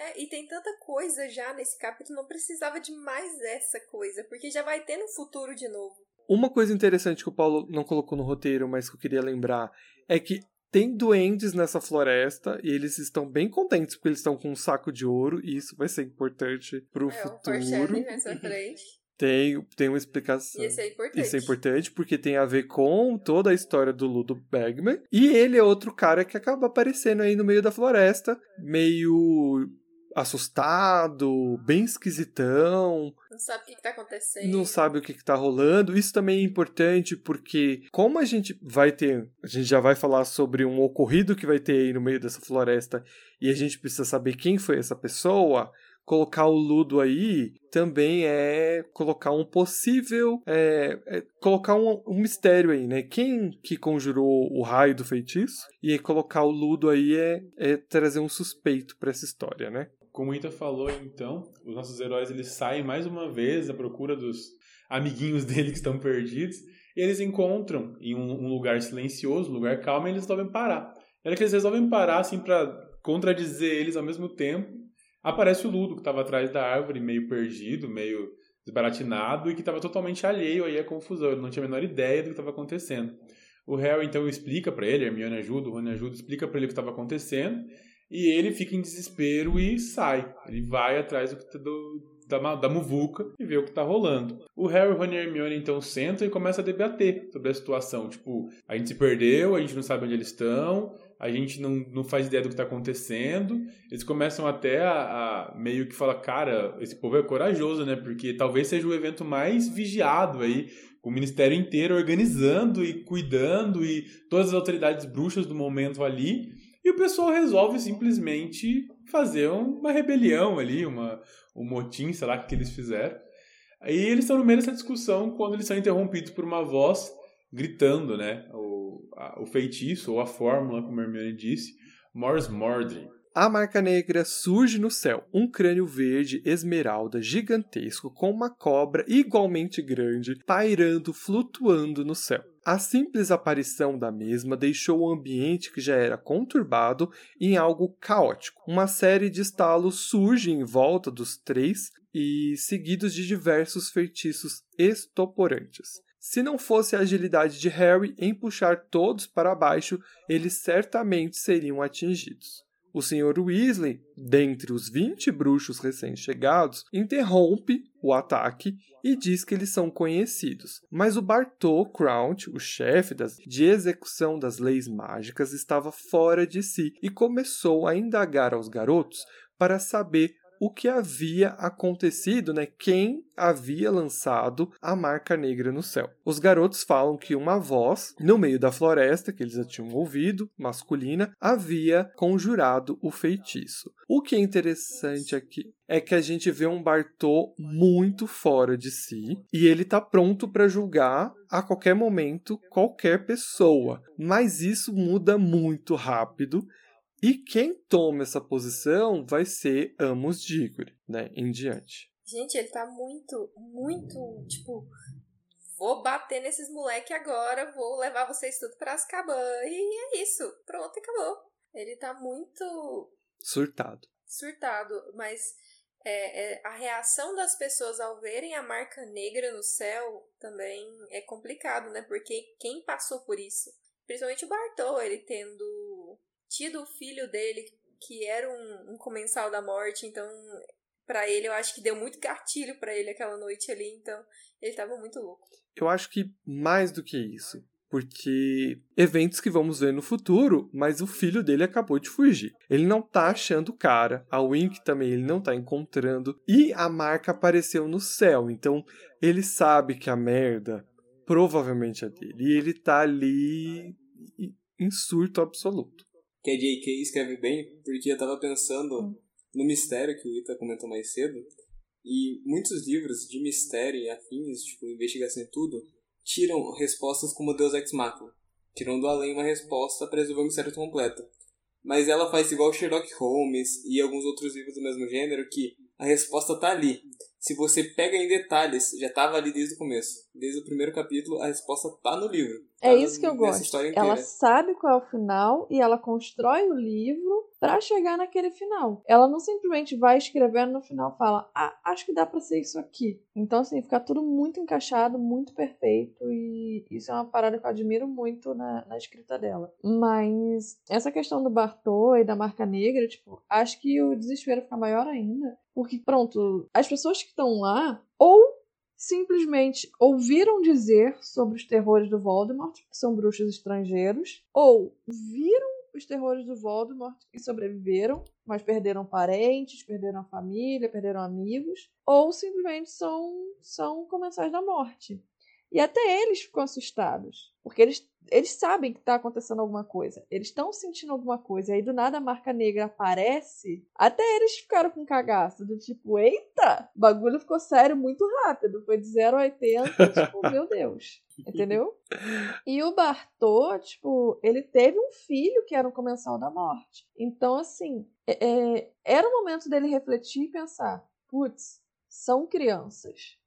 É, e tem tanta coisa já nesse capítulo, não precisava de mais essa coisa, porque já vai ter no futuro de novo. Uma coisa interessante que o Paulo não colocou no roteiro, mas que eu queria lembrar, é que tem duendes nessa floresta e eles estão bem contentes porque eles estão com um saco de ouro e isso vai ser importante pro é, o futuro. foreshadowing nessa frente. Tem, tem uma explicação. Esse é importante. Isso é importante porque tem a ver com toda a história do Ludo Bagman. E ele é outro cara que acaba aparecendo aí no meio da floresta, meio assustado, bem esquisitão, Não sabe o que, que tá acontecendo. não sabe o que, que tá rolando. Isso também é importante porque, como a gente vai ter, a gente já vai falar sobre um ocorrido que vai ter aí no meio dessa floresta e a gente precisa saber quem foi essa pessoa. Colocar o Ludo aí também é colocar um possível. É, é colocar um, um mistério aí, né? Quem que conjurou o raio do feitiço? E colocar o Ludo aí é, é trazer um suspeito pra essa história, né? Como o Ita falou, então, os nossos heróis eles saem mais uma vez à procura dos amiguinhos dele que estão perdidos e eles encontram em um, um lugar silencioso, um lugar calmo, e eles resolvem parar. Na hora que eles resolvem parar, assim, para contradizer eles ao mesmo tempo, aparece o Ludo, que estava atrás da árvore, meio perdido, meio desbaratinado e que estava totalmente alheio aí à confusão. Ele não tinha a menor ideia do que estava acontecendo. O Harry então explica para ele, a Hermione ajuda, o Rony ajuda, explica para ele o que estava acontecendo e ele fica em desespero e sai. Ele vai atrás do, tá- do- da, da muvuca e vê o que tá rolando. O Harry, Rony e Hermione então sentam e começam a debater sobre a situação. Tipo, a gente se perdeu, a gente não sabe onde eles estão, a gente não, não faz ideia do que tá acontecendo. Eles começam até a, a meio que falar, cara, esse povo é corajoso, né? Porque talvez seja o evento mais vigiado aí, com o ministério inteiro organizando e cuidando e todas as autoridades bruxas do momento ali. E o pessoal resolve simplesmente fazer uma rebelião ali, uma, um motim, sei lá que eles fizeram. Aí eles estão no meio dessa discussão quando eles são interrompidos por uma voz gritando, né? O, a- o feitiço ou a fórmula, como a Hermione disse, Mors Mordre. A marca negra surge no céu, um crânio verde esmeralda gigantesco com uma cobra igualmente grande pairando, flutuando no céu. A simples aparição da mesma deixou o ambiente que já era conturbado em algo caótico. Uma série de estalos surge em volta dos três e seguidos de diversos feitiços estoporantes. Se não fosse a agilidade de Harry em puxar todos para baixo, eles certamente seriam atingidos. O Sr. Weasley, dentre os 20 bruxos recém-chegados, interrompe o ataque e diz que eles são conhecidos. Mas o Bartol Crouch, o chefe das, de execução das leis mágicas, estava fora de si e começou a indagar aos garotos para saber o que havia acontecido, né? Quem havia lançado a marca negra no céu. Os garotos falam que uma voz, no meio da floresta, que eles já tinham ouvido, masculina, havia conjurado o feitiço. O que é interessante aqui é que a gente vê um Bartô muito fora de si e ele tá pronto para julgar a qualquer momento qualquer pessoa. Mas isso muda muito rápido e quem toma essa posição vai ser Amos Diggory, né, em diante. Gente, ele tá muito, muito, tipo, vou bater nesses moleque agora, vou levar vocês tudo pra Azkaban e é isso, pronto, acabou. Ele tá muito... Surtado. Surtado, mas é, é, a reação das pessoas ao verem a marca negra no céu também é complicado, né? Porque quem passou por isso? Principalmente o Bartol, ele tendo tido o filho dele, que era um, um comensal da morte, então para ele eu acho que deu muito gatilho para ele aquela noite ali, então ele tava muito louco. Eu acho que mais do que isso, porque eventos que vamos ver no futuro, mas o filho dele acabou de fugir. Ele não tá achando o cara, a Wink também ele não tá encontrando e a marca apareceu no céu, então ele sabe que a merda provavelmente é dele e ele tá ali em surto absoluto que a J.K. escreve bem, porque eu tava pensando hum. no mistério que o Ita comentou mais cedo, e muitos livros de mistério e afins, tipo, investigação e tudo, tiram respostas como Deus Ex Machina, tiram do além uma resposta para resolver o mistério completo. Mas ela faz igual Sherlock Holmes e alguns outros livros do mesmo gênero, que a resposta tá ali. Se você pega em detalhes, já estava ali desde o começo. Desde o primeiro capítulo, a resposta tá no livro. Tá é isso que eu gosto. Ela sabe qual é o final e ela constrói o livro para chegar naquele final. Ela não simplesmente vai escrevendo no final fala, ah, acho que dá para ser isso aqui. Então, assim, fica tudo muito encaixado, muito perfeito e isso é uma parada que eu admiro muito na, na escrita dela. Mas essa questão do Bartô e da marca negra, tipo, acho que o desespero fica maior ainda. Porque, pronto, as pessoas que estão lá ou simplesmente ouviram dizer sobre os terrores do Voldemort, que são bruxos estrangeiros, ou viram os terrores do Voldemort e sobreviveram, mas perderam parentes, perderam a família, perderam amigos, ou simplesmente são, são comensais da morte. E até eles ficam assustados, porque eles, eles sabem que está acontecendo alguma coisa, eles estão sentindo alguma coisa, e aí do nada a marca negra aparece, até eles ficaram com cagaço, do tipo, eita, o bagulho ficou sério muito rápido, foi de 0 a 80, tipo, meu Deus, entendeu? E o Bartô, tipo, ele teve um filho que era um comensal da morte, então assim, é, é, era o momento dele refletir e pensar, putz, são crianças.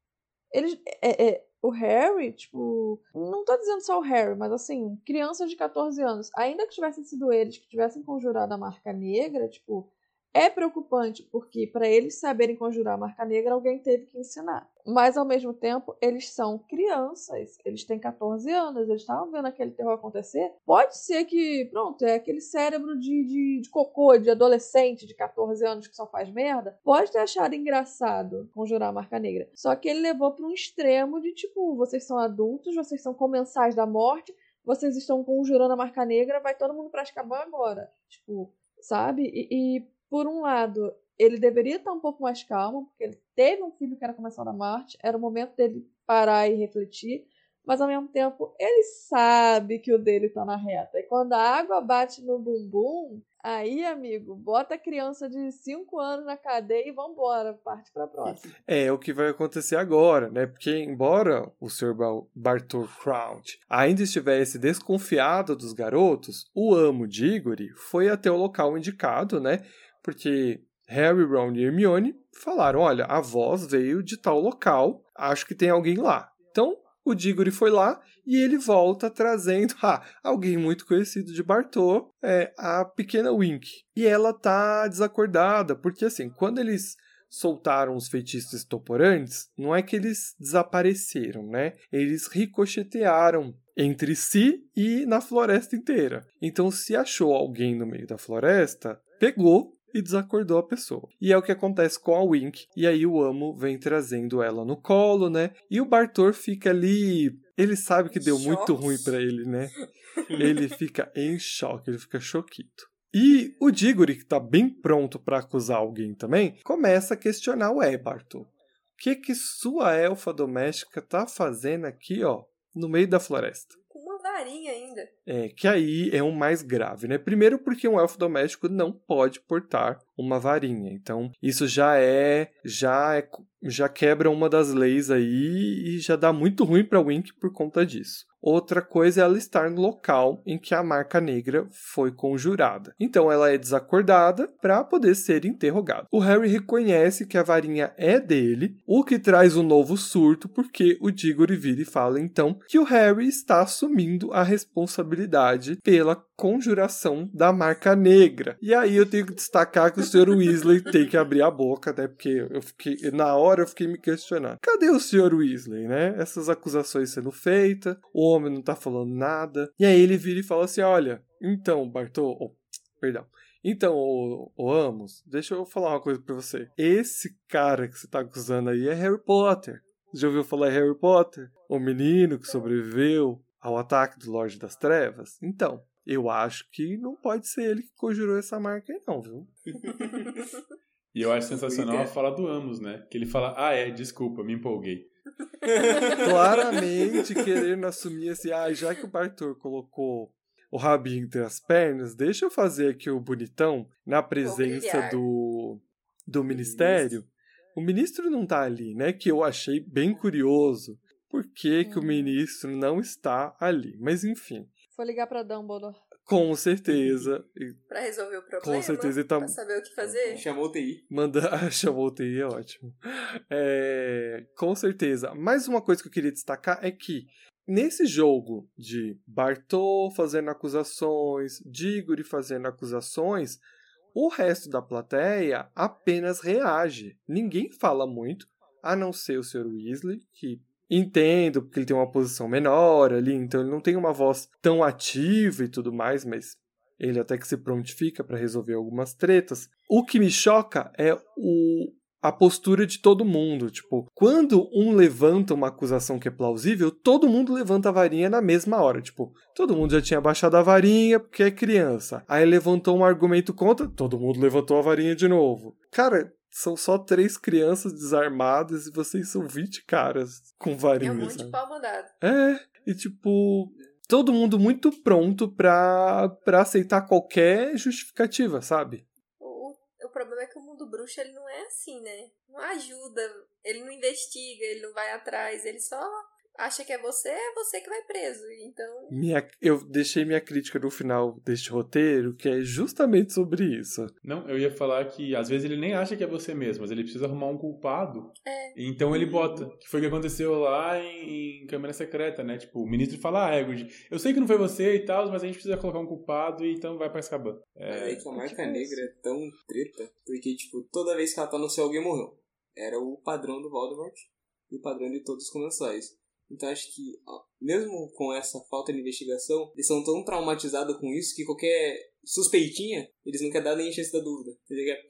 Eles, é, é, o Harry, tipo, não tô dizendo só o Harry, mas assim, crianças de 14 anos, ainda que tivessem sido eles que tivessem conjurado a marca negra, tipo, é preocupante porque para eles saberem conjurar a marca negra, alguém teve que ensinar. Mas ao mesmo tempo, eles são crianças, eles têm 14 anos, eles estavam vendo aquele terror acontecer. Pode ser que, pronto, é aquele cérebro de, de, de, cocô, de adolescente de 14 anos que só faz merda. Pode ter achado engraçado conjurar a marca negra. Só que ele levou para um extremo de tipo, vocês são adultos, vocês são comensais da morte, vocês estão conjurando a marca negra, vai todo mundo pra Azkaban agora. Tipo, sabe? E, e por um lado, ele deveria estar um pouco mais calmo, porque ele teve um filho que era começar da Marte, era o momento dele parar e refletir, mas ao mesmo tempo ele sabe que o dele tá na reta. E quando a água bate no bumbum, aí, amigo, bota a criança de 5 anos na cadeia e vambora, parte pra próxima. É o que vai acontecer agora, né? Porque embora o Sr. Bartol Crouch ainda estivesse desconfiado dos garotos, o amo Diggory foi até o local indicado, né? Porque Harry, Ron e Hermione falaram: olha, a voz veio de tal local, acho que tem alguém lá. Então, o Diggory foi lá e ele volta trazendo ah, alguém muito conhecido de Bartô, é a pequena Wink. E ela tá desacordada, porque assim, quando eles soltaram os feitiços estoporantes, não é que eles desapareceram, né? Eles ricochetearam entre si e na floresta inteira. Então, se achou alguém no meio da floresta, pegou e desacordou a pessoa. E é o que acontece com a Wink. E aí o Amo vem trazendo ela no colo, né? E o Bartor fica ali. Ele sabe que deu muito ruim para ele, né? Ele fica em choque, ele fica choquito. E o Diggory, que tá bem pronto para acusar alguém também, começa a questionar o Bartol. O que que sua elfa doméstica tá fazendo aqui, ó, no meio da floresta? Ainda. É, que aí é o mais grave, né? Primeiro porque um elfo doméstico não pode portar uma varinha. Então, isso já é já é, já quebra uma das leis aí e já dá muito ruim para Wink por conta disso. Outra coisa é ela estar no local em que a marca negra foi conjurada. Então ela é desacordada para poder ser interrogada. O Harry reconhece que a varinha é dele, o que traz um novo surto, porque o Diggory vira e fala então que o Harry está assumindo a responsabilidade pela conjuração da marca negra. E aí eu tenho que destacar que o Sr. Weasley tem que abrir a boca, né? Porque eu fiquei, na hora eu fiquei me questionando. Cadê o Sr. Weasley, né? Essas acusações sendo feitas, o homem não tá falando nada. E aí ele vira e fala assim: olha, então, Bartô, oh, perdão. Então, ô Amos, deixa eu falar uma coisa pra você. Esse cara que você tá acusando aí é Harry Potter. Já ouviu falar Harry Potter? O menino que sobreviveu ao ataque do Lorde das Trevas? Então, eu acho que não pode ser ele que conjurou essa marca aí, não, viu? e eu acho sensacional a fala do Amos, né? Que ele fala: Ah, é, desculpa, me empolguei. Claramente querendo assumir assim, ah, já que o Bartor colocou o rabinho entre as pernas, deixa eu fazer aqui o bonitão na presença do, do ministério. O ministro não tá ali, né? Que eu achei bem curioso. Por que, que o uhum. ministro não está ali? Mas enfim. Foi ligar pra Dumbledore. Com certeza. Pra resolver o problema. Com certeza. Ele tá... Pra saber o que fazer. Chamou o TI. Manda... Chamou o TI, é ótimo. É... Com certeza. Mais uma coisa que eu queria destacar é que nesse jogo de Bartô fazendo acusações, Diggory fazendo acusações, o resto da plateia apenas reage. Ninguém fala muito, a não ser o Sr. Weasley, que Entendo, porque ele tem uma posição menor ali, então ele não tem uma voz tão ativa e tudo mais, mas ele até que se prontifica para resolver algumas tretas. O que me choca é o a postura de todo mundo. Tipo, quando um levanta uma acusação que é plausível, todo mundo levanta a varinha na mesma hora. Tipo, todo mundo já tinha baixado a varinha porque é criança. Aí levantou um argumento contra, todo mundo levantou a varinha de novo. Cara, são só três crianças desarmadas e vocês são 20 caras com varinhas. É um monte de pau mandado. É, e tipo, todo mundo muito pronto pra, pra aceitar qualquer justificativa, sabe? O, o problema é que o mundo bruxo ele não é assim, né? Não ajuda, ele não investiga, ele não vai atrás, ele só acha que é você, é você que vai preso. Então. Minha, eu deixei minha crítica no final deste roteiro, que é justamente sobre isso. Não, eu ia falar que às vezes ele nem acha que é você mesmo, mas ele precisa arrumar um culpado. É. Então ele bota. Que foi o que aconteceu lá em, em Câmara Secreta, né? Tipo, o ministro fala, ah, Hagrid, eu sei que não foi você e tal, mas a gente precisa colocar um culpado e então vai pra Azkaban. É, mas aí que a marca tipo negra é tão treta, porque, tipo, toda vez que ela tá no céu, alguém morreu. Era o padrão do Voldemort e o padrão de todos os comensais. Então acho que, mesmo com essa falta de investigação, eles são tão traumatizados com isso que qualquer suspeitinha, eles querem dar nem chance da dúvida.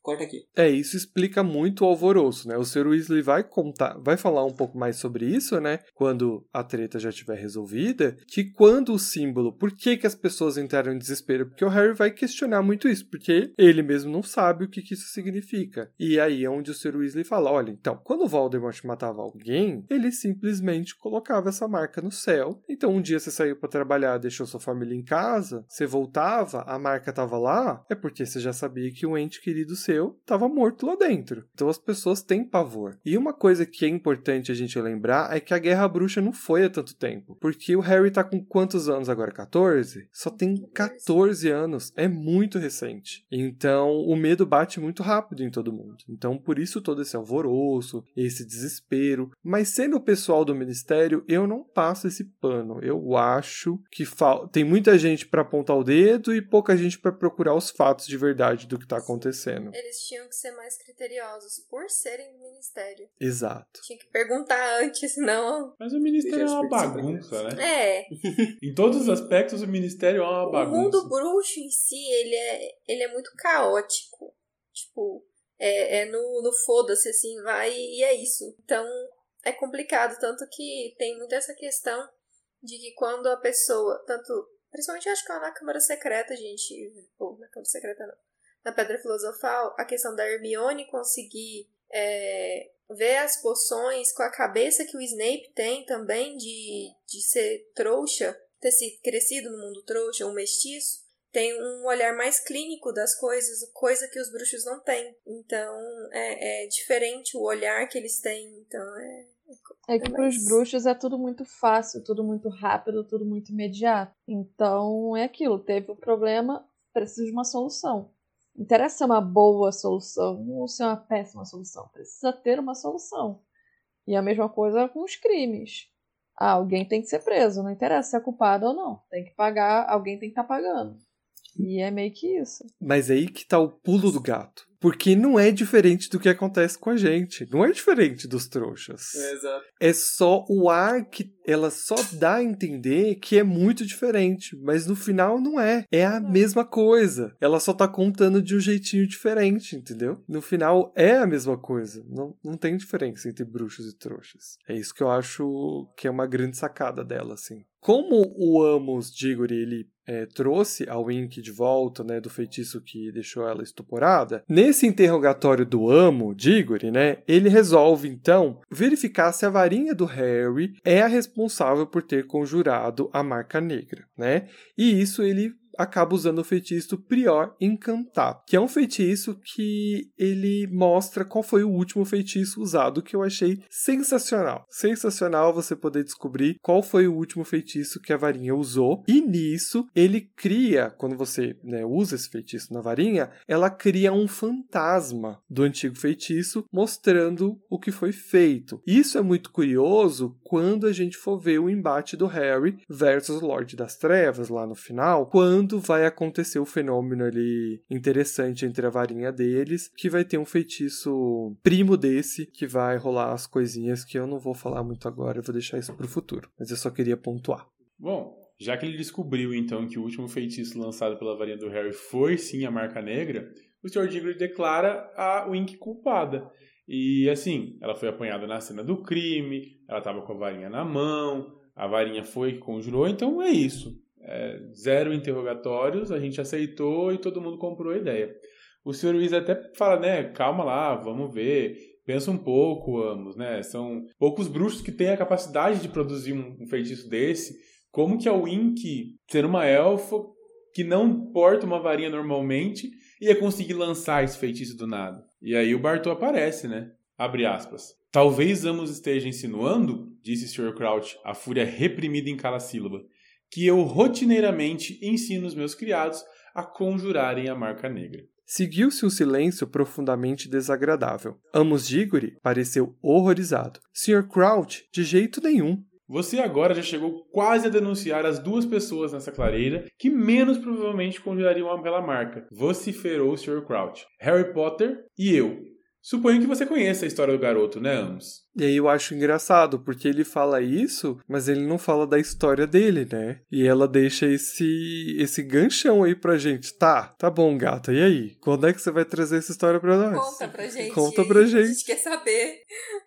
Corta aqui. É, isso explica muito o alvoroço, né? O Sr. Weasley vai contar, vai falar um pouco mais sobre isso, né? Quando a treta já estiver resolvida, que quando o símbolo, por que que as pessoas entraram em desespero? Porque o Harry vai questionar muito isso, porque ele mesmo não sabe o que que isso significa. E aí é onde o Sr. Weasley fala, olha, então, quando o Voldemort matava alguém, ele simplesmente colocava essa marca no céu. Então um dia você saiu para trabalhar, deixou sua família em casa, você voltava, a marca marca tava lá, é porque você já sabia que um ente querido seu tava morto lá dentro. Então as pessoas têm pavor. E uma coisa que é importante a gente lembrar é que a Guerra Bruxa não foi há tanto tempo. Porque o Harry tá com quantos anos agora? 14? Só tem 14 anos. É muito recente. Então o medo bate muito rápido em todo mundo. Então por isso todo esse alvoroço, esse desespero. Mas sendo o pessoal do ministério, eu não passo esse pano. Eu acho que fal... tem muita gente para apontar o dedo e pouca gente para procurar os fatos de verdade do que tá acontecendo. Eles tinham que ser mais criteriosos por serem ministério. Exato. Tinha que perguntar antes, não. Mas o ministério é uma bagunça, né? É, Em todos os aspectos, o ministério é uma o bagunça. mundo bruxo em si, ele é, ele é muito caótico. Tipo, é, é no, no foda-se, assim, vai e é isso. Então, é complicado. Tanto que tem muito essa questão de que quando a pessoa, tanto, principalmente acho que é na Câmara Secreta, gente, ou na Câmara Secreta não, na Pedra Filosofal, a questão da Hermione conseguir é, ver as poções com a cabeça que o Snape tem também de, de ser trouxa, ter sido crescido no mundo trouxa, um mestiço, tem um olhar mais clínico das coisas, coisa que os bruxos não têm. Então é, é diferente o olhar que eles têm. Então é. É que É pros mais- bruxos é tudo muito fácil, tudo muito rápido, tudo muito imediato. Então é aquilo, teve um problema, precisa de uma solução. Não interessa ser uma boa solução ou ser uma péssima solução, precisa ter uma solução. E a mesma coisa com os crimes. Ah, alguém tem que ser preso, não interessa se é culpado ou não. Tem que pagar, alguém tem que estar pagando. E é meio que isso. Mas aí que tá o pulo do gato. Porque não é diferente do que acontece com a gente. Não é diferente dos trouxas. É, exato. É só o ar que ela só dá a entender que é muito diferente, mas no final não é. É a mesma coisa. Ela só tá contando de um jeitinho diferente, entendeu? No final é a mesma coisa. Não, não tem diferença entre bruxos e trouxas. É isso que eu acho que é uma grande sacada dela, assim. Como o Amos Diggory, ele é, trouxe a Wink de volta, né, do feitiço que deixou ela estuporada, nesse interrogatório do Amo, Diggory, né, ele resolve então verificar se a varinha do Harry é a responsável por ter conjurado a marca negra, né? E isso ele acaba usando o feitiço Prior Encantar, que é um feitiço que ele mostra qual foi o último feitiço usado, que eu achei sensacional. Sensacional você poder descobrir qual foi o último feitiço que a varinha usou. E nisso, ele cria, quando você né, usa esse feitiço na varinha, ela cria um fantasma do antigo feitiço mostrando o que foi feito. Isso é muito curioso quando a gente for ver o embate do Harry versus Lorde das Trevas lá no final, quando vai acontecer o fenômeno ali interessante entre a varinha deles, que vai ter um feitiço primo desse que vai rolar as coisinhas que eu não vou falar muito agora, eu vou deixar isso pro futuro, mas eu só queria pontuar. Bom, já que ele descobriu então que o último feitiço lançado pela varinha do Harry foi sim a marca negra, o Sr. Diggory declara a Wink culpada. E assim, ela foi apanhada na cena do crime, ela estava com a varinha na mão, a varinha foi que conjurou, então é isso. É, zero interrogatórios, a gente aceitou e todo mundo comprou a ideia. O Sr. Luiz até fala, né, calma lá, vamos ver, pensa um pouco, Amos, né, são poucos bruxos que têm a capacidade de produzir um, um feitiço desse, como que a Wink, ser uma elfa que não porta uma varinha normalmente, ia conseguir lançar esse feitiço do nada? E aí o Bartô aparece, né? Abre aspas. Talvez Amos esteja insinuando, disse Sr. Crouch, a fúria reprimida em cada sílaba, que eu rotineiramente ensino os meus criados a conjurarem a marca negra. Seguiu-se um silêncio profundamente desagradável. Amos Diggory pareceu horrorizado. Sr. Crouch, de jeito nenhum. Você agora já chegou quase a denunciar as duas pessoas nessa clareira que menos provavelmente conjurariam pela marca, vociferou o Sr. Crouch. Harry Potter e eu. Suponho que você conheça a história do garoto, né, Amos? E aí eu acho engraçado, porque ele fala isso, mas ele não fala da história dele, né? E ela deixa esse esse ganchão aí pra gente. Tá, tá bom, gata. E aí? Quando é que você vai trazer essa história pra nós? Conta pra gente. Conta pra A gente. gente quer saber.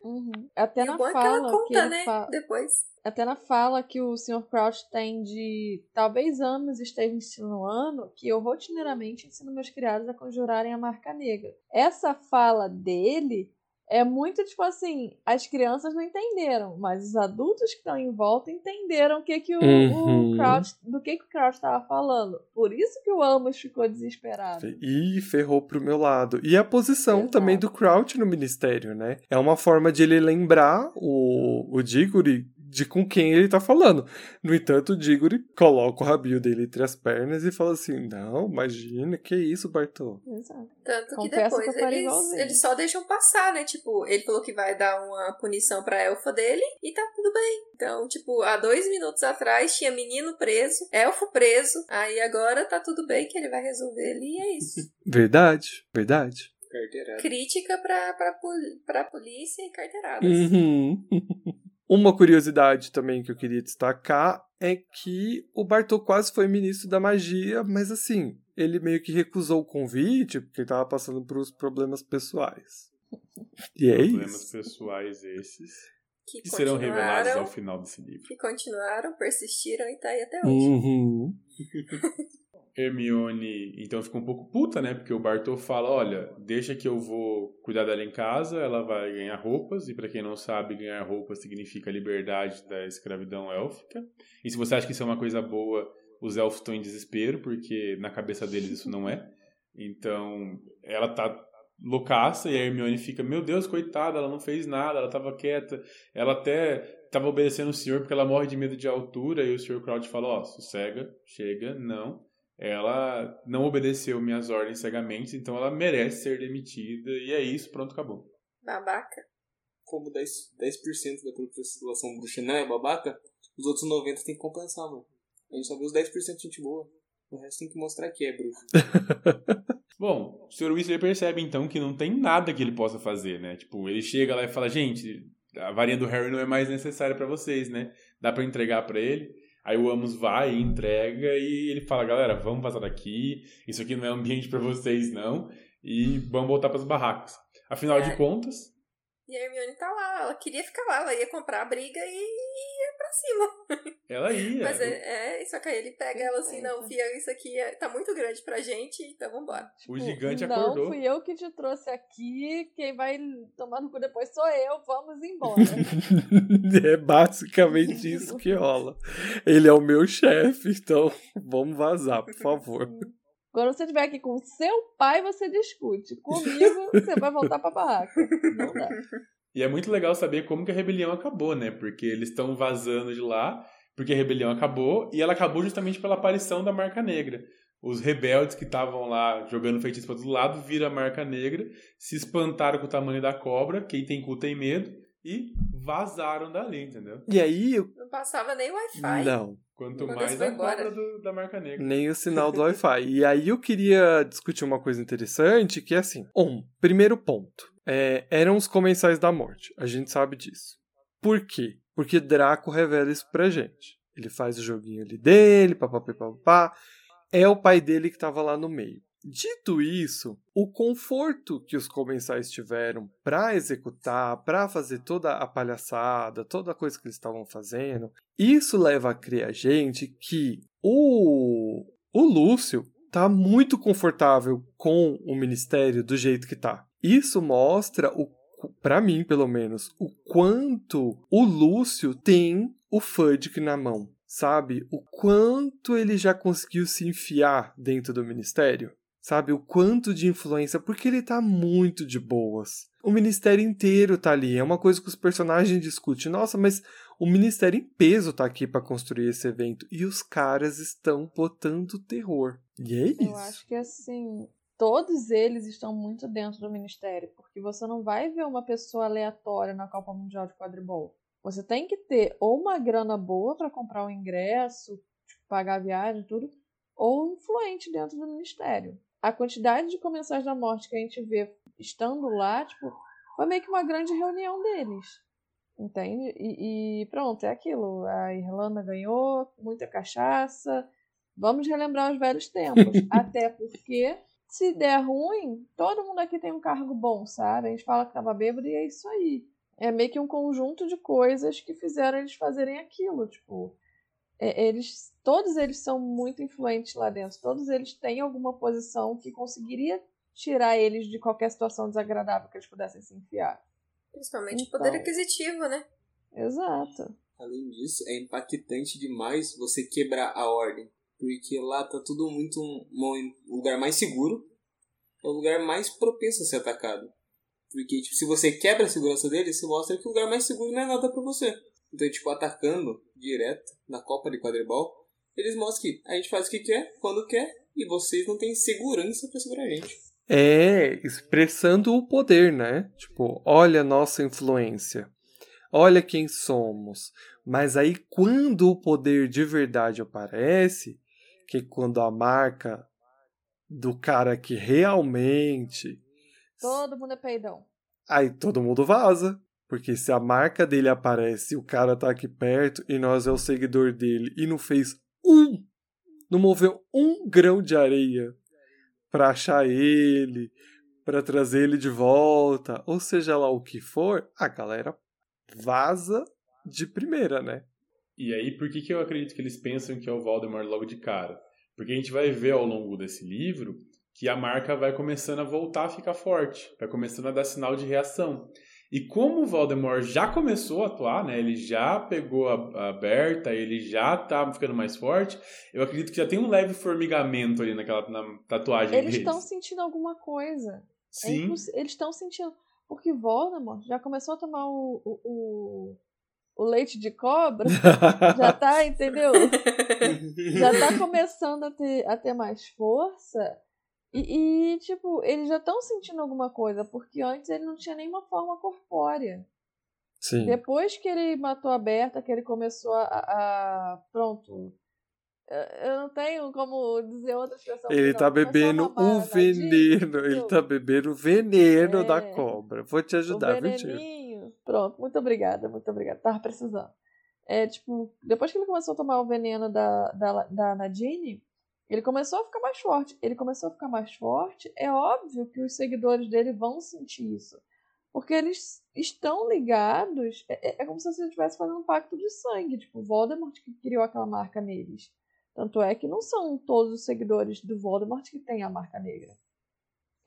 Uhum. Até e na o bom é que fala ela que conta, ele né? fa- Depois. até na fala que o Sr. Crouch tem de talvez Amos esteja insinuando que eu rotineiramente ensino meus criados a conjurarem a marca negra. Essa fala dele é muito tipo assim, as crianças não entenderam, mas os adultos que estão em volta entenderam o que que o, Uhum. o Crouch, do que que o Crouch estava falando. Por isso que o Amos ficou desesperado. E ferrou pro meu lado. E a posição Exato. também do Crouch no ministério, né? É uma forma de ele lembrar o, o Diggory de com quem ele tá falando. No entanto, o Diggory coloca o rabinho dele entre as pernas e fala assim: Não, imagina, que isso, Bartô? Exato. Tanto que Confesso depois que eles, eles só deixam passar, né? Tipo, ele falou que vai dar uma punição pra elfa dele e tá tudo bem. Então, tipo, há dois minutos atrás tinha menino preso, elfo preso, aí agora tá tudo bem que ele vai resolver ali e é isso. Verdade, verdade. Carteirada. Crítica pra, pra, pra polícia e carteiradas. Uhum. Uma curiosidade também que eu queria destacar é que o Bartô quase foi ministro da magia, mas assim, ele meio que recusou o convite porque ele tava passando por uns problemas pessoais. E é Problemas isso. pessoais esses Que, que serão revelados continuaram, ao final desse livro. que continuaram, persistiram e tá aí até hoje. Uhum. Hermione, então, ficou um pouco puta, né? Porque o Bartô fala: olha, deixa que eu vou cuidar dela em casa, ela vai ganhar roupas, e pra quem não sabe, ganhar roupas significa liberdade da escravidão élfica. E se você acha que isso é uma coisa boa, os elfos estão em desespero, porque na cabeça deles isso não é. Então, ela tá loucaça e a Hermione fica: meu Deus, coitada, ela não fez nada, ela tava quieta, ela até tava obedecendo o senhor porque ela morre de medo de altura. E o senhor Crouch fala: ó, sossega, chega, não ela não obedeceu minhas ordens cegamente, então ela merece ser demitida, e é isso, pronto, acabou. Babaca. Como 10%, 10 da população bruxa não é babaca, os outros 90% tem que compensar, mano. A gente só vê os 10% de gente boa. O resto tem que mostrar que é bruxo. Bom, o Sr. Weasley percebe então que não tem nada que ele possa fazer, né? Tipo, ele chega lá e fala: gente, a varinha do Harry não é mais necessária pra vocês, né? Dá pra entregar pra ele. Aí o Amos vai e entrega e ele fala: galera, vamos passar daqui. Isso aqui não é ambiente pra vocês, não. E vamos voltar pras barracas. Afinal de É. contas, E a Hermione tá lá, ela queria ficar lá, ela ia comprar a briga e ia pra cima. ela ia. Mas é, é, só que aí ele pega ela assim, não, Fia, isso aqui é- tá muito grande pra gente, então vambora. O gigante não, acordou. fui eu que te trouxe aqui. Quem vai tomar no cu depois sou eu. Vamos embora. é basicamente isso que rola. Ele é o meu chefe, então vamos vazar, por favor. Quando você estiver aqui com seu pai, você discute. Comigo, você vai voltar pra barraca. Não dá. E é muito legal saber como que a rebelião acabou, né? Porque eles estão vazando de lá, porque a rebelião acabou, e ela acabou justamente pela aparição da Marca Negra. Os rebeldes que estavam lá jogando feitiço para todo lado viram a Marca Negra, se espantaram com o tamanho da cobra, quem tem cu tem medo, e vazaram dali, entendeu? E aí, eu- Não passava nem Wi-Fi. não, Quanto Quando mais a cobra do- da Marca Negra. nem o sinal do Wi-Fi. E aí eu queria discutir uma coisa interessante, que é assim. Um, primeiro ponto. É, eram os comensais da morte. A gente sabe disso. Por quê? Porque Draco revela isso pra gente. Ele faz o joguinho ali dele, papapá, papapá. É o pai dele que tava lá no meio. Dito isso, o conforto que os comensais tiveram para executar, para fazer toda a palhaçada, toda a coisa que eles estavam fazendo, isso leva a crer a gente que o, o Lúcio tá muito confortável com o ministério do jeito que tá. Isso mostra o para mim, pelo menos, o quanto o Lúcio tem o Fudge na mão, sabe? O quanto ele já conseguiu se enfiar dentro do ministério, sabe? O quanto de influência, porque ele tá muito de boas. O ministério inteiro tá ali, é uma coisa que os personagens discutem. Nossa, mas o ministério em peso tá aqui para construir esse evento e os caras estão botando terror. E é isso. Eu acho que assim, todos eles estão muito dentro do ministério, porque você não vai ver uma pessoa aleatória na Copa Mundial de Quadribol. Você tem que ter ou uma grana boa para comprar o ingresso, tipo, pagar a viagem, tudo, ou influente dentro do ministério. A quantidade de comensais da morte que a gente vê estando lá, tipo, foi meio que uma grande reunião deles. Entende? E, e pronto, é aquilo. A Irlanda ganhou, muita cachaça. Vamos relembrar os velhos tempos. Até porque, se der ruim, todo mundo aqui tem um cargo bom, sabe? A gente fala que tava bêbado e é isso aí. É meio que um conjunto de coisas que fizeram eles fazerem aquilo. Tipo, é- eles, todos eles são muito influentes lá dentro. Todos eles têm alguma posição que conseguiria tirar eles de qualquer situação desagradável que eles pudessem se enfiar. Principalmente Então. poder aquisitivo, né? Exato. Além disso, é impactante demais você quebrar a ordem. Porque lá tá tudo muito um, um lugar mais seguro. É o lugar mais propenso a ser atacado. Porque, tipo, se você quebra a segurança dele, você mostra que o lugar mais seguro não é nada pra você. Então, tipo, atacando direto na Copa de Quadribol, eles mostram que a gente faz o que quer, quando quer, e vocês não têm segurança pra segurar a gente. É, expressando o poder, né? Tipo, olha a nossa influência. Olha quem somos. Mas aí, quando o poder de verdade aparece, que quando a marca do cara que realmente. Todo mundo é peidão. Aí todo mundo vaza. Porque se a marca dele aparece e o cara tá aqui perto e nós é o seguidor dele e não fez um, não moveu um grão de areia pra achar ele, pra trazer ele de volta, ou seja lá o que for, a galera vaza de primeira, né? E aí, por que, que eu acredito que eles pensam que é o Voldemort logo de cara? Porque a gente vai ver ao longo desse livro que a marca vai começando a voltar a ficar forte, vai começando a dar sinal de reação. E como o Voldemort já começou a atuar, né? Ele já pegou a, a Berta, ele já tá ficando mais forte. Eu acredito que já tem um leve formigamento ali naquela na tatuagem Eles estão sentindo alguma coisa. É Sim, imposs- Eles estão sentindo. Porque Voldemort já começou a tomar o, o, o, o leite de cobra. já tá, entendeu? já tá começando a ter, a ter mais força. E, e, tipo, eles já estão sentindo alguma coisa, porque antes ele não tinha nenhuma forma corpórea. Sim. Depois que ele matou a Berta, que ele começou a. a- pronto. Eu- não tenho como dizer outra expressão. Ele tá não, a bebendo o na veneno, ele tá bebendo o veneno da É. cobra. Vou te ajudar, viu, veneninho. Pronto, muito obrigada, muito obrigada. Tava precisando. É, tipo, depois que ele começou a tomar o veneno da, da, da Nadine, ele começou a ficar mais forte. Ele começou a ficar mais forte, é óbvio que os seguidores dele vão sentir isso. Porque eles estão ligados. É, é- é como se você estivesse fazendo um pacto de sangue. Tipo, Voldemort que criou aquela marca neles. Tanto é que não são todos os seguidores do Voldemort que têm a marca negra.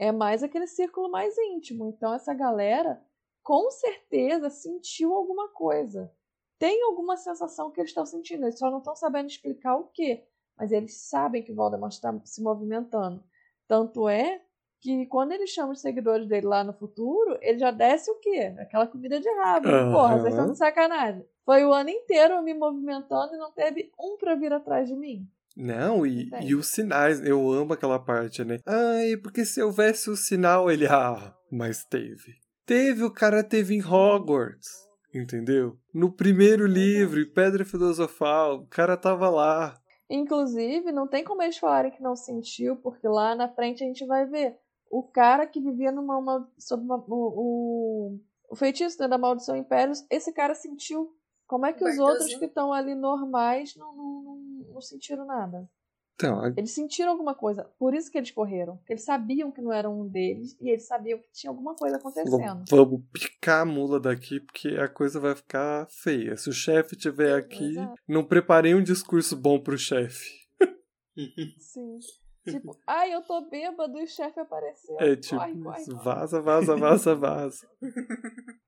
É mais aquele círculo mais íntimo. Então, essa galera, com certeza, sentiu alguma coisa. Tem alguma sensação que eles estão sentindo. Eles só não estão sabendo explicar o quê. Mas eles sabem que o Voldemort está se movimentando. Tanto é que quando ele chama os seguidores dele lá no futuro, ele já desce o quê? Aquela comida de rabo. Aham. Porra, vocês estão de sacanagem. Foi o ano inteiro eu me movimentando e não teve um pra vir atrás de mim. Não, e, Entende? e os sinais, eu amo aquela parte, né? Ai, porque se houvesse o sinal, ele. Ah, mas teve. Teve, o cara teve em Hogwarts, entendeu? No primeiro livro, em Pedra Filosofal, o cara tava lá. Inclusive, não tem como eles falarem que não sentiu, porque lá na frente a gente vai ver o cara que vivia numa uma, sob uma, o, o, o feitiço né, da maldição impérios, esse cara sentiu. Como é que os Bartozinho. outros que estão ali normais não, não, não, não sentiram nada? Então, a- Eles sentiram alguma coisa, por isso que eles correram. Eles sabiam que não era um deles e eles sabiam que tinha alguma coisa acontecendo. vamos picar a mula daqui, porque a coisa vai ficar feia. Se o chefe estiver aqui, Exato. não preparei um discurso bom pro chefe. Sim. Tipo, ai, eu tô bêbado e o chefe apareceu. É tipo, Corre, corre, corre. vaza, vaza, vaza, vaza.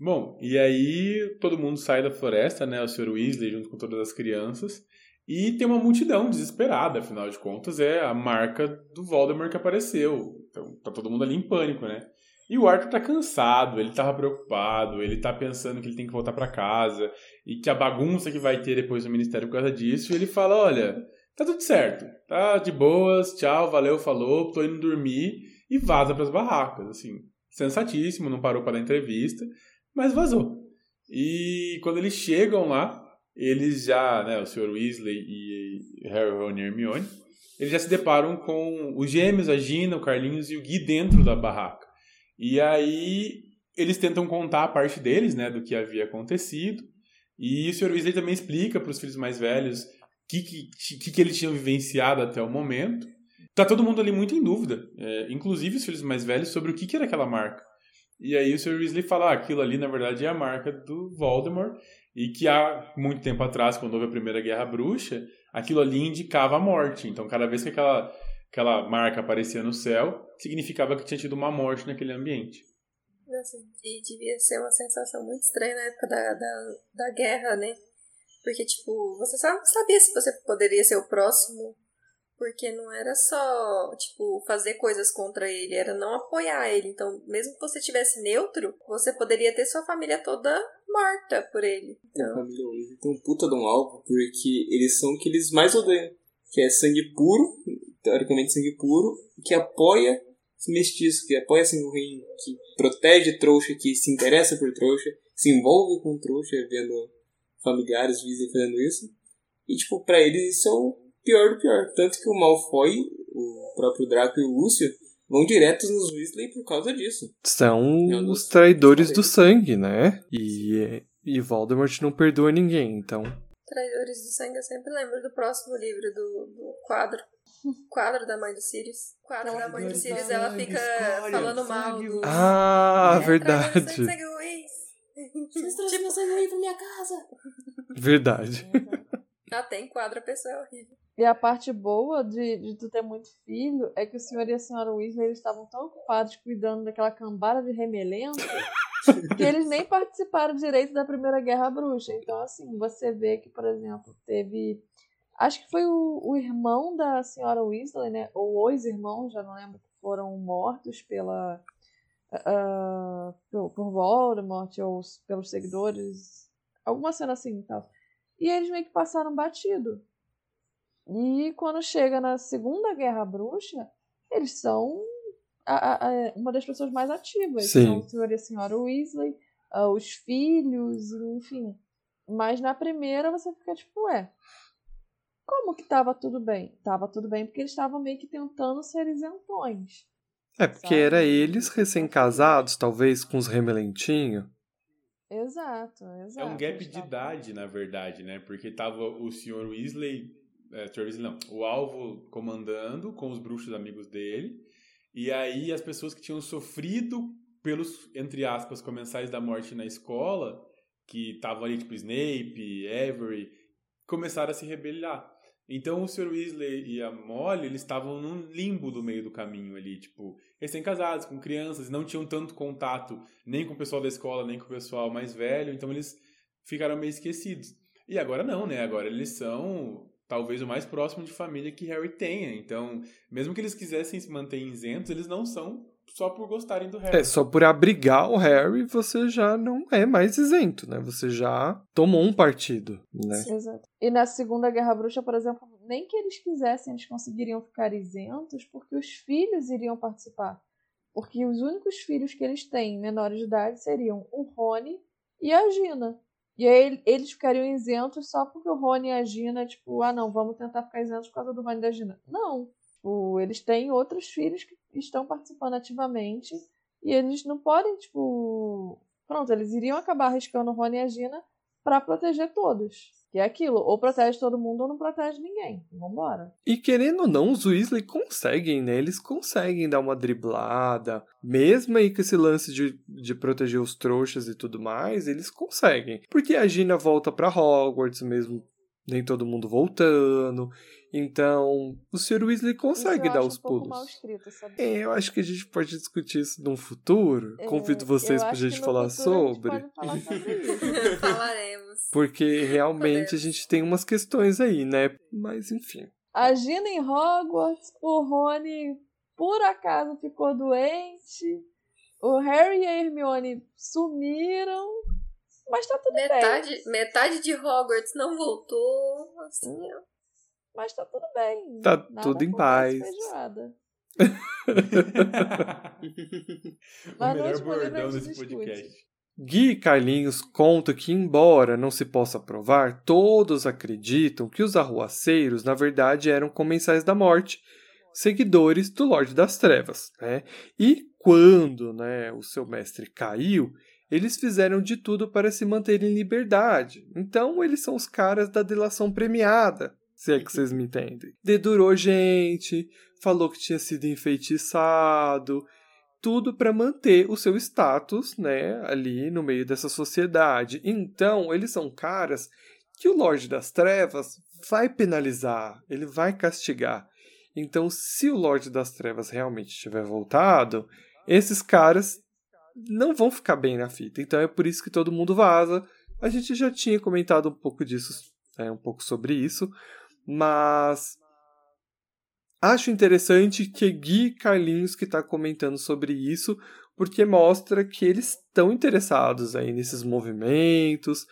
Bom, e aí todo mundo sai da floresta, né? O Sr. Weasley junto com todas as crianças. E tem uma multidão desesperada, afinal de contas, é a marca do Voldemort que apareceu. Então tá todo mundo ali em pânico, né? E o Arthur tá cansado, ele tava preocupado, ele tá pensando que ele tem que voltar pra casa e que a bagunça que vai ter depois no ministério por causa disso. E ele fala: Olha, tá tudo certo, tá de boas, tchau, valeu, falou, tô indo dormir. E vaza pras barracas, assim. Sensatíssimo, não parou para dar entrevista mas vazou. E quando eles chegam lá, eles já, né, o Sr. Weasley e Harry, Ron e Hermione, eles já se deparam com os gêmeos, a Gina, o Carlinhos e o Gui dentro da barraca. E aí eles tentam contar a parte deles, né, do que havia acontecido. E o Sr. Weasley também explica para os filhos mais velhos o que, que, que, eles tinham vivenciado até o momento. Tá todo mundo ali muito em dúvida, é, inclusive os filhos mais velhos, sobre o que, que era aquela marca. E aí o Sr. Weasley fala, ah, aquilo ali na verdade é a marca do Voldemort e que há muito tempo atrás, quando houve a Primeira Guerra Bruxa, aquilo ali indicava a morte. Então cada vez que aquela, aquela marca aparecia no céu, significava que tinha tido uma morte naquele ambiente. Nossa, e devia ser uma sensação muito estranha na época da, da, da guerra, né? Porque, tipo, você só não sabia se você poderia ser o próximo. Porque não era só, tipo, fazer coisas contra ele, era não apoiar ele. Então, mesmo que você tivesse neutro, você poderia ter sua família toda morta por ele. Tem a Então, família Weasley tem um puta de um alvo, porque eles são o que eles mais odeiam. Que é sangue puro, teoricamente sangue puro, que apoia os mestiços, que apoia sangue ruim, que protege trouxa, que se interessa por trouxa, se envolve com trouxa, vendo familiares Weasley fazendo isso. E, tipo, pra eles isso é o pior do pior. Tanto que o Malfoy, o próprio Draco e o Lúcio vão diretos nos Weasley por causa disso. São É um os traidores do sangue, né? E, e Voldemort não perdoa ninguém, então. Traidores do Sangue, eu sempre lembro do próximo livro do, do quadro. Quadro da mãe do Sirius. Quadro da mãe do Sirius, ela fica escolha, falando mal do. Ah, É, verdade. do sangue. Vocês trouxeram sangue pra minha casa. Verdade. Até enquadra a pessoa é horrível. E a parte boa de, de tu ter muito filho é que o senhor e a senhora Weasley eles estavam tão ocupados cuidando daquela cambada de remelento que eles nem participaram direito da Primeira Guerra Bruxa. Então, assim, você vê que, por exemplo, teve. Acho que foi o, o irmão da senhora Weasley, né? Ou os irmãos, já não lembro, que foram mortos pela. ah, por, por Voldemort ou pelos seguidores. Alguma cena assim e tal. E eles meio que passaram batido. E quando chega na Segunda Guerra Bruxa, eles são a- a- a- uma das pessoas mais ativas. Sim. São o senhor e a senhora Weasley, ah, os filhos, enfim. Mas na primeira você fica tipo, ué, como que tava tudo bem? Tava tudo bem porque eles estavam meio que tentando ser isentões. É porque Sabe? era eles recém-casados, talvez com os remelentinhos. Exato, É exato. um gap de idade, na verdade, né? Porque tava o Sr. Weasley, é. Weasley não, o Alvo comandando com os bruxos amigos dele, e aí as pessoas que tinham sofrido pelos, entre aspas, comensais da morte na escola, que estavam ali, tipo Snape, Avery, começaram a se rebeliar. Então o Sr. Weasley e a Molly, eles estavam num limbo do meio do caminho ali, tipo, recém-casados, com crianças, não tinham tanto contato nem com o pessoal da escola, nem com o pessoal mais velho, então eles ficaram meio esquecidos. E agora não, né? Agora eles são talvez o mais próximo de família que Harry tenha. Então, mesmo que eles quisessem se manter isentos, eles não são só por gostarem do Harry. É, só por abrigar o Harry, você já não é mais isento, né? Você já tomou um partido, né? Exato. E na Segunda Guerra Bruxa, por exemplo, nem que eles quisessem, eles conseguiriam ficar isentos, porque os filhos iriam participar. Porque os únicos filhos que eles têm, menores de idade, seriam o Rony e a Gina. E aí eles ficariam isentos só porque o Rony e a Gina, tipo, ah não, vamos tentar ficar isentos por causa do Rony e da Gina. Não. Tipo, eles têm outros filhos que estão participando ativamente e eles não podem, tipo. Pronto, eles iriam acabar arriscando o Rony e a Gina pra proteger todos. Que é aquilo, ou protege todo mundo ou não protege ninguém. Vambora. E querendo ou não, os Weasley conseguem, né? Eles conseguem dar uma driblada. Mesmo aí com esse lance de, de proteger os trouxas e tudo mais, eles conseguem. Porque a Gina volta pra Hogwarts, mesmo nem todo mundo voltando. Então, o Sr. Weasley consegue dar os um pouco pulos. mal escrito, sabe? É, eu acho que a gente pode discutir isso num futuro. É, Convido vocês pra gente falar futuro a gente sobre. pode falar sobre isso. Falaremos. Porque realmente a Podemos. gente tem umas questões aí, né? Mas enfim. A Gina em Hogwarts, o Rony por acaso ficou doente, o Harry e a Hermione sumiram, mas tá tudo bem. Metade, metade de Hogwarts não voltou. Assim, ó. Mas tá tudo bem. Tá Nada tudo em paz. o melhor a bordão desse podcast. Gui Carlinhos conta que, embora não se possa provar, todos acreditam que os arruaceiros, na verdade, eram comensais da morte, seguidores do Lorde das Trevas. Né? E quando né, o seu mestre caiu, eles fizeram de tudo para se manter em liberdade. Então, eles são os caras da delação premiada, se é que vocês me entendem. Dedurou gente, falou que tinha sido enfeitiçado, tudo para manter o seu status, né, ali no meio dessa sociedade. Então, eles são caras que o Lorde das Trevas vai penalizar, ele vai castigar. Então, se o Lorde das Trevas realmente tiver voltado, esses caras não vão ficar bem na fita. Então é por isso que todo mundo vaza. A gente já tinha comentado um pouco disso, é, um pouco sobre isso, mas acho interessante que Gui Carlinhos que está comentando sobre isso, porque mostra que eles estão interessados aí nesses movimentos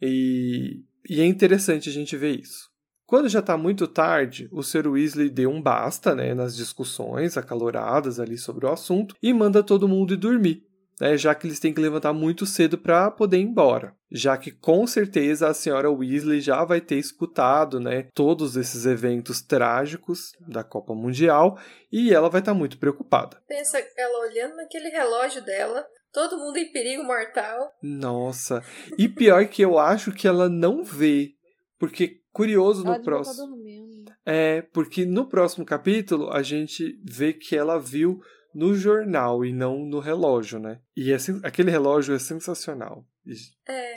e, e é interessante a gente ver isso. Quando já está muito tarde, o Sr. Weasley deu um basta né, nas discussões acaloradas ali sobre o assunto e manda todo mundo ir dormir né, já que eles têm que levantar muito cedo para poder ir embora. Já que com certeza a senhora Weasley já vai ter escutado né, todos esses eventos trágicos da Copa Mundial e ela vai estar tá muito preocupada. Pensa ela olhando naquele relógio dela, todo mundo em perigo mortal. Nossa, e pior que eu acho que ela não vê, porque curioso no tá próximo. dormindo. É, porque no próximo capítulo a gente vê que ela viu no jornal e não no relógio, né? E é aquele relógio é sensacional. E- É,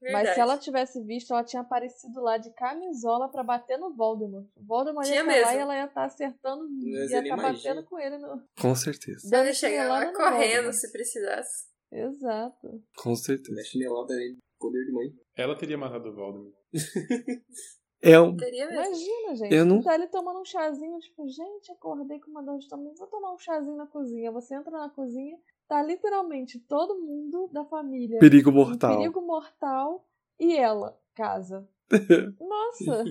verdade. Mas se ela tivesse visto, ela tinha aparecido lá de camisola pra bater no Voldemort. O Voldemort Tinha ia estar lá mesmo. e ela ia estar acertando, Mas ia estar imagina. batendo com ele. No... Com certeza. Ela ia dando chegar lá correndo Voldemort. se precisasse. Exato. Com certeza. Chinelada nele. Poder de mãe. Ela teria matado o Voldemort. É um. Teria mesmo. Imagina, gente. Eu não- Tá ali tomando um chazinho, tipo, gente, acordei com uma dor de estômago, vou tomar um chazinho na cozinha. Você entra na cozinha, tá literalmente todo mundo da família. Perigo mortal. Perigo mortal e ela, casa. Nossa!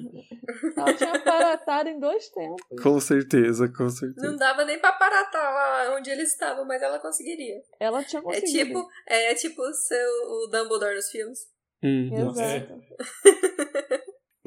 ela tinha aparatado em dois tempos. Com certeza, com certeza. Não dava nem pra parar tá lá onde eles estavam, mas ela conseguiria. Ela tinha É conseguido. tipo, é tipo o seu o Dumbledore nos filmes. Uhum, Exato.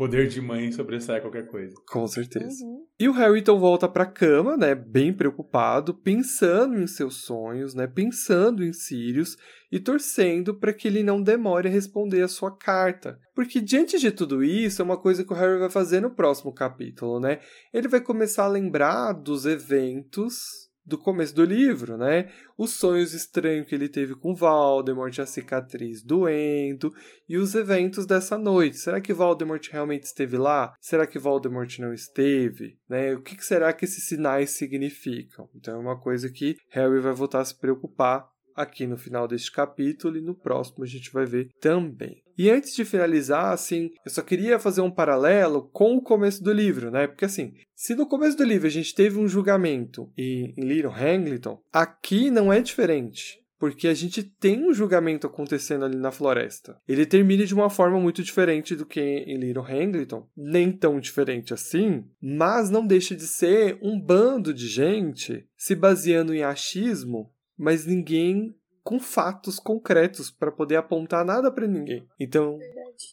Poder de mãe sobressai qualquer coisa. com certeza. Uhum. E o Harry então volta pra cama, né, bem preocupado, pensando em seus sonhos, né, pensando em Sirius e torcendo para que ele não demore a responder a sua carta. Porque diante de tudo isso, é uma coisa que o Harry vai fazer no próximo capítulo, né? Ele vai começar a lembrar dos eventos do começo do livro, né? Os sonhos estranhos que ele teve com Voldemort, a cicatriz doendo e os eventos dessa noite. Será que Voldemort realmente esteve lá? Será que Voldemort não esteve? Né? O que será que esses sinais significam? Então é uma coisa que Harry vai voltar a se preocupar aqui no final deste capítulo e no próximo a gente vai ver também. E antes de finalizar, assim, eu só queria fazer um paralelo com o começo do livro, né? Porque assim, se no começo do livro a gente teve um julgamento em, em Little Hangleton, aqui não é diferente. Porque a gente tem um julgamento acontecendo ali na floresta. Ele termina de uma forma muito diferente do que em Little Hangleton. Nem tão diferente assim, mas não deixa de ser um bando de gente se baseando em achismo mas ninguém com fatos concretos para poder apontar nada para ninguém. Então,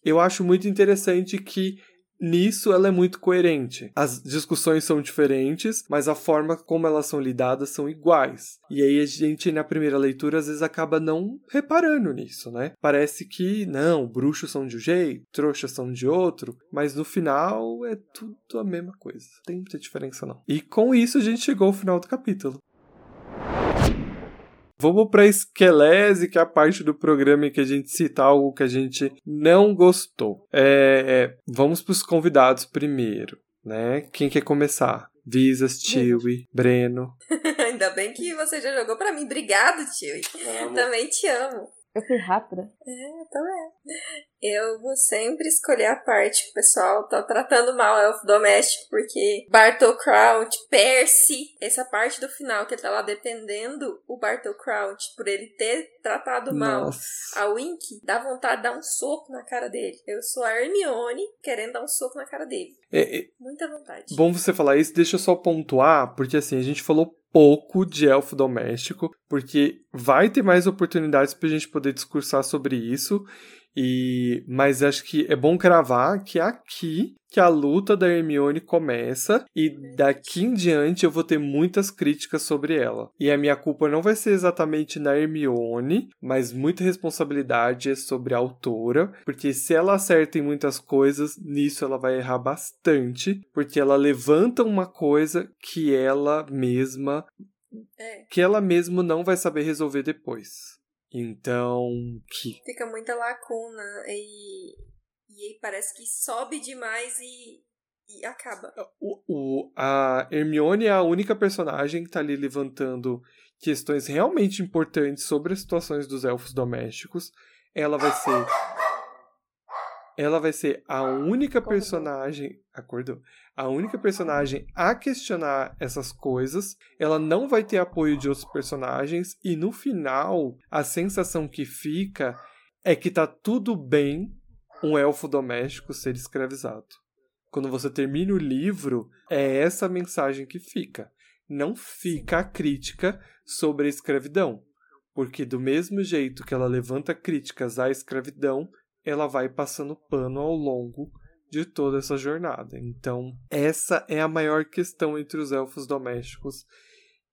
eu acho muito interessante que nisso ela é muito coerente. As discussões são diferentes, mas a forma como elas são lidadas são iguais. E aí a gente na primeira leitura às vezes acaba não reparando nisso, né? Parece que não, bruxos são de um jeito, trouxas são de outro, mas no final é tudo a mesma coisa. Tem muita diferença não. E com isso a gente chegou ao final do capítulo. Vamos para esquelese, que é a parte do programa em que a gente cita algo que a gente não gostou. É, é, vamos para os convidados primeiro, né? Quem quer começar? Visas, Chewie, Breno. Ainda bem que você já jogou pra mim. Obrigado, tio. Amo. Também te amo. Eu fui rápida. É, também. Eu vou sempre escolher a parte que o pessoal tá tratando mal o elfo doméstico, porque Bartol Crouch, Percy, essa parte do final que ele tá lá dependendo o Bartol Crouch por ele ter tratado mal Nossa. a Wink, dá vontade de dar um soco na cara dele. Eu sou a Hermione querendo dar um soco na cara dele. É, é Muita vontade. bom você falar isso, deixa eu só pontuar, porque assim, a gente falou pouco de elfo doméstico, porque vai ter mais oportunidades pra gente poder discursar sobre isso. E mas acho que é bom cravar que é aqui que a luta da Hermione começa e daqui em diante eu vou ter muitas críticas sobre ela. E a minha culpa não vai ser exatamente na Hermione, mas muita responsabilidade é sobre a autora, porque se ela acerta em muitas coisas, nisso ela vai errar bastante, porque ela levanta uma coisa que ela mesma É, que ela mesma não vai saber resolver depois. Então, que fica muita lacuna e, e aí parece que sobe demais e, e acaba. O, o- a Hermione é a única personagem que tá ali levantando questões realmente importantes sobre as situações dos elfos domésticos. Ela vai ser. Ela vai ser a única Acordou. personagem. Acordou? A única personagem a questionar essas coisas. Ela não vai ter apoio de outros personagens. E no final, a sensação que fica é que tá tudo bem um elfo doméstico ser escravizado quando você termina o livro, é essa mensagem que fica. Não fica a crítica sobre a escravidão. Porque, do mesmo jeito que ela levanta críticas à escravidão, ela vai passando pano ao longo de toda essa jornada. Então, essa é a maior questão entre os elfos domésticos.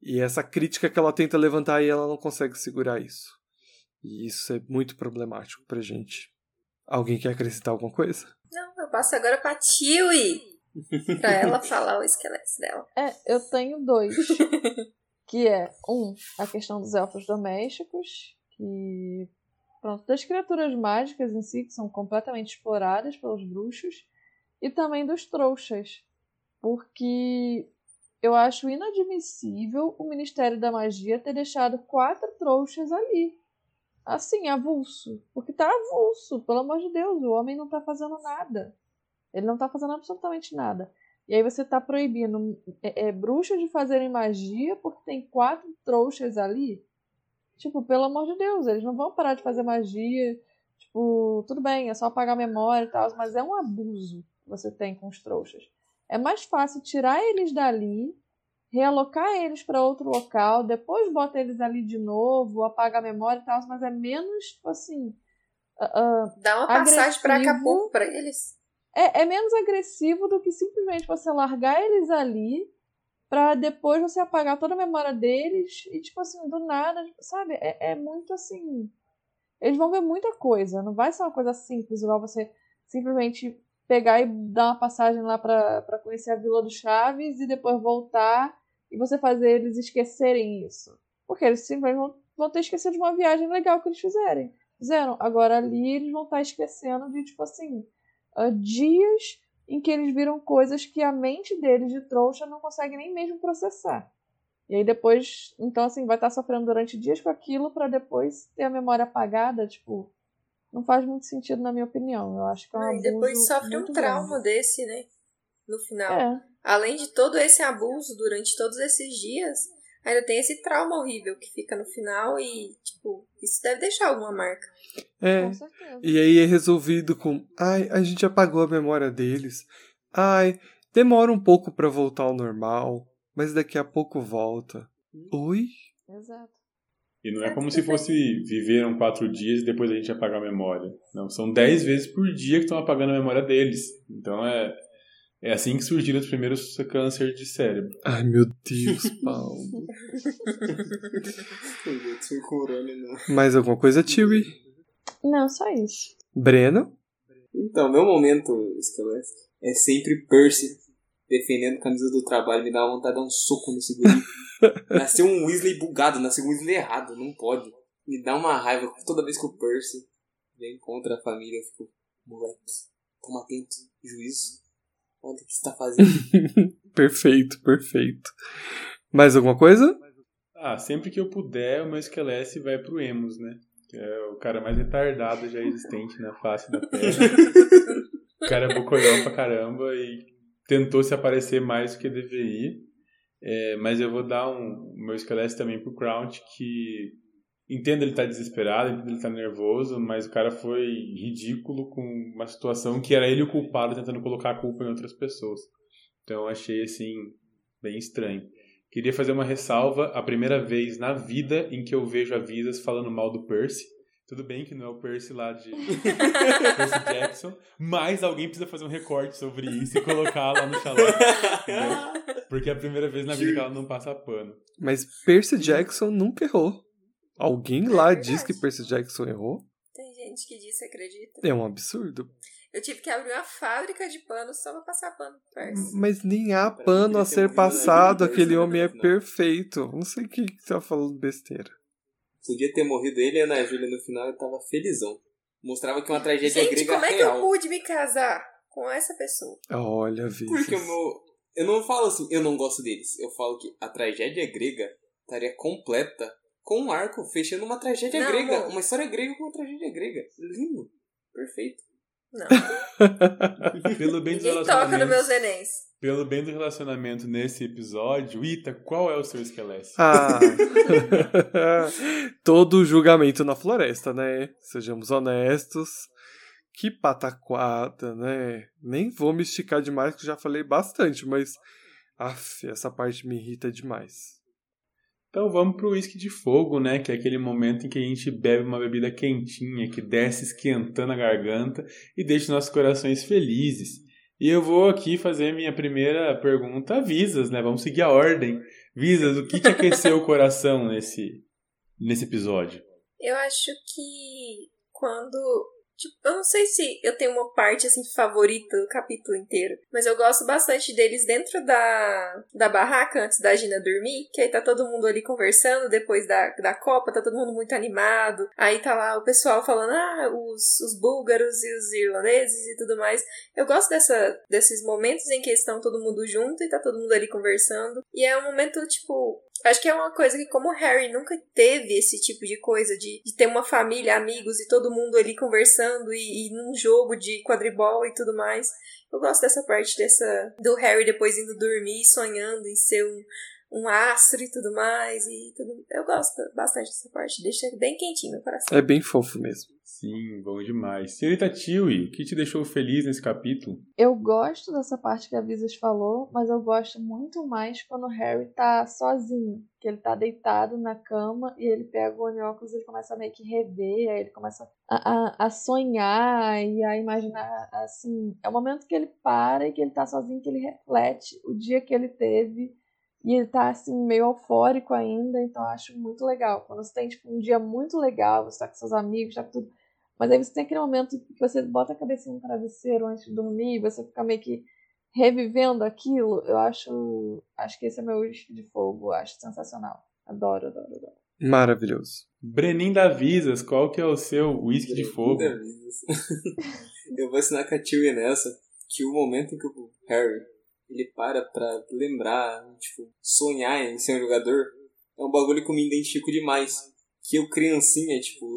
E essa crítica que ela tenta levantar e ela não consegue segurar isso. E isso é muito problemático pra gente. Alguém quer acrescentar alguma coisa? Não, eu passo agora pra Tiwi. pra ela falar o esqueleto dela. É, eu tenho dois. que é, um, a questão dos elfos domésticos, que. Pronto, das criaturas mágicas em si, que são completamente exploradas pelos bruxos, e também dos trouxas. Porque eu acho inadmissível o Ministério da Magia ter deixado quatro trouxas ali. Assim, avulso. Porque tá avulso, pelo amor de Deus, o homem não tá fazendo nada. Ele não tá fazendo absolutamente nada. E aí você tá proibindo é, é, bruxas de fazerem magia porque tem quatro trouxas ali. Tipo, pelo amor de Deus, eles não vão parar de fazer magia. Tipo, tudo bem, é só apagar a memória e tal, mas é um abuso que você tem com os trouxas. É mais fácil tirar eles dali, realocar eles para outro local, depois bota eles ali de novo, apaga a memória e tal, mas é menos, tipo assim. ah, Dá uma passagem pra Agressivo. Acapulco pra eles. é, é menos agressivo do que simplesmente você largar eles ali pra depois você apagar toda a memória deles e, tipo assim, do nada, sabe? É, é muito assim. Eles vão ver muita coisa, não vai ser uma coisa simples, igual você simplesmente pegar e dar uma passagem lá pra conhecer a Vila do Chaves e depois voltar e você fazer eles esquecerem isso. Porque eles simplesmente vão, vão ter esquecido de uma viagem legal que eles fizerem. Fizeram. Agora ali eles vão estar esquecendo de, tipo assim, dias em que eles viram coisas que a mente deles de trouxa não consegue nem mesmo processar. E aí depois, então assim, vai estar sofrendo durante dias com aquilo pra depois ter a memória apagada, tipo, não faz muito sentido na minha opinião. Eu acho que é um Ah, e abuso depois sofre um trauma grande. desse, né? No final. É, Além de todo esse abuso durante todos esses dias, ainda tem esse trauma horrível que fica no final e, tipo, isso deve deixar alguma marca. É. com certeza. E aí é resolvido com, ai, a gente apagou a memória deles. Ai, demora um pouco pra voltar ao normal, mas daqui a pouco volta. Oi? Exato. E não é como se fosse viveram quatro dias e depois a gente apagar a memória. Não, são dez vezes por dia que estão apagando a memória deles. Então é, é assim que surgiram os primeiros câncer de cérebro. Ai, meu Deus, Paulo. Foi corona, não. Mais alguma coisa, Tiwi? Não, só isso. Breno? Então, meu momento, esqueleto, é sempre Percy defendendo a camisa do trabalho. Me dá uma vontade de dar um soco nesse guri. nasceu um Weasley bugado, nasceu um Weasley errado, não pode. Me dá uma raiva toda vez que o Percy vem contra a família. Eu fico, moleque, toma atento, juízo. Olha o que você tá fazendo. perfeito, perfeito. Mais alguma coisa? Ah, sempre que eu puder, o meu esqueleto vai pro Emos, né? Que é o cara mais retardado já existente na face da Terra. o cara é bocoião pra caramba e tentou se aparecer mais do que deveria. É, mas eu vou dar um, o meu esqueleto também pro Crouch, que entendo ele tá desesperado, entendo ele tá nervoso, mas o cara foi ridículo com uma situação que era ele o culpado tentando colocar a culpa em outras pessoas. Então eu achei assim bem estranho. Queria fazer uma ressalva, a primeira vez na vida em que eu vejo a Visas falando mal do Percy. Tudo bem que não é o Percy lá de Percy Jackson, mas alguém precisa fazer um recorte sobre isso e colocar lá no chalé. entendeu? Porque é a primeira vez na vida que ela não passa pano. Mas Percy Jackson nunca errou. Alguém lá diz que Percy Jackson errou? Tem gente que diz, acredita? É um absurdo. Eu tive que abrir uma fábrica de pano só pra passar pano pro Percy. Mas nem há pano a ser passado, aquele né, homem é final. perfeito. Não sei o que que você tá falando besteira. Podia ter morrido ele e a Ana Júlia no final, eu tava felizão. Mostrava que uma tragédia Gente, grega como é que real. eu pude me casar com essa pessoa. Olha, Visas. Porque o meu. Eu não falo assim, eu não gosto deles. Eu falo que a tragédia grega estaria completa com um arco fechando uma tragédia Não, grega. amor. Uma história grega com uma tragédia grega. Lindo. Perfeito. Não. Pelo bem dos Ninguém toca nos meus nenéns. Pelo bem do relacionamento nesse episódio, Ita, qual é o seu esqueleto? Ah. Todo julgamento na floresta, né? Sejamos honestos. Que pataquada, né? Nem vou me esticar demais, que já falei bastante, mas. Aff, essa parte me irrita demais. Então vamos pro uísque de fogo, né? Que é aquele momento em que a gente bebe uma bebida quentinha, que desce esquentando a garganta e deixa nossos corações felizes. E eu vou aqui fazer minha primeira pergunta a Visas, né? Vamos seguir a ordem. Visas, o que te aqueceu o coração nesse, nesse episódio? Eu acho que quando. Tipo, eu não sei se eu tenho uma parte assim favorita do capítulo inteiro, mas eu gosto bastante deles dentro da, da barraca antes da Gina dormir, que aí tá todo mundo ali conversando depois da, da Copa, tá todo mundo muito animado. Aí tá lá o pessoal falando, ah, os, os búlgaros e os irlandeses e tudo mais. Eu gosto dessa, desses momentos em que estão todo mundo junto e tá todo mundo ali conversando. E é um momento, tipo, Acho que é uma coisa que, como o Harry nunca teve esse tipo de coisa, de, de ter uma família, amigos e todo mundo ali conversando e, e num jogo de quadribol e tudo mais. Eu gosto dessa parte dessa do Harry depois indo dormir, sonhando em ser um, um astro e tudo mais. e tudo. Eu gosto bastante dessa parte, deixa bem quentinho meu coração. É bem fofo mesmo. Sim, bom demais. Senhorita Tiwi, o que te deixou feliz nesse capítulo? Eu gosto dessa parte que a Visas falou, mas eu gosto muito mais quando o Harry tá sozinho. Que ele tá deitado na cama e ele pega o óculos e ele começa a meio que rever, aí ele começa a, a, a sonhar e a imaginar, assim... É o momento que ele para e que ele tá sozinho, que ele reflete o dia que ele teve e ele tá, assim, meio eufórico ainda, então eu acho muito legal. Quando você tem, tipo, um dia muito legal, você tá com seus amigos, tá com tudo... Mas aí você tem aquele momento que você bota a cabecinha no travesseiro antes de dormir, você fica meio que revivendo aquilo. Eu acho. Acho que esse é meu uísque de fogo. Eu acho sensacional. Adoro, adoro, adoro. Maravilhoso. Brenin da Visas, qual que é o seu uísque de fogo? Eu vou assinar com a Tilly nessa, que o momento em que o Harry ele para pra lembrar, tipo, sonhar em ser um jogador, é um bagulho que eu me identifico demais. Que eu, criancinha, tipo,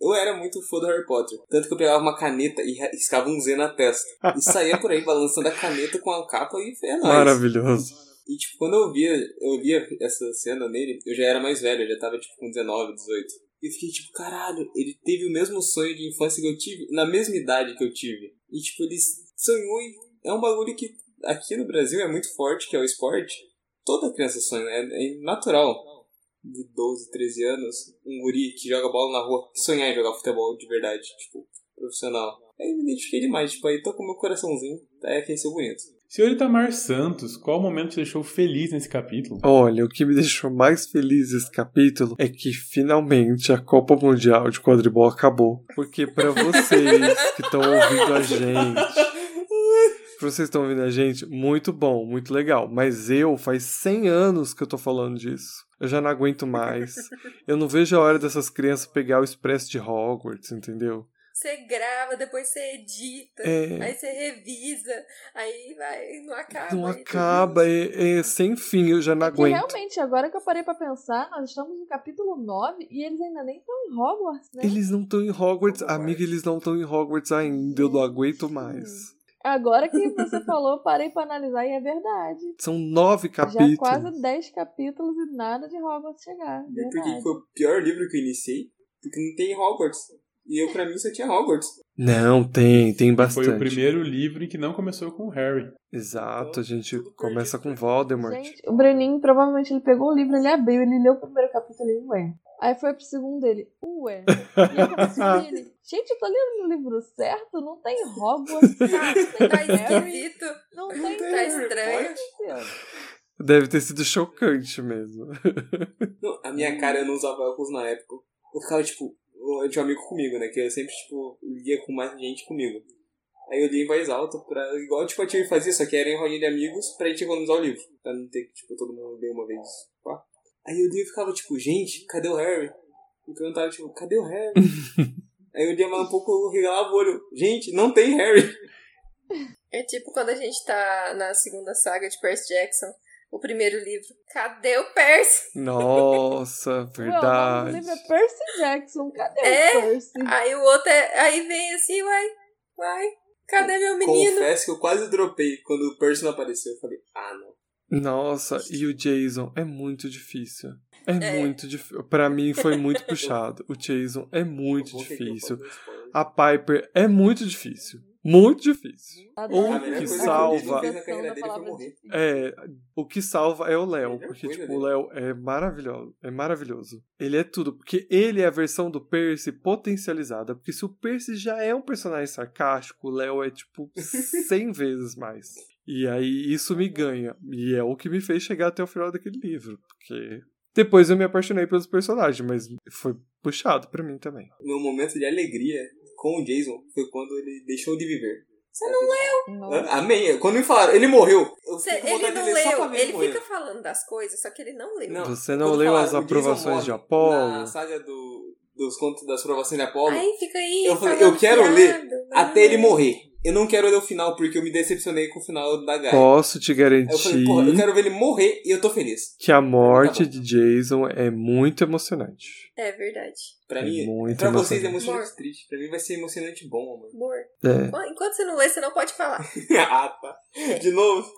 eu era muito fã do Harry Potter. Tanto que eu pegava uma caneta e riscava um Z na testa. E saía por aí balançando a caneta com a capa e é nóis. Maravilhoso. E, tipo, quando eu via, eu lia essa cena nele, eu já era mais velho, eu já tava, tipo, com 19, 18. E fiquei, tipo, caralho, ele teve o mesmo sonho de infância que eu tive, na mesma idade que eu tive. E, tipo, ele sonhou e é um bagulho que aqui no Brasil é muito forte, que é o esporte. Toda criança sonha, é, é natural. De 12, 13 anos, um guri que joga bola na rua, sonhar em jogar futebol de verdade, tipo, profissional. Aí eu me identifiquei demais, tipo, aí tô com meu coraçãozinho, tá, é aqueceu bonito. Senhor Itamar Santos, qual momento te deixou feliz nesse capítulo? Olha, o que me deixou mais feliz nesse capítulo é que finalmente a Copa Mundial de Quadribol acabou. Porque pra vocês que estão ouvindo a gente, pra vocês que estão ouvindo a gente, muito bom, muito legal. Mas eu, faz 100 anos que eu tô falando disso. Eu já não aguento mais. Eu não vejo a hora dessas crianças pegar o expresso de Hogwarts, entendeu? Você grava, depois você edita, É. aí você revisa, aí vai, não acaba. Não acaba, é, é sem fim, eu já não É que aguento. realmente, agora que eu parei pra pensar, nós estamos no capítulo 9 e eles ainda nem estão em Hogwarts, né? Eles não estão em Hogwarts, amiga, eles não estão em Hogwarts ainda, eu não aguento mais. Agora que você falou, parei pra analisar e é verdade. São nove Já capítulos. quase 10 capítulos e nada de Hogwarts chegar. E por que Verdade. foi o pior livro que eu iniciei? Porque não tem Hogwarts. E eu, pra mim, só tinha Hogwarts. Não, tem, tem bastante. Foi o primeiro livro em que não começou com o Harry. Exato, a gente começa com Voldemort. Gente, o Breninho provavelmente ele pegou o livro, ele abriu, ele leu o primeiro capítulo e ele, ué. Aí foi pro segundo dele, ué. E segundo ele, gente, eu tô lendo o livro certo? Não tem Hogwarts, não Tá tem Harry, esquisito. não tem Tá Harry estranho. Deve ter sido chocante mesmo. Não, a minha cara, eu não usava óculos na época. Eu ficava, tipo, eu tinha um amigo comigo, né? Que eu sempre, tipo, lia com mais gente comigo. Aí eu lia em voz alta, pra, igual tipo, a tia fazia, só que era em rodinha de amigos pra gente economizar o livro. Pra não ter que, tipo, todo mundo ler uma vez. Pá. Aí eu lia e ficava, tipo, gente, cadê o Harry? E perguntava, tipo, cadê o Harry? Aí eu lia mais um pouco, eu regalava o olho. Gente, não tem Harry. É tipo quando a gente tá na segunda saga de Percy Jackson, o primeiro livro. Cadê o Percy? Nossa, Ué, o verdade. livro é Percy Jackson. Cadê É? o Percy? Aí o outro é. Aí vem assim, uai, uai, cadê meu menino? Confesso que eu quase dropei quando o Percy não apareceu. Eu falei, ah, não. Nossa, e o Jason é muito difícil. É, É. muito difícil. Pra mim foi muito puxado. O Jason é muito difícil. A Piper é muito difícil. Muito difícil. A melhor que salva-. É, o que salva é o Léo, porque tipo, o. Léo é maravilhoso, é maravilhoso. Ele é tudo, porque ele é a versão do Percy potencializada, porque se o Percy já é um personagem sarcástico, o Léo é tipo 100 vezes mais. E aí isso me ganha, e é o que me fez chegar até o final daquele livro, porque depois eu me apaixonei pelos personagens, mas foi puxado pra mim também. Meu momento de alegria com o Jason foi quando ele deixou de viver. Você não leu. Amém. Quando me falaram, ele morreu. Com ele não leu. Ele morrer. fica falando das coisas, só que ele não leu. Não, Você não leu falaram, as aprovações de Apolo? Na saga do, dos contos das aprovações de Apolo. Aí fica aí. Eu falei, eu quero ler até ele leu. morrer. Eu não quero ler o final porque eu me decepcionei com o final da Gaia. Posso te Aí eu falei, garantir porra, eu quero ver ele morrer e eu tô feliz. que a morte Tá de Jason é muito emocionante. É verdade. Pra É mim, muito pra vocês é emocionante. emocionante triste. Pra mim vai ser emocionante bom, mano. Amor. É. Enquanto você não lê, você não pode falar. ah, tá. De novo.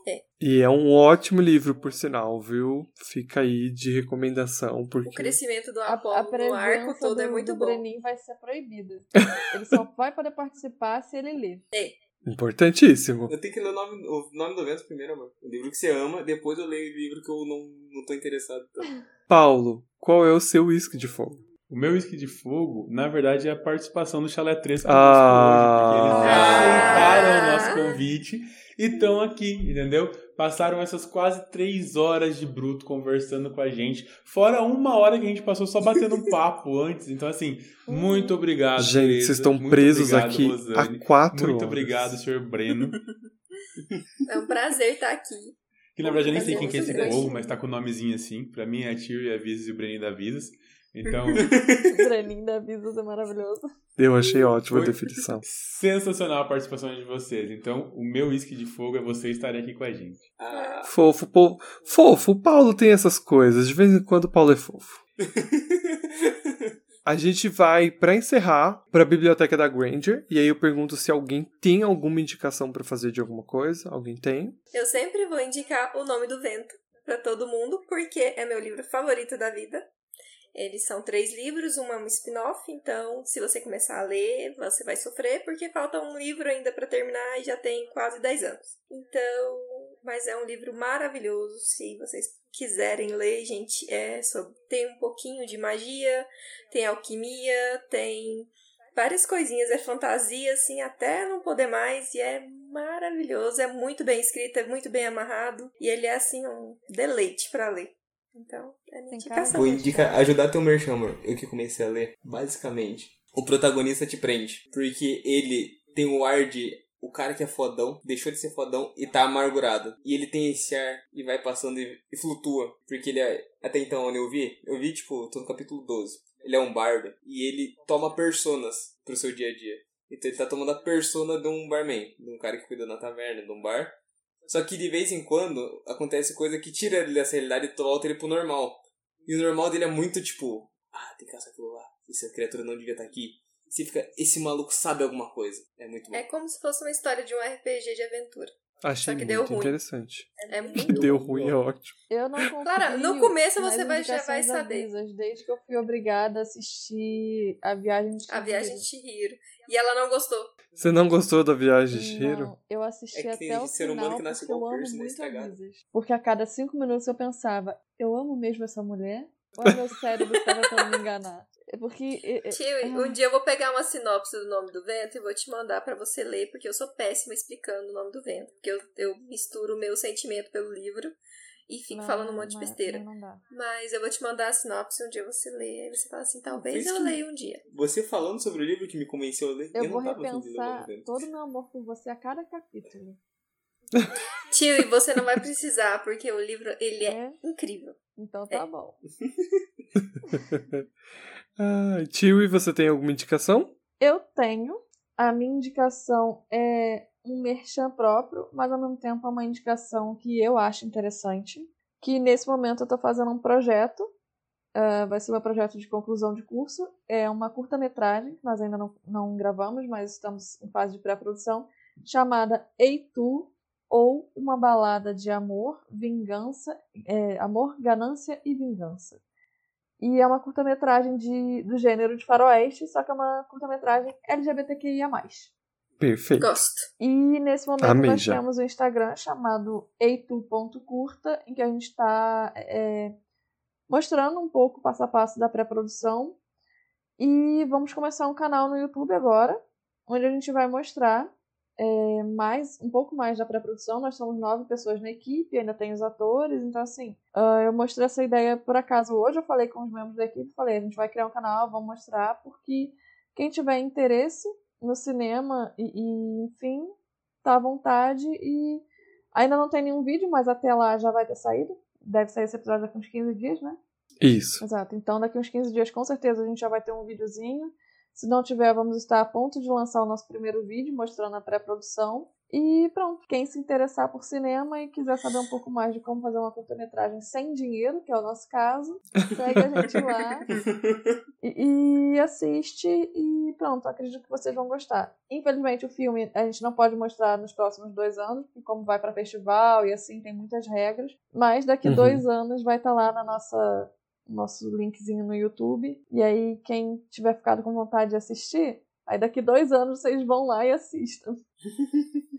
E é um ótimo livro, por sinal, viu? Fica aí de recomendação, O porque. crescimento do A, Apolo a no arco todo do, é muito do bom. Brenin vai ser proibida. Ele só vai poder participar se ele ler. Importantíssimo. Eu tenho que ler o nome, o nome do vento primeiro, amor. O livro que você ama, depois eu leio o livro que eu não, não tô interessado tanto. Paulo, qual é o seu uísque de fogo? O meu whisky de fogo, na verdade, é a participação do Chalé 3 conosco Ah. hoje, porque eles Ah. aceitaram o nosso convite e estão aqui, entendeu? Passaram essas quase três horas de bruto conversando com a gente, fora uma hora que a gente passou só batendo um papo antes. Então, assim, muito obrigado. Gente, Tereza. vocês estão Muito presos obrigado, aqui Rosane. há quatro Muito horas. obrigado, senhor Breno. É um prazer estar aqui. Que na verdade eu nem sei quem que é esse povo, mas tá com o nomezinho assim. Pra mim é a Tio, a Visas e o Breninho da Visas. Então, O Brenin da Visas é maravilhoso. Eu achei ótima a definição. sensacional a participação de vocês. Então, o meu uísque de fogo é vocês estarem aqui com a gente. Ah, Fofo, po... fofo, o Paulo tem essas coisas. De vez em quando o Paulo é fofo. A gente vai, pra encerrar, pra biblioteca da Granger. E aí eu pergunto se alguém tem alguma indicação pra fazer de alguma coisa. Alguém tem? Eu sempre vou indicar O Nome do Vento pra todo mundo, porque é meu livro favorito da vida. Eles são três livros, um é um spin-off, então se você começar a ler, você vai sofrer, porque falta um livro ainda pra terminar e já tem quase 10 anos. Então, mas é um livro maravilhoso, se vocês quiserem ler, gente, é sobre, tem um pouquinho de magia, tem alquimia, tem várias coisinhas, é fantasia, assim, até não poder mais, e é maravilhoso, é muito bem escrito, é muito bem amarrado, e ele é, assim, um deleite pra ler. Então, é minha indicação. Vou indicar, ajudar teu merchan, amor. Eu que comecei a ler. Basicamente, o protagonista te prende. Porque ele tem o ar de. O cara que é fodão, deixou de ser fodão e tá amargurado. E ele tem esse ar e vai passando e, e flutua. Porque ele é. Até então, onde eu vi, eu vi, tipo, tô no capítulo 12. Ele é um bardo e ele toma personas pro seu dia a dia. Então ele tá tomando a persona de um barman, de um cara que cuida da taverna, de um bar. Só que de vez em quando acontece coisa que tira ele dessa realidade e volta ele pro normal. E o normal dele é muito tipo, ah, tem que caçar aquilo lá. Essa criatura não devia estar aqui. E você fica, esse maluco sabe alguma coisa. É muito bom. É como se fosse uma história de um RPG de aventura. Achei muito deu ruim. interessante. É muito Deu ruim, é ótimo. Eu não confio Clara, no começo você vai- já vai saber. avisas, desde que eu fui obrigada a assistir A Viagem de A Viagem de Chihiro. Chihiro. E ela não gostou. Você não gostou da viagem de Shiro? Não, eu assisti É que tem até o ser humano final que nasce porque eu amo né, muito a estragado. Visas. Porque a cada cinco minutos eu pensava, eu amo mesmo essa mulher? Ou é meu cérebro que tá tentando me enganar? É porque... é- é- Tio, um dia eu vou pegar uma sinopse do nome do vento e vou te mandar pra você ler, porque eu sou péssima explicando o nome do vento. Porque eu, eu misturo o meu sentimento pelo livro e fico não, falando um monte de não, besteira. Não, não dá. Mas eu vou te mandar a sinopse um dia você lê. Aí você fala assim, talvez eu leia um dia. Você falando sobre o livro que me convenceu a ler, Eu, eu, vou não tava afim de ler o repensar todo o meu amor por você a cada capítulo. Tio, e você não vai precisar, porque o livro, ele é É? incrível. Então tá bom. Ah, tio, e você tem alguma indicação? Eu tenho. A minha indicação é um merchan próprio, mas ao mesmo tempo é uma indicação que eu acho interessante. Que nesse momento eu estou fazendo um projeto, uh, vai ser um projeto de conclusão de curso, é uma curta-metragem, nós ainda não, não gravamos, mas estamos em fase de pré-produção, chamada Eitu, ou Uma Balada de Amor, Vingança, é, Amor, Ganância e Vingança. E é uma curta-metragem do gênero de faroeste, só que é uma curta-metragem LGBTQIA+. Perfeito. Gosto. E nesse momento Amei nós já. temos um Instagram chamado eitu.curta, em que a gente está é, mostrando um pouco passo a passo da pré-produção. E vamos começar um canal no YouTube agora, onde a gente vai mostrar é, mais, um pouco mais da pré-produção. Nós somos nove pessoas na equipe, ainda tem os atores, então assim, ah, eu mostrei essa ideia por acaso hoje, eu falei com os membros da equipe, falei, a gente vai criar um canal, vamos mostrar, porque quem tiver interesse no cinema e, e, enfim, tá à vontade e ainda não tem nenhum vídeo, mas até lá já vai ter saído. Deve sair esse episódio daqui uns 15 dias, né? Isso. Exato. Então daqui uns 15 dias com certeza a gente já vai ter um videozinho. Se não tiver, vamos estar a ponto de lançar o nosso primeiro vídeo mostrando a pré-produção. E pronto, quem se interessar por cinema e quiser saber um pouco mais de como fazer uma curta-metragem sem dinheiro, que é o nosso caso, segue a gente lá e, e assiste e pronto, acredito que vocês vão gostar. Infelizmente o filme a gente não pode mostrar nos próximos dois anos, porque como vai para festival e assim tem muitas regras, mas daqui Uhum. dois anos vai estar lá na nossa nosso linkzinho no YouTube e aí quem tiver ficado com vontade de assistir, aí daqui dois anos vocês vão lá e assistam.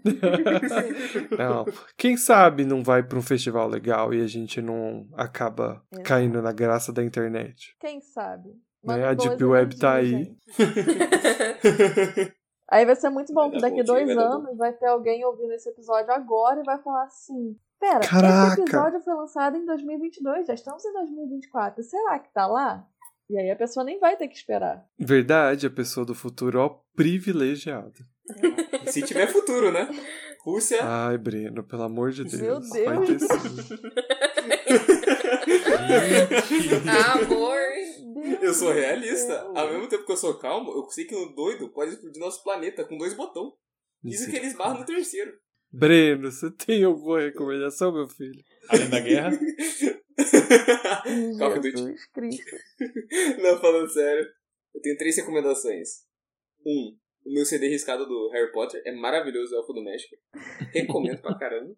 Não, quem sabe não vai pra um festival legal e a gente não acaba Exato. caindo na graça da internet. Quem sabe? Né? A Deep Web tá aí. Aí vai ser muito bom Vai que dar daqui dois anos vai ter alguém ouvindo esse episódio agora e vai falar assim: Pera, Caraca! esse episódio foi lançado em 2022, já estamos em 2024. Será que tá lá? E aí a pessoa nem vai ter que esperar. Verdade, a pessoa do futuro, ó, privilegiada. Se tiver futuro, né? Rússia. Ai, Breno, pelo amor de Deus. Meu Vai ter Deus. sim. Amor. Deus Eu sou realista. céu. Ao mesmo tempo que eu sou calmo, eu sei que um doido pode explodir nosso planeta com dois botões. Isso que eles barram no terceiro. Breno, você tem alguma recomendação, meu filho? Além da guerra. Call of Duty. Jesus Cristo. Não, falando sério. Eu tenho três recomendações. Um, o meu CD riscado do Harry Potter é maravilhoso, o Elfo do México. Recomendo pra caramba.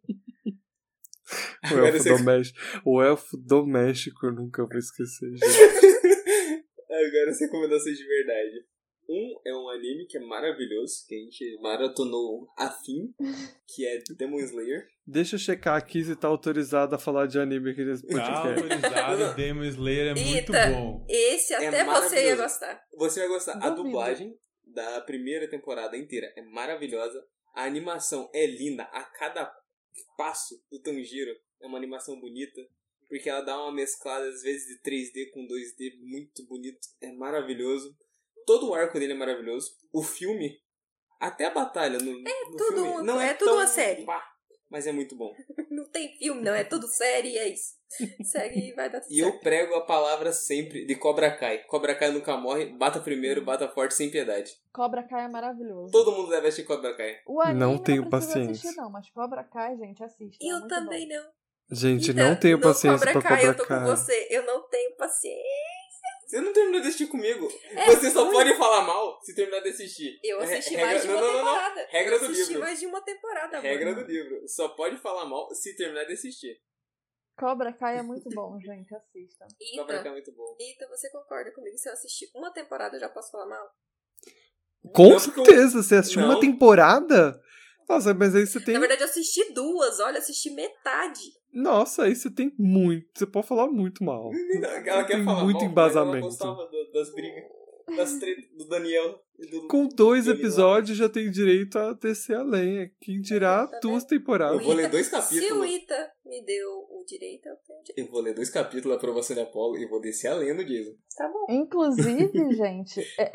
O elfo, você- doméstico. o elfo doméstico eu nunca vou esquecer, gente. Agora as recomendações de verdade. Um é um anime que é maravilhoso, que a gente maratonou afim, que é Demon Slayer. Deixa eu checar aqui se tá autorizado a falar de anime aqui nesse Tá podcast. autorizado, Demon Slayer é muito Eita. bom. Esse É até você ia gostar. Você vai gostar. A Duvido. dublagem da primeira temporada inteira é maravilhosa. A animação é linda. A cada passo do Tanjiro é uma animação bonita. Porque ela dá uma mesclada, às vezes, de 3D com 2D muito bonito. É maravilhoso. Todo o arco dele é maravilhoso. O filme, até a batalha no, no tudo filme, não é, é tudo tão uma série. pá, mas é muito bom. Não tem filme, não. É tudo série, é isso. Segue e vai dar E eu certo. prego a palavra sempre de Cobra Kai. Cobra Kai nunca morre, bata primeiro, bata forte, sem piedade. Cobra Kai é maravilhoso. Todo mundo deve assistir Cobra Kai. O anime Não tenho precisa paciência. assistir, não, mas Cobra Kai, gente, assista. é Eu muito também bom. não. Gente, Então, não tenho paciência Cobra pra Kai, Cobra eu tô Kai. com você. Eu não tenho paciência. Você não terminou de assistir comigo. É Você só ruim. pode falar mal se terminar de assistir. Eu É assisti regra- mais de não, uma não, não, não. temporada. Regra eu do assisti livro. mais de uma temporada, Regra mano. do livro. Só pode falar mal se terminar de assistir. Cobra Kai é muito bom, gente, assistam. Cobra Kai Ita, é muito bom. Ita, você concorda comigo? Se eu assistir uma temporada, eu já posso falar mal? Com Não, porque eu- certeza, você assistiu Não. uma temporada? Nossa, mas aí você tem. Na verdade, eu assisti duas. Olha, assisti metade. Nossa, aí você tem muito. Você pode falar muito mal. Ela quer tem falar muito mal, embasamento. Ela gostava do- das brigas. Das tretas do Daniel e do... Com dois Daniel. episódios já tem direito a descer a lenha. Quem dirá Tá duas Eu temporadas. vou ler dois Se o capítulos. Ita me deu o direito, eu tenho o direito. Eu vou ler dois capítulos da aprovação de Apolo e vou descer a lenda, Jason. Tá bom. Inclusive, gente, é-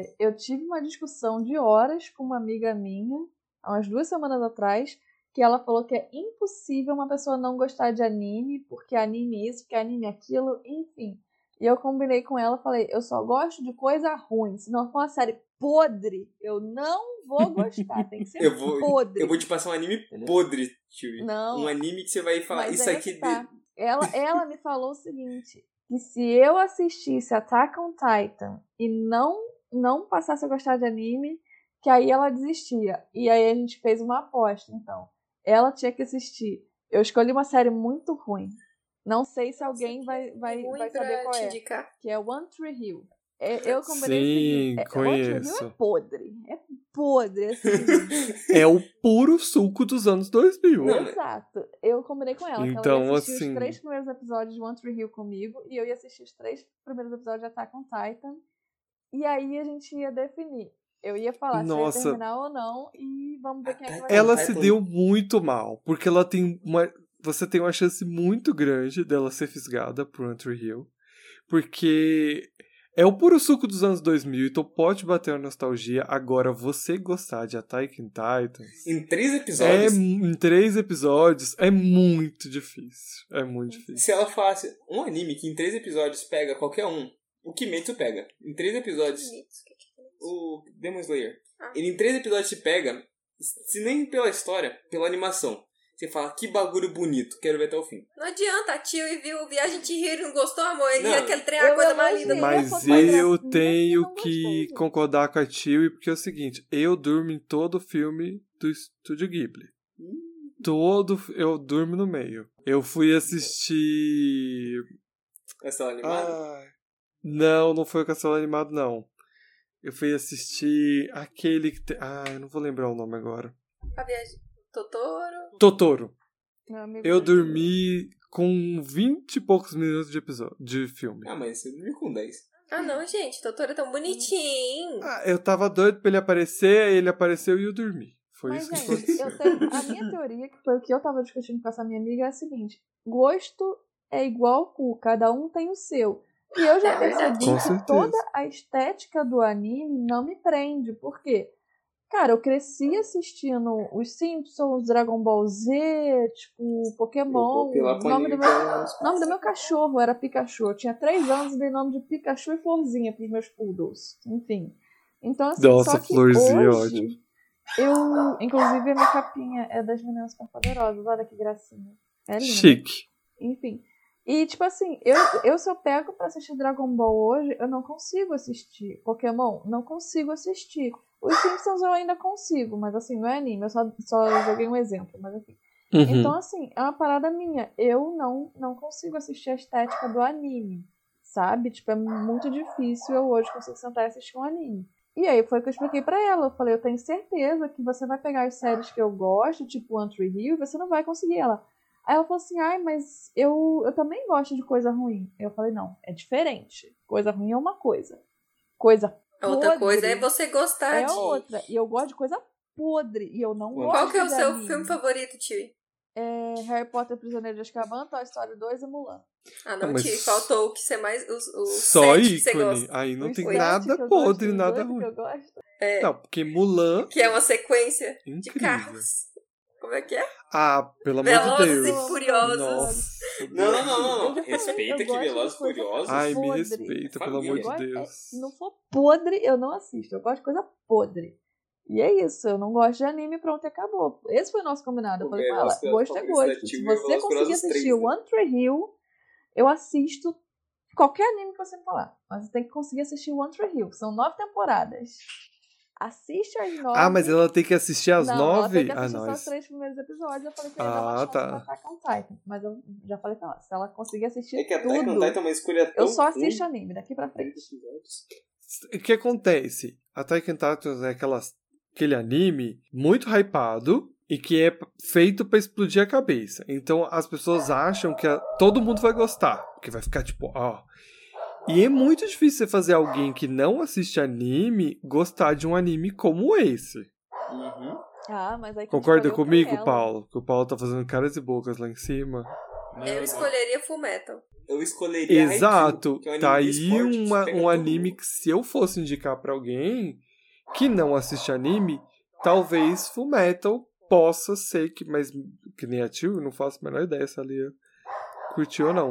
é, eu tive uma discussão de horas com uma amiga minha, há umas duas semanas atrás, que ela falou que é impossível uma pessoa não gostar de anime, porque anime isso, porque anime aquilo, enfim. E eu combinei com ela, falei, eu só gosto de coisa ruim. Se não for uma série podre, eu não vou gostar, tem que ser Eu vou, podre. eu vou te passar um anime podre, tio. Não, Um anime que você vai falar, isso aí aqui... tá. de- Ela, ela me falou o seguinte: que se eu assistisse Attack on Titan e não, não passasse a gostar de anime, que aí ela desistia. E aí a gente fez uma aposta, então. Ela tinha que assistir. Eu escolhi uma série muito ruim. Não sei se alguém vai, vai, vai saber qual te é. indicar. Que é One Tree Hill. É, eu combinei Sim, é, One Tree Hill conheço. é podre. É podre, assim. É o puro suco dos anos 2000. Não, Exato. Eu combinei com ela. Então, ela ia assistir assim- os três primeiros episódios de One Tree Hill comigo e eu ia assistir os três primeiros episódios de Attack on Titan. E aí a gente ia definir. Eu ia falar Nossa. se ia terminar ou não e vamos ver quem é que vai Ela ganhar. se deu muito mal, porque ela tem uma. Você tem uma chance muito grande dela ser fisgada por Tree Hill. Porque é o puro suco dos anos 2000, então pode bater a nostalgia. Agora, você gostar de Attack on Titans. Em três É, episódios, em três episódios é muito difícil. É muito difícil. se ela falasse um anime que em três episódios pega qualquer um, o Kimetsu pega. Em três episódios, o Demon Slayer. Ah. Ele em três episódios te pega, se nem pela história, pela animação. Você fala, que bagulho bonito, quero ver até o fim. Não adianta, a tio e viu Viagem de Hiro e não gostou, amor. Ele Não. ia aquele trem é a coisa mais linda. Mas eu tenho que concordar com a Tilly, porque é o seguinte, eu durmo em todo filme do Estúdio Ghibli. Todo, eu durmo no meio. Eu fui assistir... Castelo animado. Ah, não, não foi o Castelo Animado, não. Eu fui assistir aquele que tem... Ah, eu não vou lembrar o nome agora. A viagem. Totoro. Totoro. Meu amigo Eu dormi com 20 e poucos minutos de episódio, de filme. Ah, mas você dormiu com 10. Ah, não, gente. Totoro é tão bonitinho. Ah, eu tava doido pra ele aparecer, aí ele apareceu e eu dormi. Foi Mas, isso que gente, aconteceu. eu tenho, a minha teoria, que foi o que eu tava discutindo com essa minha amiga, é a seguinte: gosto é igual cu, cada um tem o seu. E eu já É percebi que toda a estética do anime não me prende. Por quê? Cara, eu cresci assistindo os Simpsons, Dragon Ball Z, tipo, Pokémon. O nome do, meu, o nome do meu cachorro era Pikachu. Eu tinha três anos e dei nome de Pikachu e Florzinha pros meus poodles. Enfim. Então, assim, Nossa, só que Florzinha, hoje, ótimo. eu, inclusive, a minha capinha é das meninas superpoderosas. Olha que gracinha. É linda. Chique. Enfim. E, tipo assim, eu, eu se eu pego pra assistir Dragon Ball hoje, eu não consigo assistir. Pokémon, não consigo assistir. Os Simpsons eu ainda consigo, mas assim, não é anime, eu só, só joguei um exemplo, mas enfim. Uhum. Então, assim, é uma parada minha. Eu não, não consigo assistir a estética do anime, sabe? Tipo, é muito difícil eu hoje conseguir sentar e assistir um anime. E aí foi o que eu expliquei pra ela. Eu falei, eu tenho certeza que você vai pegar as séries que eu gosto, tipo One Tree Hill, e você não vai conseguir ela. Aí ela falou assim, ai, mas eu, eu também gosto de coisa ruim. Eu falei, não, é diferente. Coisa ruim é uma coisa. Coisa A outra coisa é você gostar é de. outra. E eu gosto de coisa podre. E eu não Qual gosto Qual que é o de seu anime. filme favorito, tio? É Harry Potter Prisioneiro de Azkaban, Toy Story 2 e Mulan. Ah, não, Ah, mas- tio. Faltou o que você mais. Os, os Só sete que você ícone. gosta. Aí não Os tem nada podre, gosto, nada ruim. que eu gosto. É, Não, porque Mulan. que é uma sequência de Incrível. carros. Como é que é? Ah, pelo amor de Velozes Deus. e Furiosos. Nossa. Não, não, não, não. Respeita que Velozes e Furiosos. Ai, me podre. respeita, pelo amor de é, Deus. se não for podre, eu não assisto. Eu gosto de coisa podre. E é isso, eu não gosto de anime, pronto, e acabou. Esse foi o nosso combinado. Eu falei com ela, Velozes gosto é gosto. Se Tio e você Velozes conseguir assistir 3, né? One Tree Hill, eu assisto qualquer anime que você me falar. Mas você tem que conseguir assistir One Tree Hill. São nove temporadas. Assiste as nove. Ah, mas ela tem que assistir às não, Ela nove? tem que Ah, assistir não. só os isso- três primeiros episódios. Eu falei que eu ia Ah, dar uma chance tá. pra Attack on Titan. Mas eu já falei pra ela, se ela conseguir assistir É que Attack on tudo, Titan é uma escolha tão eu só ruim. assisto anime, daqui pra frente. O que acontece? Attack on Titan é aquelas, aquele anime muito hypado e que é feito pra explodir a cabeça. Então as pessoas acham que a- todo mundo vai gostar, porque vai ficar tipo, ó. E é muito difícil você fazer alguém que não assiste anime gostar de um anime como esse. Uhum. Ah, mas aí Concorda comigo. Paulo? Que o Paulo tá fazendo caras e bocas lá em cima. Não, Eu escolheria Full Metal. Eu escolheria Haikyuu, Exato. que é um Tá aí esporte, uma- um anime mundo. que se eu fosse indicar pra alguém que não assiste anime, talvez Full Metal possa ser que, mas que nem a tio, eu não faço a menor ideia se ela ia curtir ou não.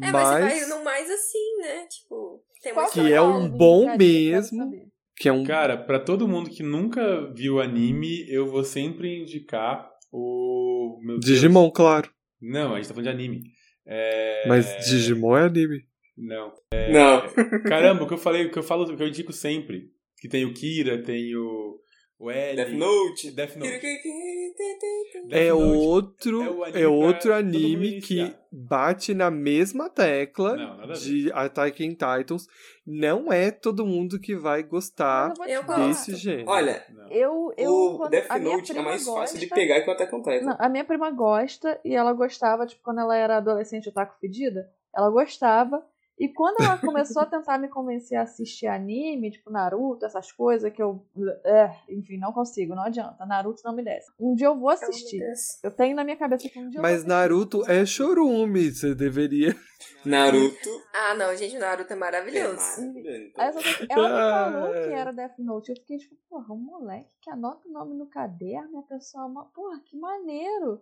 É, mas, mas você vai no mais assim, né? Tipo, tem uma Que é o um bom mesmo. Que é um. Cara, pra todo mundo que nunca viu anime, eu vou sempre indicar o. Meu Deus. Digimon, claro. Não, a gente tá falando de anime. É... Mas Digimon é anime. Não. Não. Caramba, o que eu falei, o que eu falo, o que eu indico sempre. Que tem o Kira, tem o. O L. Death Note. Death Note. É Death Note outro, é o anime é outro anime que bate na mesma tecla Não, de Attack on Titans. Não é todo mundo que vai gostar eu desse gênero. Olha, Não. Eu, eu, o Death Note é mais fácil de gosta- pegar que o Attack on Titan. Não, a minha prima gosta e ela gostava, tipo, quando ela era adolescente otaku fedida, ela gostava. E quando ela começou a tentar me convencer a assistir anime, tipo Naruto, essas coisas que eu. é, enfim, não consigo, não adianta. Naruto não me desce. Um dia eu vou assistir. Eu tenho na minha cabeça que um dia eu Mas vou assistir. Naruto é chorume, você deveria. Naruto. Ah, não, gente, o Naruto é É maravilhoso. maravilhoso. Eu sei que ela me falou que era Death Note. Eu fiquei tipo, porra, um moleque que anota o nome no caderno e a pessoa. Porra, que maneiro!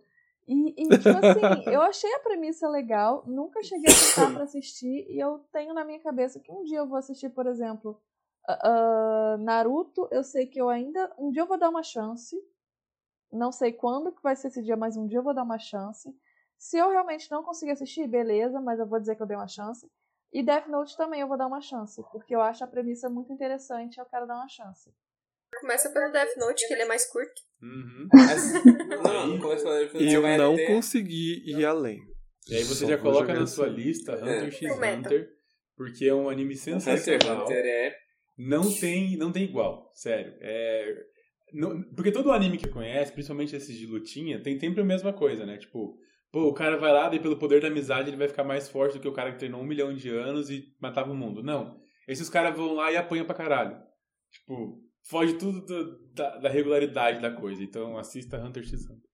E, e, tipo assim, eu achei a premissa legal, nunca cheguei a sentar pra assistir, e eu tenho na minha cabeça que um dia eu vou assistir, por exemplo, ah, Naruto, eu sei que eu ainda. Um dia eu vou dar uma chance. Não sei quando que vai ser esse dia, mas um dia eu vou dar uma chance. Se eu realmente não conseguir assistir, beleza, mas eu vou dizer que eu dei uma chance. E Death Note também eu vou dar uma chance, porque eu acho a premissa muito interessante e eu quero dar uma chance. Começa pelo Death Note, que ele é mais curto. Uhum. Mas- Não, não, começa pelo Death Note, você Eu vai não até- consegui ir além. E aí você Só já coloca na sua isso. lista Hunter É. x. Hunter, porque é um anime Hunter x sensacional. Hunter é. Não tem, não tem igual, sério. É, não- porque todo anime que conhece, principalmente esses de lutinha, tem sempre a mesma coisa, né? Tipo, pô, o cara vai lá e pelo poder da amizade ele vai ficar mais forte do que o cara que treinou um milhão de anos e matava o mundo. Não. Esses caras vão lá e apanham pra caralho. Tipo, foge tudo do- da, da regularidade da coisa. Então assista Hunter x Hunter.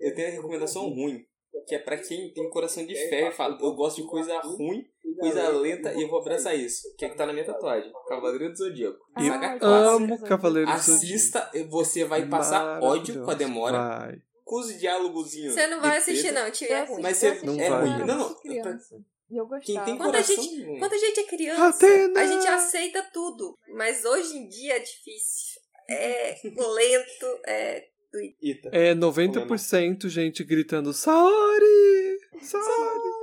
Eu tenho a recomendação ruim, que é pra quem tem coração de ferro e fala, eu gosto de coisa ruim, coisa lenta e eu vou abraçar isso. Que é que tá na minha tatuagem. Cavaleiro do Zodíaco. Eu Saga amo Cavaleiro do Zodíaco. Assista, você vai passar ódio com a demora, Vai. com os diálogozinhos. Você não vai assistir, não, tio. É ruim. Mas você- eu era Não, não. E eu Quem gostava. tem Quando a gente-. Quando a gente é criança, Atena! a gente aceita tudo. Mas hoje em dia é difícil. É lento, é. Ita. É 90% gente gritando Saori! Saori!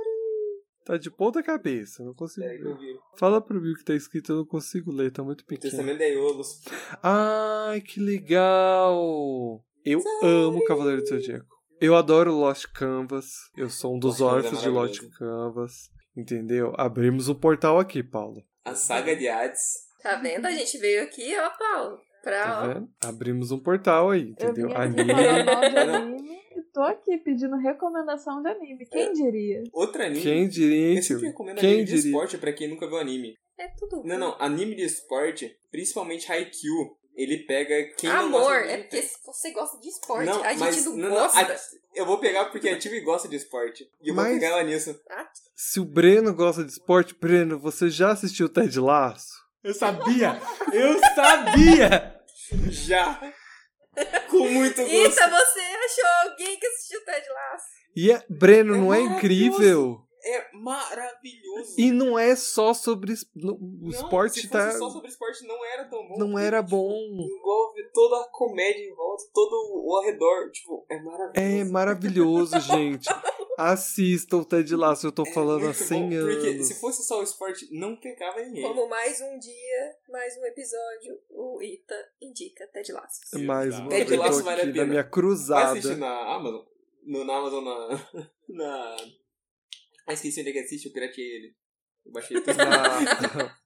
Tá de ponta cabeça, não consigo É, vi. Fala pro o que tá escrito, eu não consigo ler, tá muito O pequeno. Testamento da Iolos. Ai, que legal! Eu amo Cavaleiro do Zodíaco. Eu adoro Lost Canvas. Eu sou um dos é órfãos de Lost. Canvas. Entendeu? Abrimos um portal aqui, Paulo. A saga de Hades. Tá vendo? A gente veio aqui, ó, Paulo. Pra, Tá ó. vendo? Abrimos um portal aí, Eu entendeu? aqui Anime. de anime tô aqui pedindo recomendação de anime. Quem diria? Outro anime. Quem diria, Eu sempre recomendo Quem anime de diria? esporte pra quem nunca viu anime. É tudo. Não, não, anime de esporte, principalmente Haikyuu, ele pega quem não Amor, é porque se você gosta de esporte. Não, a gente mas não, não, não, gosta. a- eu vou pegar porque a Tive gosta de esporte. E eu vou Mas- pegar ela nisso. Se o Breno gosta de esporte, Breno, você já assistiu Ted Laço? Eu sabia! Eu sabia! Já! Com muito gosto. Eita, você achou alguém que assistiu Ted Lasso? E é, Breno, É não é incrível? É maravilhoso. E não é só sobre o Não, esporte se fosse tá só sobre esporte não era tão bom. não porque, era tipo, bom. Envolve toda a comédia em volta, todo o ao redor. Tipo, é maravilhoso. É maravilhoso, gente. Assista o Ted Laço, eu tô É falando há muito 100 bom, anos. Porque se fosse só o esporte, não pegava ninguém. Como mais um dia, mais um episódio, o Ita indica Ted Lasso. Mais uma Ted vez eu Lasso tô vale a pena. da minha Vai cruzada. assistir na Amazon? No, na Amazon, na... na... Ah, esqueci onde é que assiste, eu piratei ele. Eu baixei tudo. Na...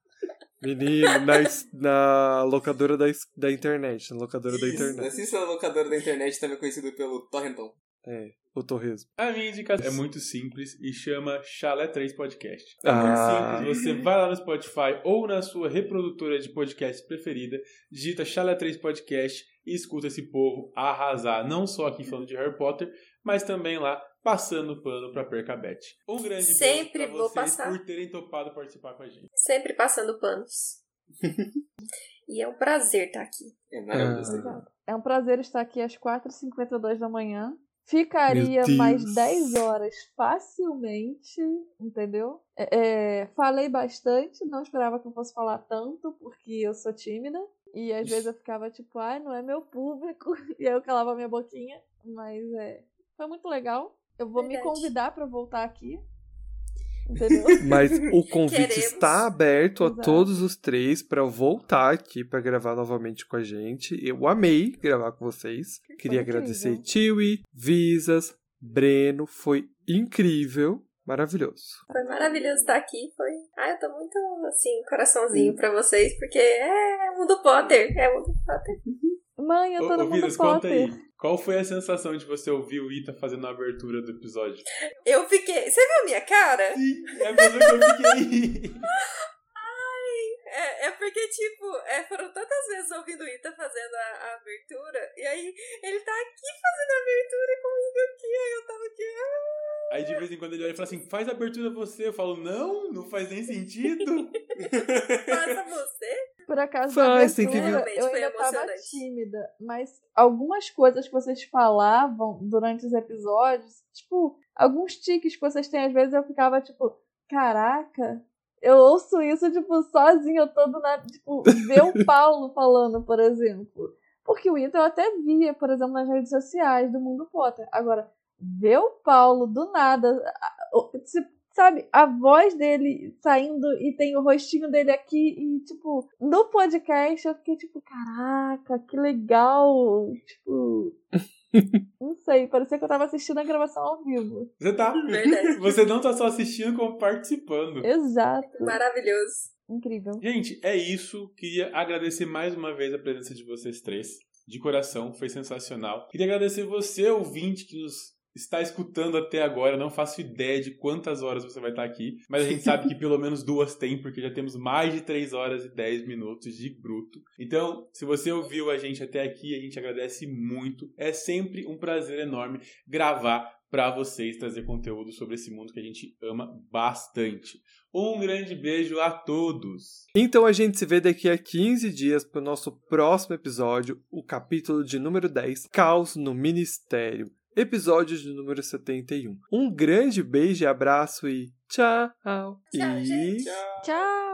Menino, na, na locadora da, da internet. Na locadora da Isso, internet. Assista na locadora da internet, também conhecido pelo Torrentão. É, o Torresmo. A minha indicação é muito simples e chama Chalé 3 Podcast. É Ah. muito simples. Você vai lá no Spotify ou na sua reprodutora de podcast preferida, digita Chalé 3 Podcast e escuta esse povo arrasar, não só aqui falando de Harry Potter, mas também lá passando pano pra Percabete. Um grande Sempre beijo pra vou vocês passar. por terem topado participar com a gente. Sempre passando panos. e é um prazer estar aqui. É maravilhoso. Ah. É um prazer estar aqui às 4h52 da manhã. Ficaria mais 10 horas facilmente, entendeu? É, é, falei bastante, não esperava que eu fosse falar tanto, porque eu sou tímida. E às vezes eu ficava tipo, ai, não é meu público. E aí eu calava minha boquinha. Mas é. Foi muito legal. Eu vou me Verdade. convidar pra voltar aqui. Entendeu? Mas o convite Queremos. está aberto a Exato. todos os três para voltar aqui para gravar novamente com a gente. Eu amei gravar com vocês. Queria incrível. agradecer Tiwi, Visas, Breno, foi incrível, maravilhoso. Foi maravilhoso estar aqui. Foi. Ah, eu tô muito assim, coraçãozinho pra vocês, porque é mundo Potter. É mundo Potter. Mãe, eu tô no ô, mundo Vidas, conta Potter. aí. Qual foi a sensação de você ouvir o Ita fazendo a abertura do episódio? Eu fiquei. Você viu a minha cara? Sim, é mesmo que eu fiquei. É, é porque, tipo, é, foram tantas vezes ouvindo o Ita fazendo a, a abertura, e aí ele tá aqui fazendo a abertura comigo aqui, aí eu tava aqui. ah. Aí de vez em quando ele olha e fala assim: faz abertura você. Eu falo: não, não faz nem sentido. Faça você. Por acaso, Faz, na tem que abertura, ver. eu Foi ainda tava emocionante. tímida. Mas algumas coisas que vocês falavam durante os episódios, tipo, alguns tiques que vocês têm, às vezes eu ficava tipo, caraca, eu ouço isso, tipo, sozinha, eu tô do nada, tipo, ver o Paulo falando, por exemplo. Porque o Ita eu até via, por exemplo, nas redes sociais do Mundo Potter. Agora, ver o Paulo do nada, sabe, a voz dele saindo e tem o rostinho dele aqui e, tipo, no podcast eu fiquei tipo, caraca, que legal. Tipo, não sei, parecia que eu tava assistindo a gravação ao vivo. Você tá. Verdade. Você não tá só assistindo, como participando. Exato. Maravilhoso. Incrível. Gente, é isso. Queria agradecer mais uma vez a presença de vocês três. De coração, foi sensacional. Queria agradecer você, ouvinte, que nos está escutando até agora. Não faço ideia de quantas horas você vai estar aqui, mas a gente sabe que pelo menos duas tem, porque já temos mais de 3 horas e 10 minutos de bruto. Então, se você ouviu a gente até aqui, a gente agradece muito. É sempre um prazer enorme gravar para vocês, trazer conteúdo sobre esse mundo que a gente ama bastante. Um grande beijo a todos! Então a gente se vê daqui a 15 dias para o nosso próximo episódio, o capítulo de número 10, Caos no Ministério. Episódio de número 71. Um grande beijo e abraço e tchau! Tchau, e... gente. Tchau!